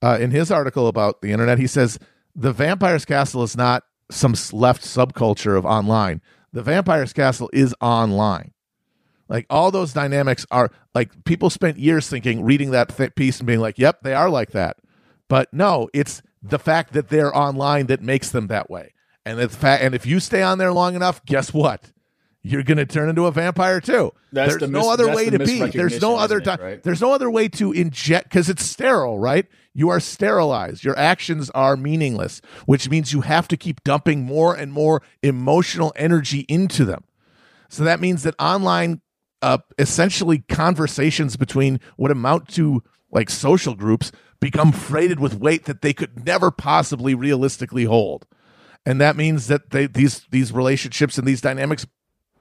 uh, in his article about the internet he says the Vampire's Castle is not some left subculture of online. The Vampire's Castle is online. Like all those dynamics are like people spent years thinking, reading that th- piece and being like, "Yep, they are like that." But no, it's the fact that they're online that makes them that way. And it's fa- and if you stay on there long enough, guess what? You're going to turn into a vampire too. That's there's the no mis- other way to be. There's no other di- right? there's no other way to inject because it's sterile, right? You are sterilized. Your actions are meaningless, which means you have to keep dumping more and more emotional energy into them. So that means that online, uh, essentially conversations between what amount to like social groups become freighted with weight that they could never possibly realistically hold. And that means that they, these these relationships and these dynamics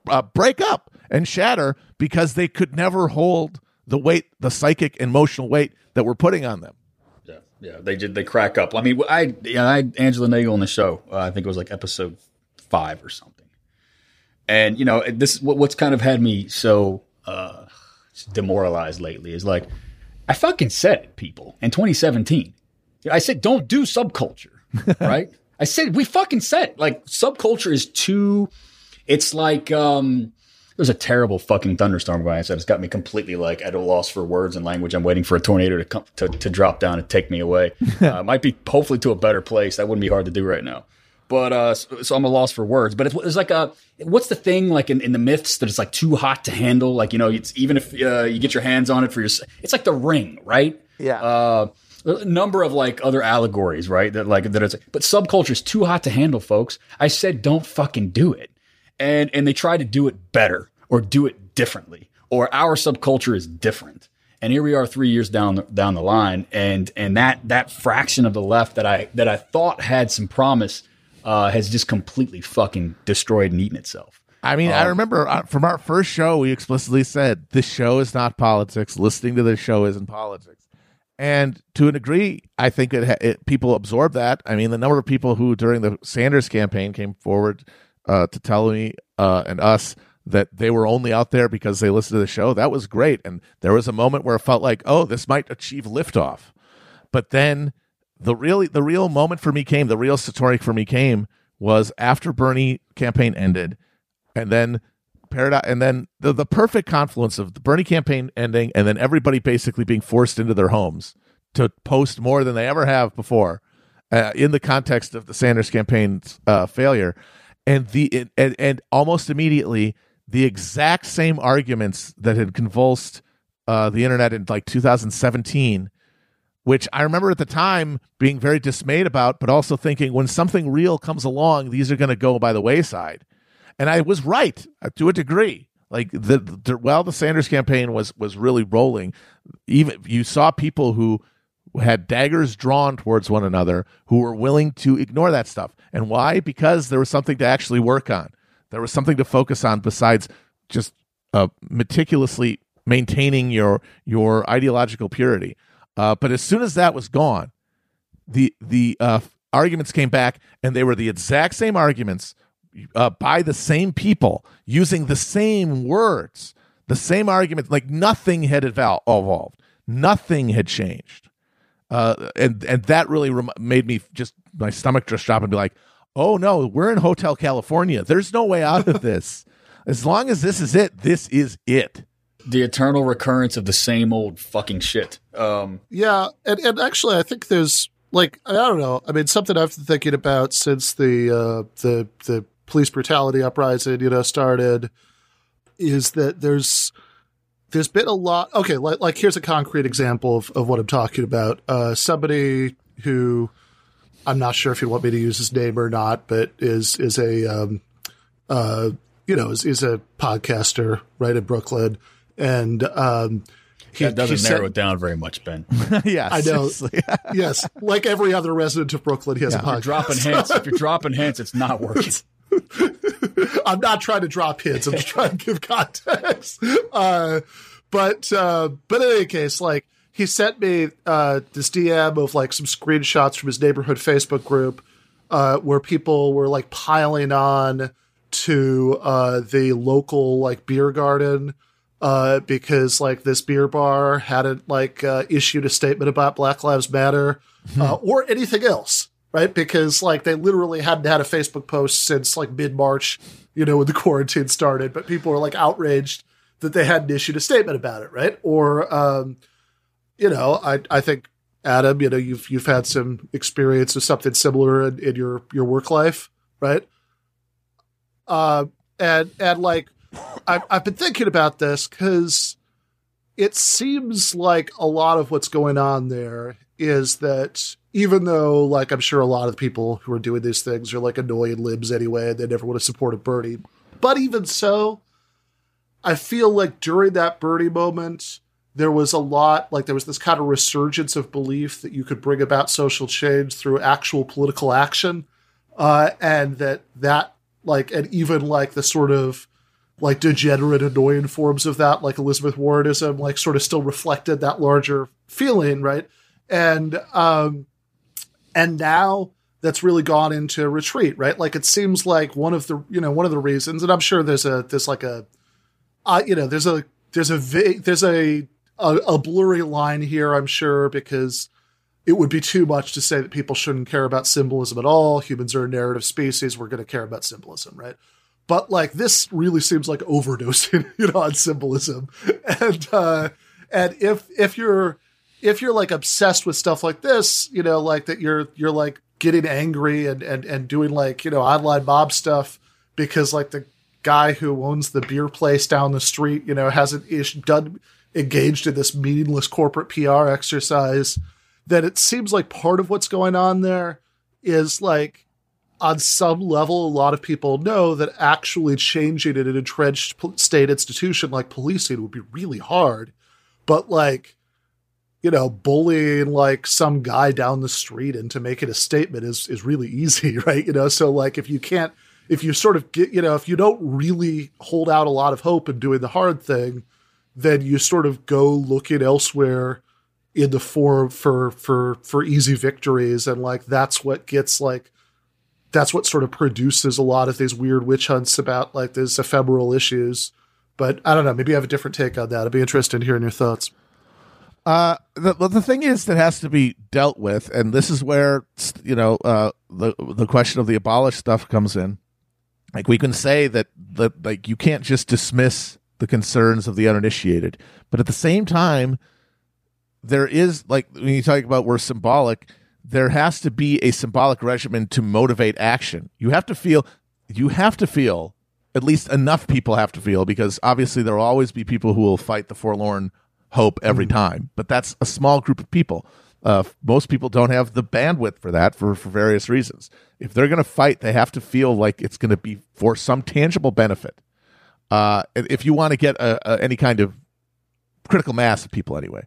uh, break up and shatter because they could never hold the weight, the psychic, emotional weight that we're putting on them. Yeah, yeah, they did. They crack up. I mean, I know, I had Angela Nagle on the show. Uh, I think it was like episode five or something. And you know, this what, what's kind of had me so uh, demoralized lately is like I fucking said it, people, in 2017. I said don't do subculture, right? I said we fucking said it. like subculture is too. It's like um, there's a terrible fucking thunderstorm going. I said it's got me completely like at a loss for words and language. I'm waiting for a tornado to come to, to drop down and take me away. uh, might be hopefully to a better place. That wouldn't be hard to do right now. But uh, so, so I'm a loss for words. But it's, it's like a what's the thing like in, in the myths that it's like too hot to handle. Like you know, it's even if uh, you get your hands on it for your, it's like the ring, right? Yeah. Uh, a number of like other allegories, right? That like that it's but subculture is too hot to handle, folks. I said don't fucking do it, and and they try to do it better or do it differently, or our subculture is different. And here we are, three years down the, down the line, and and that that fraction of the left that I that I thought had some promise uh, has just completely fucking destroyed and eaten itself. I mean, I remember uh, from our first show, we explicitly said this show is not politics. Listening to this show isn't politics. And to a degree, I think it, it people absorb that. I mean, the number of people who during the Sanders campaign came forward uh, to tell me uh, and us that they were only out there because they listened to the show, that was great. And there was a moment where it felt like, oh, this might achieve liftoff. But then the really the real moment for me came, the real story for me came was after Bernie campaign ended, and then paradox, and then the the perfect confluence of the Bernie campaign ending, and then everybody basically being forced into their homes to post more than they ever have before, uh, in the context of the Sanders campaign's uh, failure, and the and, and almost immediately the exact same arguments that had convulsed uh, the internet in like 2017 which I remember at the time being very dismayed about, but also thinking when something real comes along, these are going to go by the wayside. And I was right uh, to a degree. Like the, the while the Sanders campaign was was really rolling, even you saw people who had daggers drawn towards one another who were willing to ignore that stuff. And why? Because there was something to actually work on. There was something to focus on besides just uh, meticulously maintaining your your ideological purity. Uh, but as soon as that was gone, the the uh, arguments came back, and they were the exact same arguments uh, by the same people using the same words, the same arguments. Like nothing had evol- evolved, nothing had changed, uh, and and that really rem- made me just my stomach just drop and be like, "Oh no, we're in Hotel California. There's no way out of this. as long as this is it, this is it." The eternal recurrence of the same old fucking shit. Um, Yeah, and, and actually, I think there's like I don't know. I mean, something I've been thinking about since the uh, the the police brutality uprising, you know, started, is that there's there's been a lot. Okay, like, like here's a concrete example of, of what I'm talking about. Uh, somebody who I'm not sure if you want me to use his name or not, but is is a um, uh, you know is, is a podcaster right in Brooklyn, and um, he, that doesn't he narrow said- it down very much, Ben. yeah, I know. yes, like every other resident of Brooklyn, he has a Yeah. podcast. dropping hints. If you're dropping hints, it's not working. I'm not trying to drop hints. I'm just trying to give context. Uh, but uh, but in any case, like he sent me uh, this DM of like some screenshots from his neighborhood Facebook group uh, where people were like piling on to uh, the local like beer garden uh, because like this beer bar hadn't like uh, issued a statement about Black Lives Matter uh, or anything else, right? Because like they literally hadn't had a Facebook post since like mid March, you know, when the quarantine started. But people were like outraged that they hadn't issued a statement about it, right? Or um, you know, I I think Adam, you know, you've you've had some experience with something similar in, in your your work life, right? Uh, and and like I've I've been thinking about this because it seems like a lot of what's going on there is that even though like I'm sure a lot of people who are doing these things are like annoying libs anyway, they never would have supported Bernie. But even so, I feel like during that Bernie moment, there was a lot like there was this kind of resurgence of belief that you could bring about social change through actual political action, uh, and that that like and even like the sort of like degenerate, annoying forms of that, like Elizabeth Warrenism, like sort of still reflected that larger feeling, right? And um, and now that's really gone into retreat, right? Like it seems like one of the you know one of the reasons, and I'm sure there's a there's like a uh, you know there's a there's a there's a, a a blurry line here, I'm sure, because it would be too much to say that people shouldn't care about symbolism at all. Humans are a narrative species. We're going to care about symbolism, right? But like this really seems like overdosing, you know, on symbolism. And uh, and if if you're if you're like obsessed with stuff like this, you know, like that you're you're like getting angry and and and doing like you know online mob stuff because like the guy who owns the beer place down the street, you know, hasn't ish done engaged in this meaningless corporate PR exercise. That it seems like part of what's going on there is like on some level, a lot of people know that actually changing an entrenched state institution like policing would be really hard. But like, you know, bullying like some guy down the street into making a statement is is really easy, right? You know, so like if you can't, if you sort of get, you know, if you don't really hold out a lot of hope in doing the hard thing, then you sort of go looking elsewhere in the form for for for easy victories, and like that's what gets like that's what sort of produces a lot of these weird witch hunts about like these ephemeral issues. But I don't know. Maybe you have a different take on that. I'd be interested in hearing your thoughts. Uh, the the thing is that has to be dealt with, and this is where you know uh, the the question of the abolish stuff comes in. Like we can say that that like you can't just dismiss the concerns of the uninitiated, but at the same time, there is like when you talk about we're symbolic, there has to be a symbolic regimen to motivate action. You have to feel, you have to feel, at least enough people have to feel, because obviously there will always be people who will fight the forlorn hope every time, but that's a small group of people. Uh, most people don't have the bandwidth for that for, for various reasons. If they're going to fight, they have to feel like it's going to be for some tangible benefit. Uh, if you want to get a, a, any kind of critical mass of people, anyway.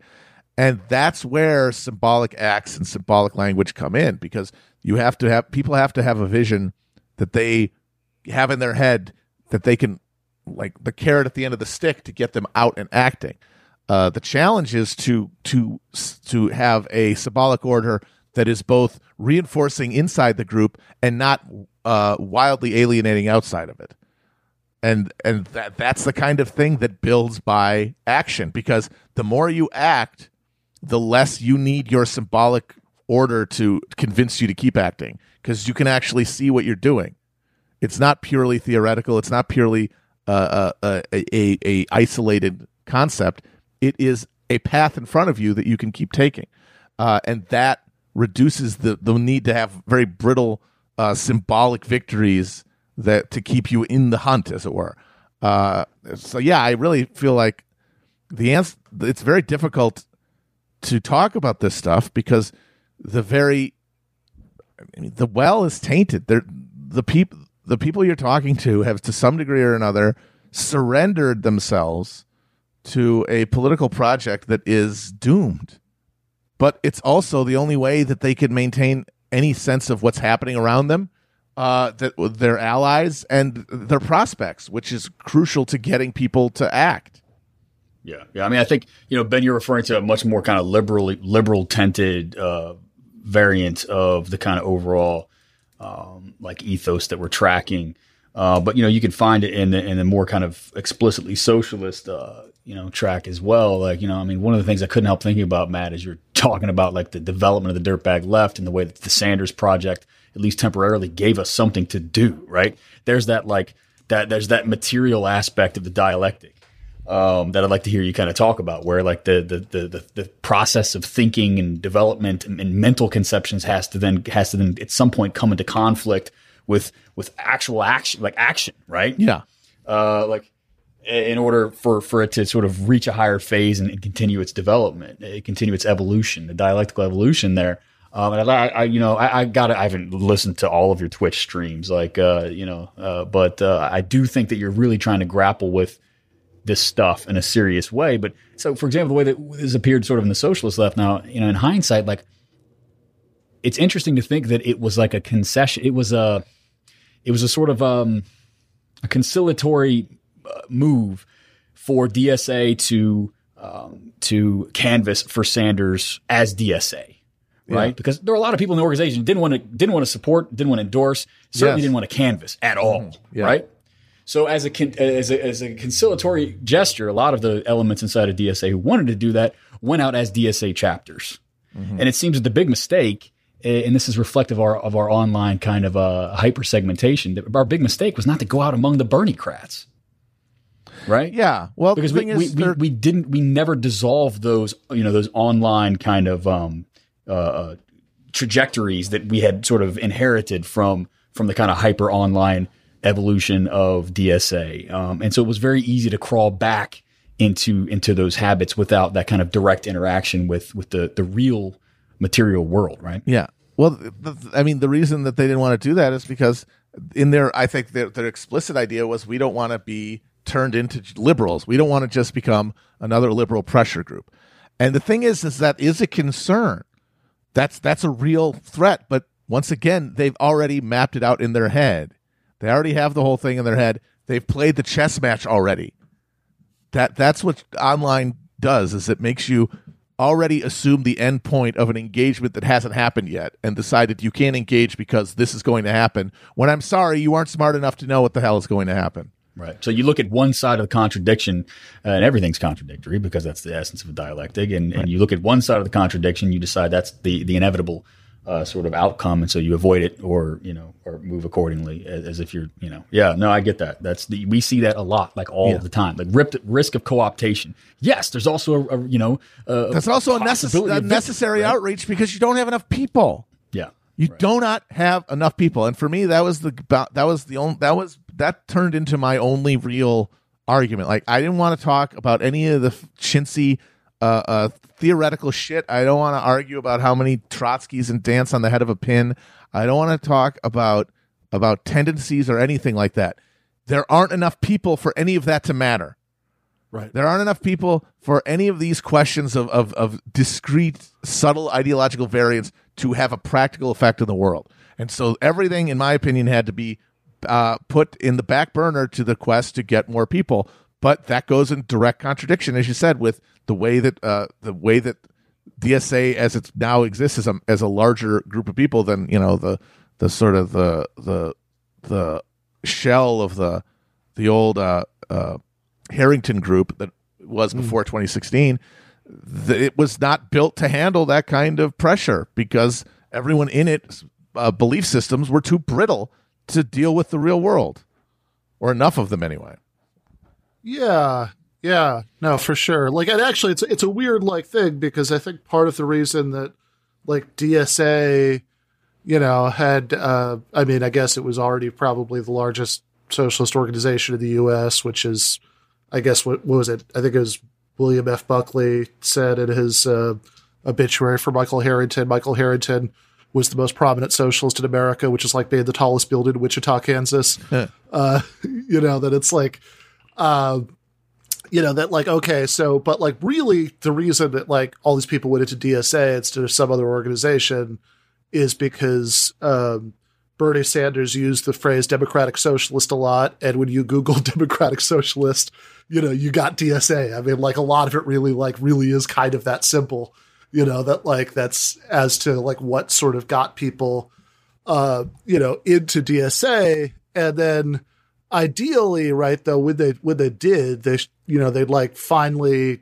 And that's where symbolic acts and symbolic language come in because you have to have people have to have a vision that they have in their head that they can like the carrot at the end of the stick to get them out and acting. Uh, the challenge is to to to have a symbolic order that is both reinforcing inside the group and not uh, wildly alienating outside of it. And and that that's the kind of thing that builds by action because the more you act, the less you need your symbolic order to convince you to keep acting because you can actually see what you're doing. It's not purely theoretical. It's not purely uh, uh, a, a, a isolated concept. It is a path in front of you that you can keep taking, uh, and that reduces the the need to have very brittle uh, symbolic victories that to keep you in the hunt, as it were. Uh, so yeah, I really feel like the answer. It's very difficult to talk about this stuff because the very I mean, the well is tainted. They're, the people the people you're talking to have to some degree or another surrendered themselves to a political project that is doomed. But it's also the only way that they can maintain any sense of what's happening around them, uh, that their allies and their prospects, which is crucial to getting people to act. Yeah, yeah. I mean, I think you know, Ben, you're referring to a much more kind of liberal, liberal tinted uh, variant of the kind of overall um, like ethos that we're tracking. Uh, but you know, you can find it in the in the more kind of explicitly socialist uh, you know track as well. Like you know, I mean, one of the things I couldn't help thinking about, Matt, is you're talking about like the development of the dirtbag left and the way that the Sanders project, at least temporarily, gave us something to do. Right? There's that like that. There's that material aspect of the dialectic um, that I'd like to hear you kind of talk about, where like the the the the, the process of thinking and development and, and, mental conceptions has to then has to then at some point come into conflict with with actual action, like action, right? Yeah. Uh, like in order for for it to sort of reach a higher phase and, and continue its development, uh, continue its evolution, the dialectical evolution there. Um, and I, I, you know, I, I got I haven't listened to all of your Twitch streams, like, uh, you know, uh, but uh, I do think that you're really trying to grapple with this stuff in a serious way. But so, for example, the way that this appeared sort of in the socialist left now, you know, in hindsight, like it's interesting to think that it was like a concession. It was a, it was a sort of um, a conciliatory uh, move for DSA to um, to canvass for Sanders as DSA. Right, yeah. because there were a lot of people in the organization didn't want to didn't want to support, didn't want to endorse, certainly yes. didn't want to canvass at all. Mm-hmm. Yeah. Right, so as a, as a as a conciliatory gesture, a lot of the elements inside of DSA who wanted to do that went out as DSA chapters. And it seems that the big mistake, eh, and this is reflective of our, of our online kind of uh, hyper segmentation, that our big mistake was not to go out among the Berniecrats. Right? Yeah. Well, because the we, thing we, is, we, we didn't we never dissolved those you know those online kind of um, uh, uh, trajectories that we had sort of inherited from from the kind of hyper online evolution of DSA, um, and so it was very easy to crawl back into into those habits without that kind of direct interaction with with the the real material world, right? Yeah. Well, I mean, the reason that they didn't want to do that is because in their, I think their, their explicit idea was we don't want to be turned into liberals. We don't want to just become another liberal pressure group. And the thing is, is that is a concern. That's that's a real threat. But once again, they've already mapped it out in their head. They already have the whole thing in their head. They've played the chess match already. That that's what online does is it makes you already assume the end point of an engagement that hasn't happened yet and decided you can't engage because this is going to happen when I'm sorry you aren't smart enough to know what the hell is going to happen. Right. So you look at one side of the contradiction, uh, and everything's contradictory because that's the essence of a dialectic. And, and you look at one side of the contradiction, you decide that's the the inevitable uh, sort of outcome, and so you avoid it, or you know, or move accordingly, as, as if you're, you know, yeah. No, I get that. That's the we see that a lot, like all Yeah. the time, like ripped, risk of co-optation. Yes, there's also a, a you know, a That's also a, necess- necessary right? outreach because you don't have enough people. Yeah. You do not have enough people, and for me, that was the that was the only that was that turned into my only real argument. Like I didn't want to talk about any of the chintzy uh, uh, theoretical shit. I don't want to argue about how many Trotskys and dance on the head of a pin. I don't want to talk about about tendencies or anything like that. There aren't enough people for any of that to matter. Right. There aren't enough people for any of these questions of, of, of discrete, subtle ideological variants to have a practical effect in the world. And so everything, in my opinion, had to be uh, put in the back burner to the quest to get more people. But that goes in direct contradiction, as you said, with the way that uh, the way that DSA as it now exists as a as a larger group of people than you know the the sort of the the the shell of the the old uh, uh, Harrington group that was before 2016. th- It was not built to handle that kind of pressure because everyone in its uh, belief systems were too brittle to deal with the real world, or enough of them anyway. Yeah, yeah, no, for sure. Like, and actually, it's it's a weird like thing because I think part of the reason that like DSA, you know, had uh, I mean, I guess it was already probably the largest socialist organization in the U.S., which is, I guess, what, what was it? I think it was William F. Buckley said in his uh, obituary for Michael Harrington. Michael Harrington was the most prominent socialist in America, which is like being the tallest building in Wichita, Kansas. uh, you know that it's like uh, you know that like okay so but like really the reason that like all these people went into dsa instead of some other organization is because um, bernie sanders used the phrase democratic socialist a lot and when you google democratic socialist you know you got dsa i mean like a lot of it really like really is kind of that simple you know that like that's as to like what sort of got people uh you know into dsa and then ideally right though when they when they did they you know they'd like finally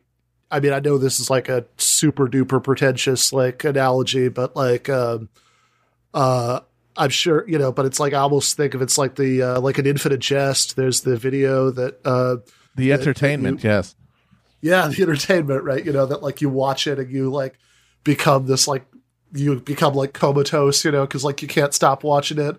i mean i know this is like a super duper pretentious like analogy but like um uh i'm sure you know but it's like i almost think of it's like the uh like an infinite jest there's the video that uh The entertainment, yes. yeah the entertainment right you know that like you watch it and you like become this like you become like comatose you know because like you can't stop watching it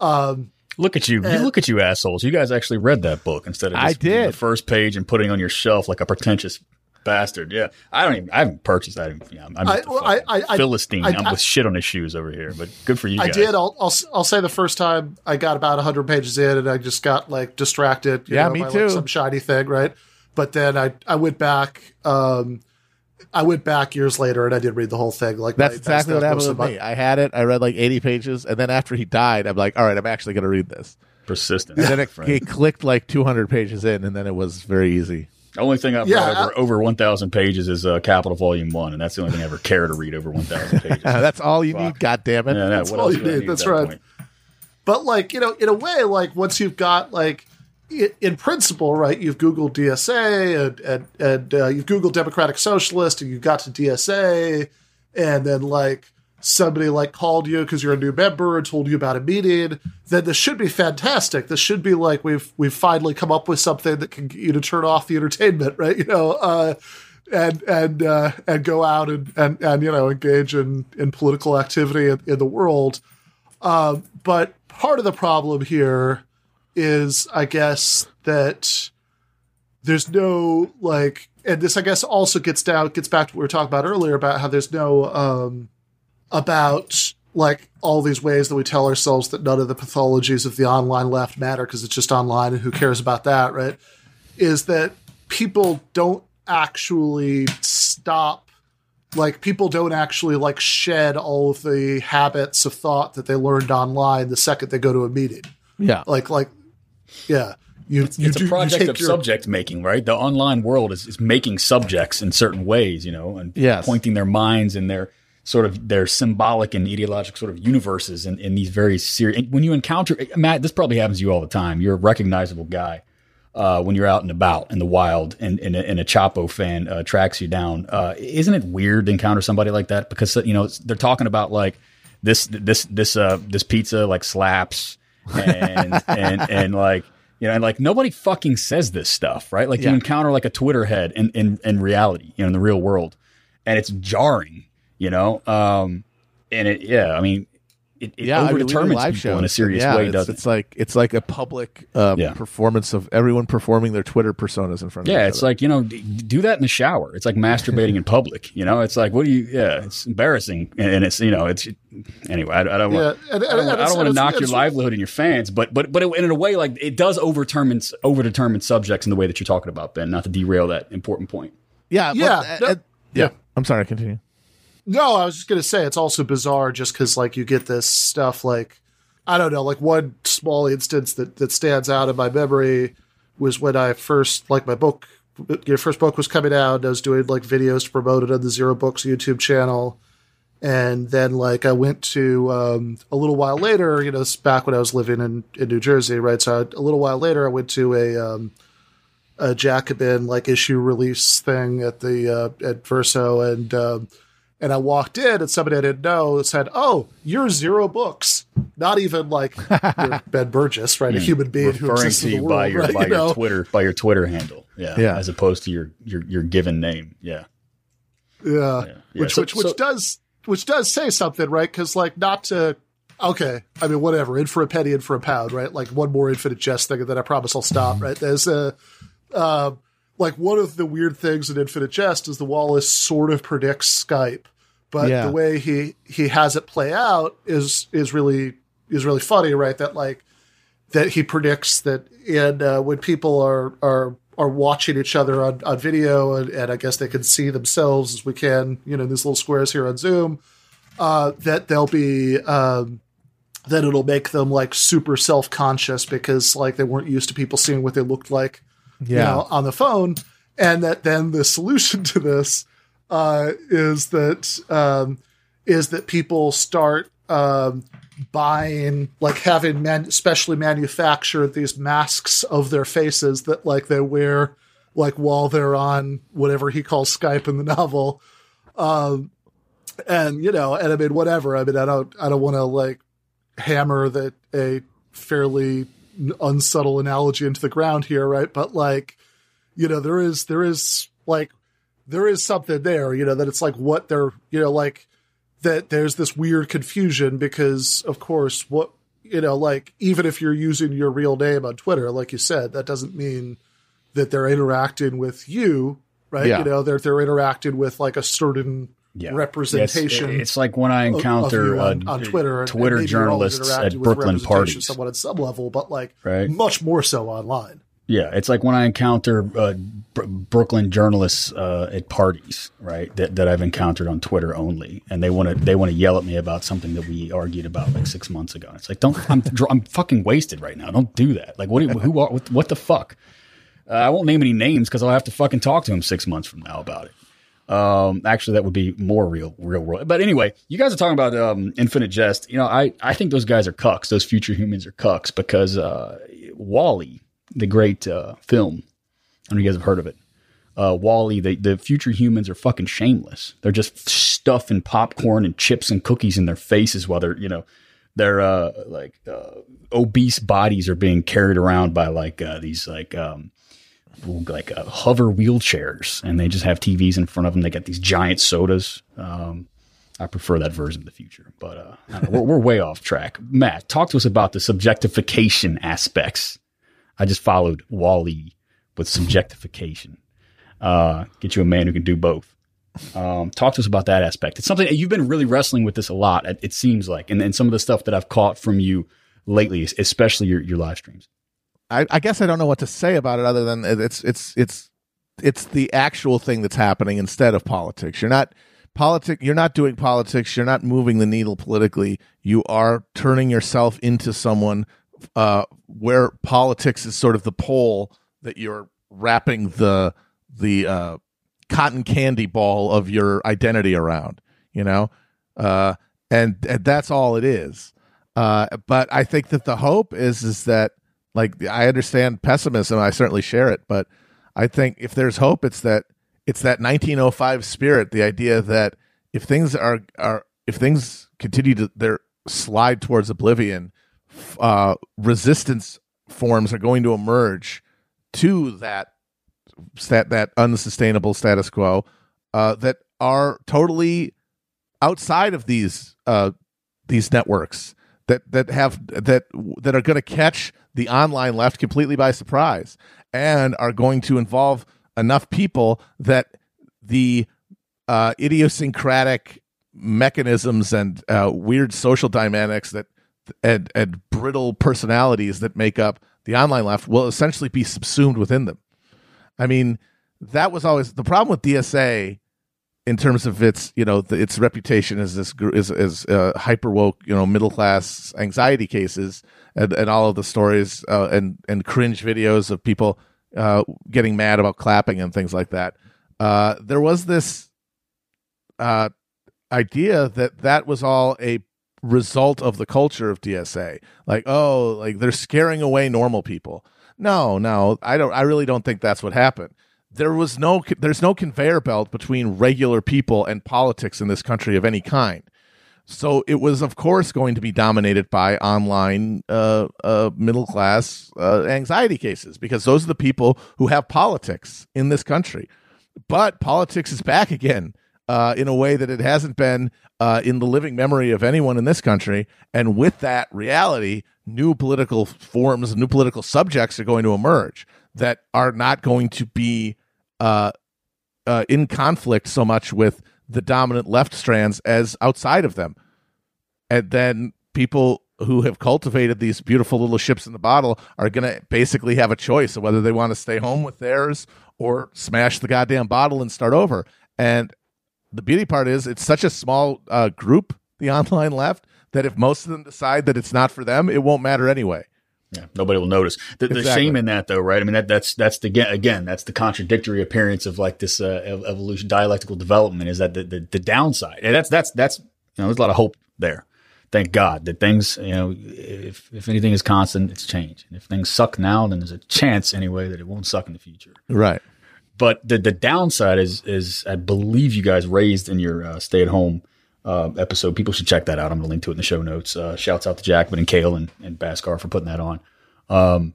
um Look at you! you look at you assholes! You guys actually read that book instead of I just reading did. the first page and putting it on your shelf like a pretentious bastard. Yeah, I don't even. I haven't purchased that. Yeah, I'm, I'm just I- a well, I- I- I- philistine. I- I'm with shit on his shoes over here. But good for you I guys. did. I'll, I'll I'll say the first time I got about hundred pages in, and I just got like distracted. you Yeah, know, me by, like, too. some shiny thing, right? But then I I went back. Um, I went back years later, and I did read the whole thing. Like That's my- exactly what happened most with my- me. I had it. I read like 80 pages, and then after he died, I'm like, all right, I'm actually going to read this. persistent. And then it, Right. it clicked like 200 pages in, and then it was very easy. The only thing I've Yeah, read over, over 1,000 pages is uh, Capital Volume One, and that's the only thing I ever care to read over 1,000 pages. That's all you Fuck. need. God damn it! Yeah, no, what all you do need, that's that right. point? But like you know, in a way, like once you've got like i- in principle, right? You've Googled DSA and and and uh, you've Googled Democratic Socialist, and you've got to DSA, and then like somebody like called you because you're a new member and told you about a meeting, then this should be fantastic. This should be like we've we've finally come up with something that can get you to turn off the entertainment, right? You know, uh, and and uh, and go out and, and and you know engage in in political activity in, in the world. Um, but part of the problem here is, I guess, that there's no like, and this I guess also gets down gets back to what we were talking about earlier about how there's no um, about like all these ways that we tell ourselves that none of the pathologies of the online left matter because it's just online and who cares about that, right? Is that people don't actually stop like people don't actually like shed all of the habits of thought that they learned online the second they go to a meeting. Yeah. Like like yeah. You, you it's do- a project take of your- subject making, right? The online world is, is making subjects in certain ways, you know, and Yes. pointing their minds and their sort of their symbolic and ideological sort of universes in, in these very serious. When you encounter Matt, this probably happens to you all the time. You're a recognizable guy uh, when you're out and about in the wild, and, and, a, and a Chapo fan uh, tracks you down. Uh, isn't it weird to encounter somebody like that? Because you know they're talking about like this this this uh this pizza like slaps and and and like you know and like nobody fucking says this stuff right? Like you encounter like a twitter head in in, in reality you know in the real world and it's jarring you know? Um and it yeah i mean it, it yeah, I mean, we live people in a serious yeah, way it's, doesn't it's like it's like a public um, Yeah. performance of everyone performing their Twitter personas in front of yeah, it's other. like you know, d- do that in the shower. It's like masturbating in public. You know, it's like what do you? Yeah, it's embarrassing, and, and it's you know, it's anyway. I, I don't Yeah, want. and- and- I don't, and I it's- don't want to knock it's- your it's- livelihood and your fans, but but but it, in a way, like it does overdetermine overdetermine subjects in the way that you're talking about, Ben. Not to derail that important point. yeah, Yeah, well, no- uh, yeah. yeah. I'm sorry. Continue. No, I was just gonna say it's also bizarre just because like you get this stuff like I don't know, like one small instance that that stands out in my memory was when I first like my book your first book was coming out, I was doing like videos to promote it on the Zero Books YouTube channel. And then like I went to um, a little while later, you know, back when I was living in, in New Jersey, right? So I, a little while later I went to a um, a Jacobin like issue release thing at the uh, at Verso and um, and I walked in and somebody I didn't know said, "Oh, you're Zero Books." Not even like Ben Burgis, right? A human being who Hmm. Referring exists to in you the by world, your right? by You your know? Twitter by your Twitter handle, yeah, Yeah. as opposed to your your your given name, yeah. Yeah, Yeah, which so- which which so- does which does say something, right? Because like not to okay, I mean whatever, in for a penny, in for a pound, right? Like one more infinite jest thing, and then I promise I'll stop. Right? There's a um, like one of the weird things in Infinite Jest is the Wallace sort of predicts Skype, but Yeah. the way he he has it play out is is really is really funny, right? That like that he predicts that and uh, when people are are are watching each other on, on video and, and I guess they can see themselves as we can, you know, these little squares here on Zoom, uh, that they'll be um, that it'll make them like super self conscious because like they weren't used to people seeing what they looked like, you Yeah. know, on the phone, and that then the solution to this uh, is that um, is that people start um, buying like having man- specially manufactured these masks of their faces that like they wear like while they're on whatever he calls Skype in the novel. Um, and you know, and I mean, whatever. I mean, I don't, I don't want to like hammer that a fairly unsubtle analogy into the ground here, right? But like, you know, there is, there is like, there is something there, you know, that it's like what they're, you know, like that there's this weird confusion because, of course, what, you know, like even if you're using your real name on Twitter, like you said, that doesn't mean that they're interacting with you, right? Yeah. You know, they're, they're interacting with like a certain Yeah. representation. Yes, it's like when I encounter uh, on Twitter, Twitter and journalists at Brooklyn parties. somewhat at some level, but like Right. much more so online. Yeah, it's like when I encounter uh, Br- Brooklyn journalists uh, at parties, right? That, that I've encountered on Twitter only, and they want to they want to yell at me about something that we argued about like six months ago. It's like, don't I'm I'm fucking wasted right now. Don't do that. Like, what you, who are what, what the fuck? Uh, I won't name any names because I'll have to fucking talk to him six months from now about it. Um, actually, that would be more real, real world. But anyway, you guys are talking about um, Infinite Jest. You know, I I think those guys are cucks. Those future humans are cucks because uh, WALL-E, the great uh, film, I don't know if you guys have heard of it. uh, WALL-E, the the future humans are fucking shameless. They're just stuffing popcorn and chips and cookies in their faces while they're you know their uh, like uh, obese bodies are being carried around by like uh, these like um, like uh, hover wheelchairs, and they just have TVs in front of them. They got these giant sodas. Um, I prefer that version of the future, but uh, know, we're, we're way off track. Matt, talk to us about the subjectification aspects. I just followed WALL-E with subjectification. Uh, get you a man who can do both. Um, talk to us about that aspect. It's something you've been really wrestling with this a lot. It, seems like, and, and some of the stuff that I've caught from you lately, especially your, your live streams. I, I guess I don't know what to say about it other than it's it's it's it's the actual thing that's happening instead of politics. You're not politic. You're not doing politics. You're not moving the needle politically. You are turning yourself into someone uh, where politics is sort of the pole that you're wrapping the the uh, cotton candy ball of your identity around. You know, uh, and, and that's all it is. Uh, but I think that the hope is is that like I understand pessimism. I certainly share it, but I think if there's hope, it's that it's that 1905 spirit. The idea that if things are are if things continue to their slide towards oblivion, uh, resistance forms are going to emerge to that that that unsustainable status quo uh, that are totally outside of these uh, these networks that that have that that are going to catch the online left completely by surprise and are going to involve enough people that the uh, idiosyncratic mechanisms and uh, weird social dynamics that and, and brittle personalities that make up the online left will essentially be subsumed within them. I mean, that was always the problem with DSA in terms of its you know the, its reputation as this is as uh, hyper woke you know middle class anxiety cases and, and all of the stories uh, and and cringe videos of people uh, getting mad about clapping and things like that. Uh, there was this uh, idea that that was all a result of the culture of DSA. Like, oh, like they're scaring away normal people. No, no, I don't. I really don't think that's what happened. There was no, there's no conveyor belt between regular people and politics in this country of any kind. So it was, of course, going to be dominated by online uh, uh, middle class uh, anxiety cases because those are the people who have politics in this country. But politics is back again uh, in a way that it hasn't been uh, in the living memory of anyone in this country. And with that reality, new political forms, new political subjects are going to emerge that are not going to be uh, uh, in conflict so much with the dominant left strands as outside of them. And then people who have cultivated these beautiful little ships in the bottle are going to basically have a choice of whether they want to stay home with theirs or smash the goddamn bottle and start over. And the beauty part is it's such a small uh, group, the online left, that if most of them decide that it's not for them, it won't matter anyway. Yeah, nobody will notice. The, exactly. shame in that, though, right? I mean, that that's that's the again, that's the contradictory appearance of like this uh, evolution, dialectical development. Is that the, the, the downside? And that's that's that's you know, there's a lot of hope there. Thank God that things, you know, if if anything is constant, it's change. And if things suck now, then there's a chance anyway that it won't suck in the future. Right. But the the downside is is I believe you guys raised in your uh, stay at home uh, episode. People should check that out. I'm going to link to it in the show notes. Uh, shouts out to Jackman and Kale and, and Bhaskar for putting that on. Um,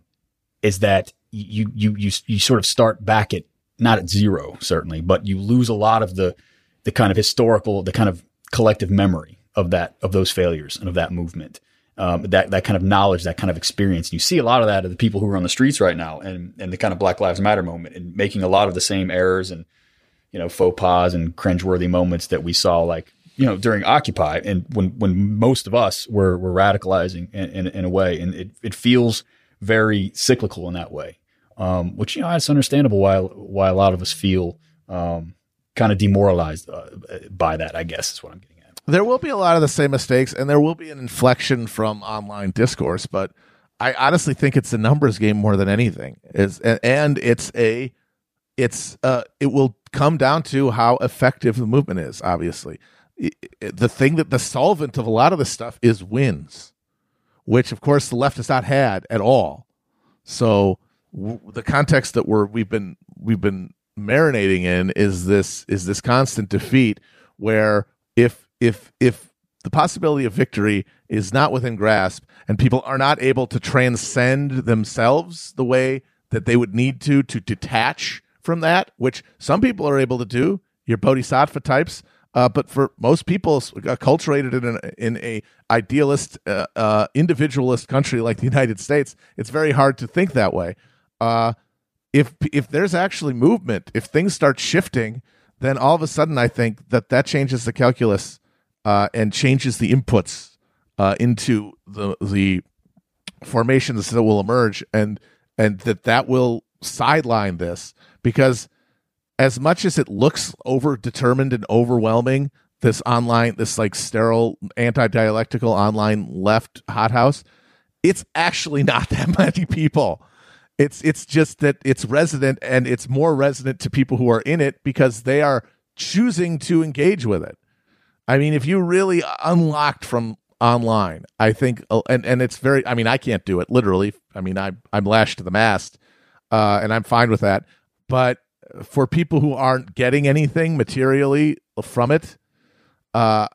is that you, you, you, you sort of start back at not at zero, certainly, but you lose a lot of the, the kind of historical, the kind of collective memory of that, of those failures and of that movement. Um, that, that kind of knowledge, that kind of experience. And you see a lot of that of the people who are on the streets right now and, and the kind of Black Lives Matter moment and making a lot of the same errors and, you know, faux pas and cringeworthy moments that we saw like you know during Occupy and when when most of us were were radicalizing in, in, in a way, and it it feels very cyclical in that way, um, which you know it's understandable why why a lot of us feel um, kind of demoralized uh, by that. I guess is what I'm getting at. There will be a lot of the same mistakes, and there will be an inflection from online discourse, but I honestly think it's a numbers game more than anything. Is and it's a it's uh it will come down to how effective the movement is obviously the thing that the solvent of a lot of this stuff is wins, which of course the left has not had at all. So w- the context that we're we've been we've been marinating in is this is this constant defeat where if if if the possibility of victory is not within grasp and people are not able to transcend themselves the way that they would need to to detach from that which some people are able to do your bodhisattva types uh, but for most people acculturated in an in a idealist uh, uh, individualist country like the united states it's very hard to think that way. Uh, if if there's actually movement, if things start shifting, then all of a sudden I think that that changes the calculus uh, and changes the inputs uh, into the the formations that will emerge, and and that that will sideline this because as much as it looks over determined and overwhelming, this online, this like sterile anti dialectical online left hothouse, it's actually not that many people. It's it's just that it's resident and it's more resident to people who are in it because they are choosing to engage with it. I mean, if you really unlocked from online, I think, uh, and and it's very. I mean, I can't do it literally. I mean, I I'm lashed to the mast, uh, and I'm fine with that. But for people who aren't getting anything materially from it, uh,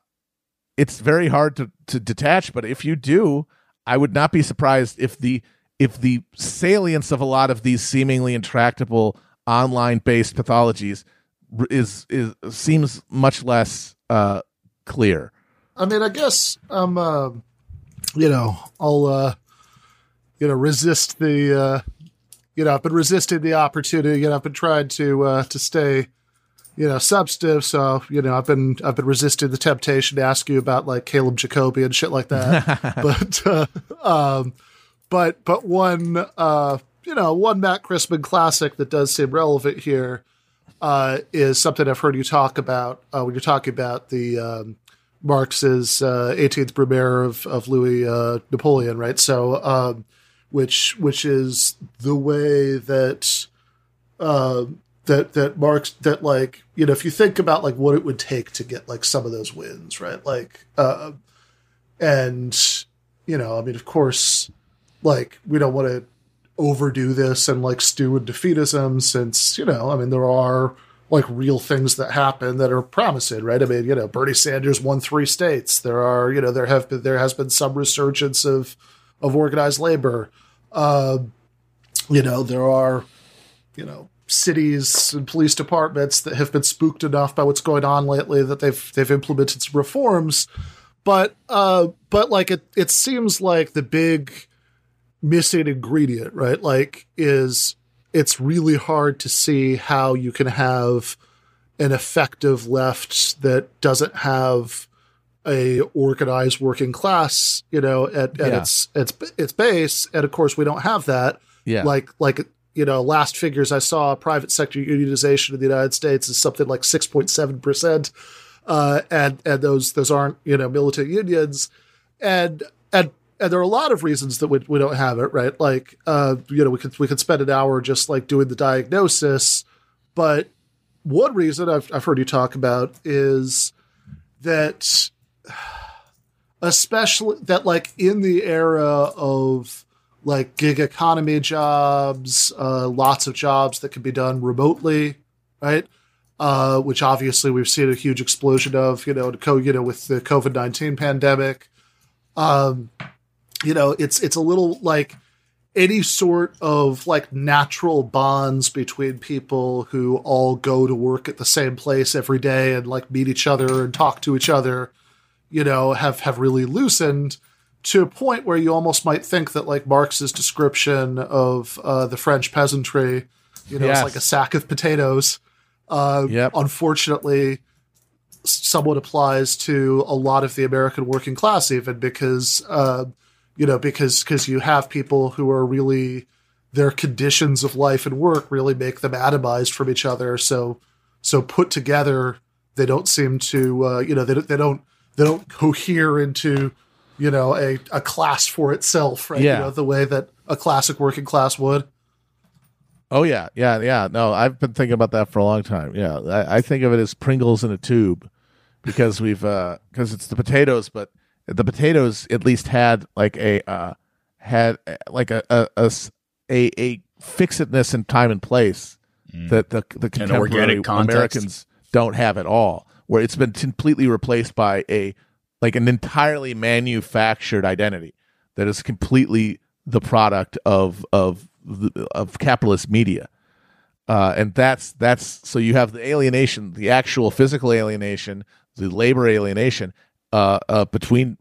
it's very hard to to detach. But if you do, I would not be surprised if the if the salience of a lot of these seemingly intractable online based pathologies is is seems much less uh, clear. I mean, I guess I'm, uh, you know, I'll, uh, you know, resist the, uh, you know, I've been resisting the opportunity. You know, I've been trying to uh, to stay, you know, substantive. So, you know, I've been I've been resisting the temptation to ask you about like Caleb Jacoby and shit like that. but, uh, um, but but one uh, you know one Matt Christman classic that does seem relevant here uh, is something I've heard you talk about uh, when you're talking about the um, Marx's uh, 18th Brumaire of of Louis uh, Napoleon, right? So um, which which is the way that uh, that that Marx that like you know if you think about like what it would take to get like some of those wins, right? Like uh, and you know, I mean, of course like we don't want to overdo this and like stew in defeatism since you know i mean there are like real things that happen that are promising right i mean you know bernie sanders won three states there are you know there have been there has been some resurgence of of organized labor uh, you know there are you know cities and police departments that have been spooked enough by what's going on lately that they've they've implemented some reforms but uh but like it it seems like the big missing ingredient, right? Like, is it's really hard to see how you can have an effective left that doesn't have a organized working class, you know, at, at yeah. its its its base. And of course, we don't have that. Yeah. Like like you know, last figures I saw, private sector unionization in the United States is something like six point seven percent, uh, and and those those aren't you know militant unions, and and and there are a lot of reasons that we, we don't have it right like uh you know we could we could spend an hour just like doing the diagnosis but one reason I've, I've heard you talk about is that especially that like in the era of like gig economy jobs uh, lots of jobs that can be done remotely right? Uh, which obviously we've seen a huge explosion of you know to co you know with the covid-19 pandemic. Um, you know, it's it's a little like any sort of like natural bonds between people who all go to work at the same place every day and like meet each other and talk to each other, you know, have have really loosened to a point where you almost might think that like Marx's description of uh, the French peasantry, you know, yes. it's like a sack of potatoes. Uh, yep. Unfortunately, somewhat applies to a lot of the American working class, even because uh, you know, because because you have people who are really their conditions of life and work really make them atomized from each other. So so put together, they don't seem to uh, you know they they don't they don't cohere into you know a, a class for itself, right? Yeah. You know, the way that a classic working class would. Oh yeah, yeah, yeah. No, I've been thinking about that for a long time. Yeah, I, I think of it as Pringles in a tube because we've because uh, it's the potatoes, but the potatoes at least had like a uh, had uh, like a a, a a, a fixedness in time and place that the the contemporary organic context. Americans don't have at all. Where it's been completely replaced by a like an entirely manufactured identity that is completely the product of of of capitalist media. Uh, and that's that's so you have the alienation, the actual physical alienation, the labor alienation uh, uh, between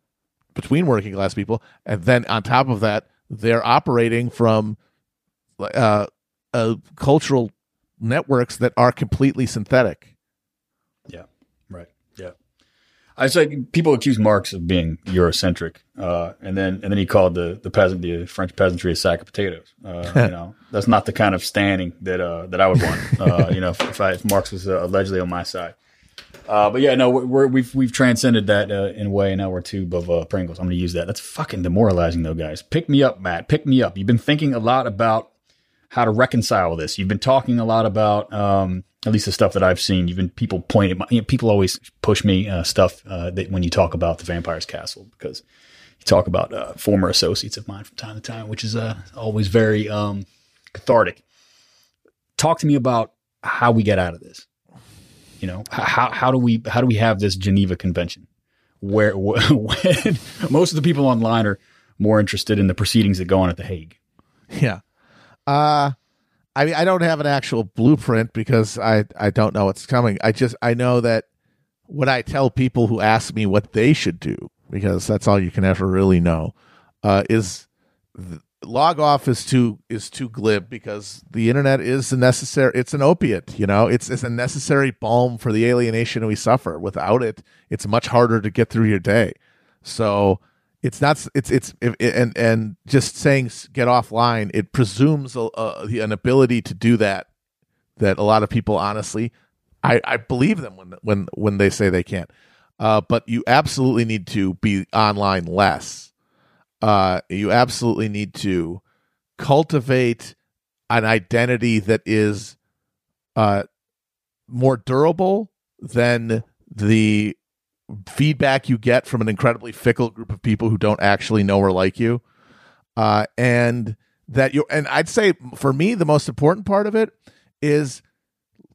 between working class people, and then on top of that, they're operating from uh, uh, cultural networks that are completely synthetic. Yeah. Right. Yeah. I say people accuse Marx of being Eurocentric, uh, and then and then he called the the peasant the French peasantry a sack of potatoes. Uh, you know, that's not the kind of standing that uh, that I would want. Uh, you know, if, if, I, if Marx was uh, allegedly on my side. Uh, but yeah, no, we're, we've we've transcended that uh, in a way. Now we're a tube of uh, Pringles. I'm going to use that. That's fucking demoralizing, though, guys. Pick me up, Matt. Pick me up. You've been thinking a lot about how to reconcile this. You've been talking a lot about, um, at least the stuff that I've seen. Been people pointing. My, you know, people always push me uh, stuff uh, that when you talk about the Vampire's Castle because you talk about uh, former associates of mine from time to time, which is uh, always very um, cathartic. Talk to me about how we get out of this. You know, how how do we how do we have this Geneva Convention where when most of the people online are more interested in the proceedings that go on at the Hague? Yeah. Uh I mean I don't have an actual blueprint because I I don't know what's coming. I just I know that when I tell people who ask me what they should do because that's all you can ever really know uh is th- log off is too is too glib because the internet is a necessary it's an opiate you know? It's it's a necessary balm for the alienation we suffer. Without it it's much harder to get through your day. So it's not it's it's and and just saying get offline it presumes a, a, an ability to do that that a lot of people honestly i i believe them when when when they say they can't. Uh but you absolutely need to be online less. Uh you absolutely need to cultivate an identity that is uh more durable than the feedback you get from an incredibly fickle group of people who don't actually know or like you uh and that you and I'd say for me the most important part of it is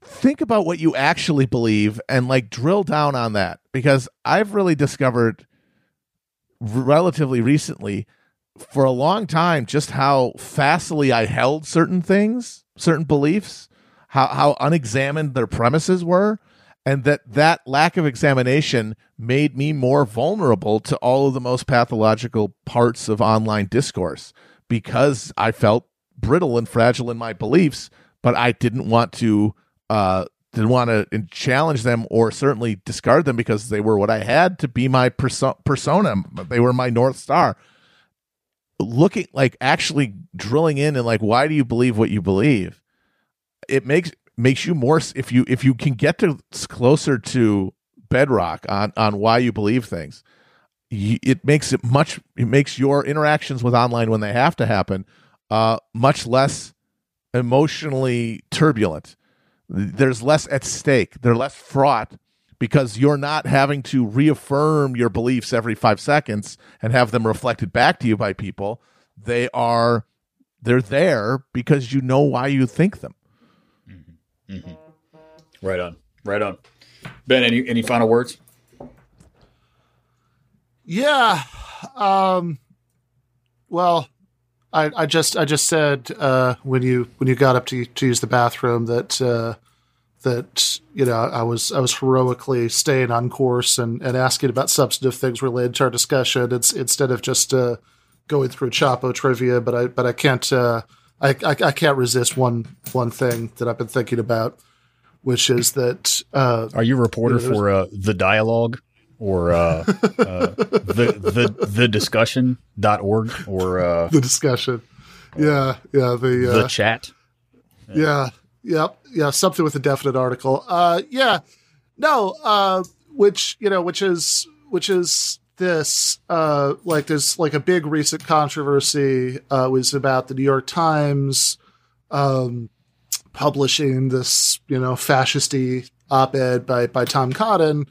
think about what you actually believe and like drill down on that because I've really discovered relatively recently for a long time just how facilely I held certain things, certain beliefs, how how unexamined their premises were, and that that lack of examination made me more vulnerable to all of the most pathological parts of online discourse because I felt brittle and fragile in my beliefs, but I didn't want to uh didn't want to challenge them or certainly discard them because they were what I had to be my perso- persona. They were my north star. Looking like actually drilling in and like, why do you believe what you believe? It makes makes you more if you if you can get to closer to bedrock on on why you believe things. It makes it much. It makes your interactions with online when they have to happen uh, much less emotionally turbulent there's less at stake. They're less fraught because you're not having to reaffirm your beliefs every five seconds and have them reflected back to you by people. They are they're there because you know why you think them. Right on. Right on. Ben, any any final words? Yeah. Um, well, I, I just I just said uh, when you when you got up to to use the bathroom that uh, that you know I was I was heroically staying on course and, and asking about substantive things related to our discussion. It's instead of just uh, going through Chapo trivia, but I but I can't uh, I, I I can't resist one one thing that I've been thinking about, which is that uh, Are you a reporter Yeah, there's- for uh, the dialogue or uh, uh, the the the discussion.org or uh, the discussion. Yeah, yeah, the uh, the chat? Yeah. Yep. Yeah. Something with a definite article. Uh, yeah. No. Uh, which you know, which is which is this. Uh, like there's like a big recent controversy. Uh, was about the New York Times, um, publishing this you know fascisty op-ed by by Tom Cotton,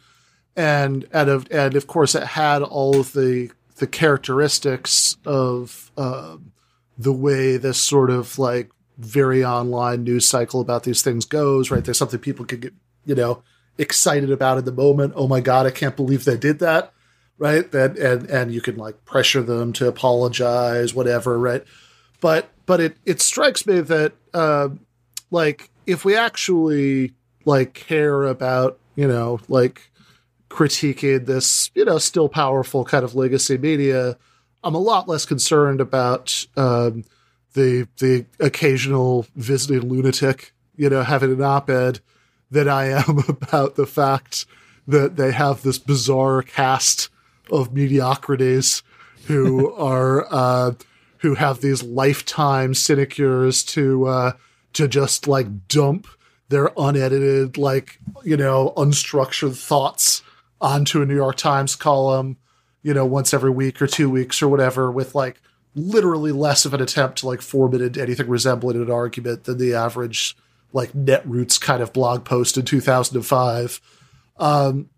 and and of and of course it had all of the the characteristics of um the way this sort of like very online news cycle about these things goes, right? There's something people could get, you know, excited about in the moment. Oh my God, I can't believe they did that. Right. And, and, and you can like pressure them to apologize, whatever. Right. But, but it, it strikes me that, uh, like, if we actually like care about, you know, like critiquing this, you know, still powerful kind of legacy media, I'm a lot less concerned about, um, the the occasional visiting lunatic, you know, having an op-ed than I am about the fact that they have this bizarre cast of mediocrities who are uh, who have these lifetime sinecures to uh, to just like dump their unedited, like you know, unstructured thoughts onto a New York Times column, you know, once every week or two weeks or whatever, with like literally less of an attempt to like form it into anything resembling an argument than the average like netroots kind of blog post in 2005 um,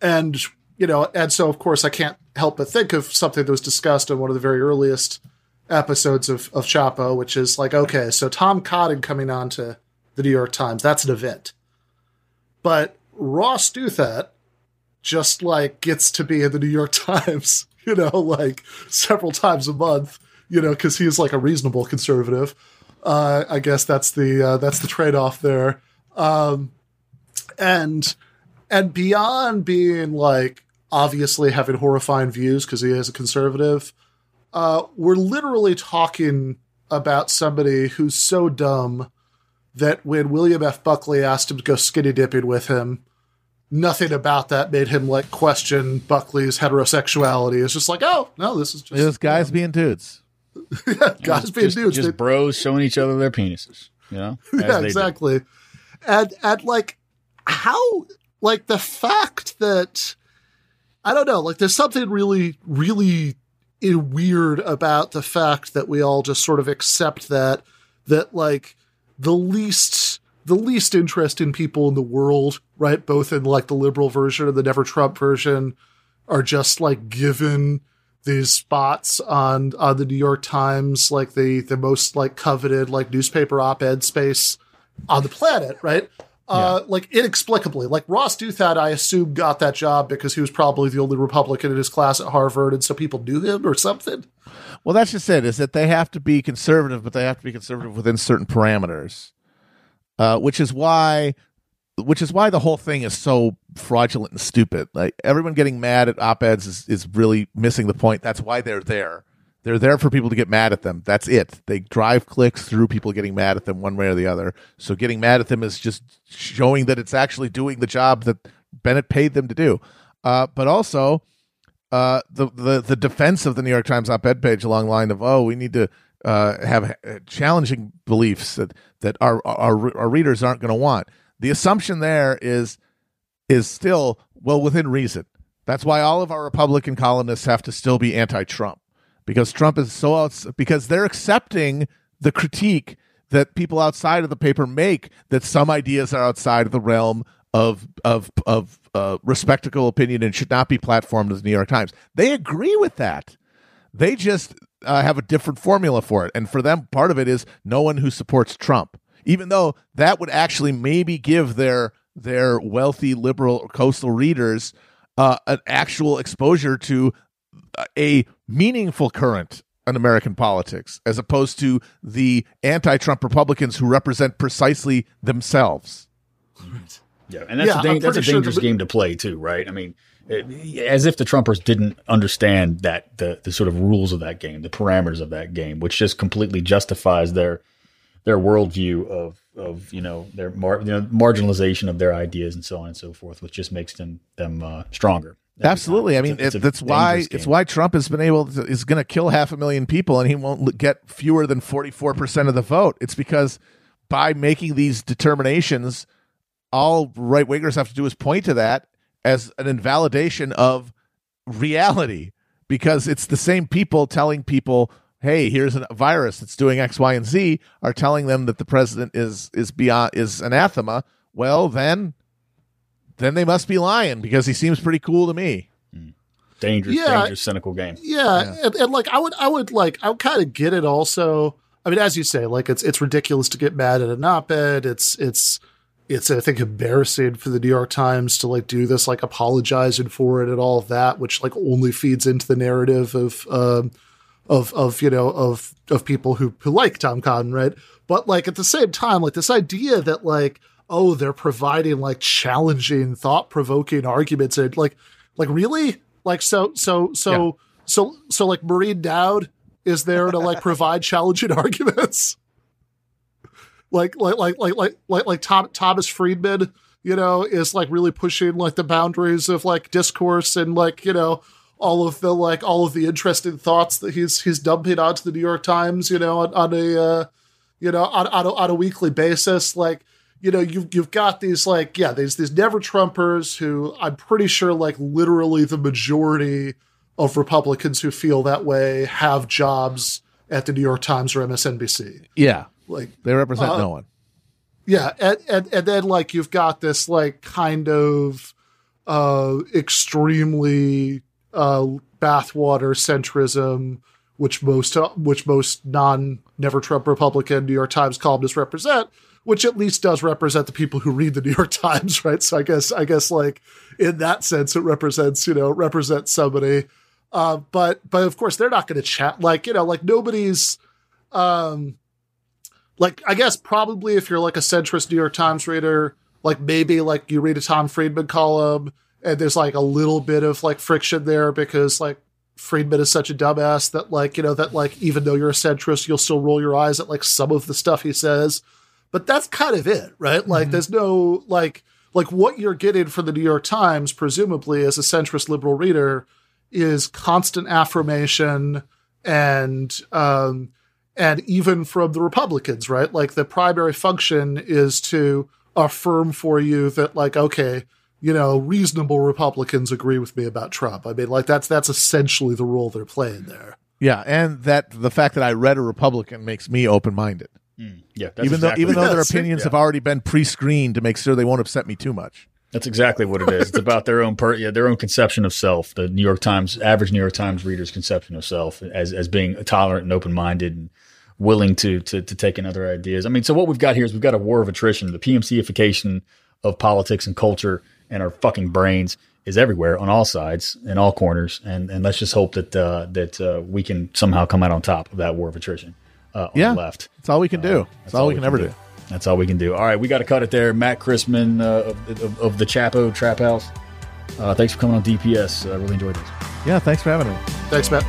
and you know and so of course i can't help but think of something that was discussed in one of the very earliest episodes of, of chapo which is like okay so tom cotton coming on to the new york times that's an event but ross douthat just like gets to be in the new york times you know, like several times a month, you know, because he's like a reasonable conservative. Uh, I guess that's the uh, that's the trade off there. Um, and and beyond being like obviously having horrifying views because he is a conservative, uh, we're literally talking about somebody who's so dumb that when William F. Buckley asked him to go skinny dipping with him, nothing about that made him like question Buckley's heterosexuality. It's just like, oh no, this is just It was guys being dudes. yeah, guys being just, dudes. just They- bros showing each other their penises. You know, yeah, they do. exactly. And and like how like the fact that I don't know, like there's something really really weird about the fact that we all just sort of accept that that like the least the least interesting people in the world, right, both in like the liberal version and the never Trump version are just like given these spots on on the New York Times, like the the most like coveted like newspaper op-ed space on the planet, right? Uh, like inexplicably, like Ross Douthat, I assume got that job because he was probably the only Republican in his class at Harvard, and so people knew him or something. Well, that's just it. Is that they have to be conservative, but they have to be conservative within certain parameters, uh, which is why, which is why the whole thing is so fraudulent and stupid. Like everyone getting mad at op eds is, is really missing the point. That's why they're there. They're there for people to get mad at them. That's it. They drive clicks through people getting mad at them one way or the other. So getting mad at them is just showing that it's actually doing the job that Bennet paid them to do. Uh, but also, uh, the, the the defense of the New York Times op-ed page along the line of oh we need to uh, have challenging beliefs that that our our, our readers aren't going to want. The assumption there is is still well within reason. That's why all of our Republican columnists have to still be anti-Trump because Trump is so outs- because they're accepting the critique that people outside of the paper make that some ideas are outside of the realm of of of uh, respectable opinion and should not be platformed as the New York Times. They agree with that. They just uh, have a different formula for it, and for them, part of it is no one who supports Trump, even though that would actually maybe give their their wealthy liberal coastal readers uh, an actual exposure to a meaningful current in American politics, as opposed to the anti-Trump Republicans who represent precisely themselves. Yeah, and that's Yeah, a dang- that's a pretty sure dangerous that- game to play too, right? I mean, it, as if the Trumpers didn't understand that the the sort of rules of that game, the parameters of that game, which just completely justifies their their worldview of of you know their mar- you know, marginalization of their ideas and so on and so forth, which just makes them them uh, stronger. Absolutely. I mean, It's it's it, that's why dangerous it's why Trump has been able to is going to kill half a million people, and he won't get fewer than forty four percent of the vote. It's because by making these determinations, all right wingers have to do is point to that as an invalidation of reality, because it's the same people telling people. Hey, here's a virus that's doing X, Y, and Z. Are telling them that the president is is beyond is anathema. Well, then, then they must be lying because he seems pretty cool to me. dangerous, Yeah. dangerous, cynical game. Yeah, And, and like I would, I would like, I would kind of get it. Also, I mean, as you say, like it's it's ridiculous to get mad at an op-ed. It's it's it's I think embarrassing for the New York Times to like do this, like apologizing for it and all of that, which like only feeds into the narrative of um of of you know of of people who who like Tom Cotton, right? But like at the same time, like this idea that like oh they're providing like challenging, thought provoking arguments and like like really? Like so so so so so like Maureen Dowd is there to like provide challenging arguments? Like like like like like like like Tom, Thomas Friedman, you know, is like really pushing like the boundaries of like discourse and like you know all of the like all of the interesting thoughts that he's he's dumping onto the New York Times, you know, on, on a uh, you know on on a, on a weekly basis, like. You know, you've you've got these like yeah, these these never Trumpers who I'm pretty sure like literally the majority of Republicans who feel that way have jobs at the New York Times or MSNBC. Yeah, Like they represent Uh, no one. yeah, and, and and then like you've got this like kind of uh extremely uh bathwater centrism which most uh, which most non never Trump Republican New York Times columnists represent, which at least does represent the people who read the New York Times, right? So I guess I guess like in that sense it represents, you know, represents somebody. Uh but but of course they're not gonna chat like, you know, like nobody's um like I guess probably if you're like a centrist New York Times reader, like maybe like you read a Tom Friedman column and there's like a little bit of like friction there because like Friedman is such a dumbass that like, you know, that like even though you're a centrist, you'll still roll your eyes at like some of the stuff he says. But that's kind of it, right? Like there's no like like what you're getting from the New York Times, presumably as a centrist liberal reader, is constant affirmation and um and even from the Republicans, right? Like the primary function is to affirm for you that, like, okay, you know, reasonable Republicans agree with me about Trump. I mean, like that's that's essentially the role they're playing there. Yeah, and that the fact that I read a Republican makes me open minded. Yeah, that's Even though even though their opinions Yeah. have already been pre screened to make sure they won't upset me too much. That's exactly what it is. It's about their own per, yeah, their own conception of self. The New York Times average New York Times reader's conception of self as as being tolerant and open minded and willing to, to to take in other ideas. I mean, so what we've got here is we've got a war of attrition. The PMCification of politics and culture and our fucking brains is everywhere on all sides in all corners. And and let's just hope that uh, that uh, we can somehow come out on top of that war of attrition uh, on Yeah. the left. That's all we can do. That's, all, we can, ever do. That's all we can do. All right, we got to cut it there. Matt Christman uh, of, of, of the Chapo Trap House. Uh, thanks for coming on DPS. I really enjoyed this. Yeah, thanks for having me. Thanks, Matt.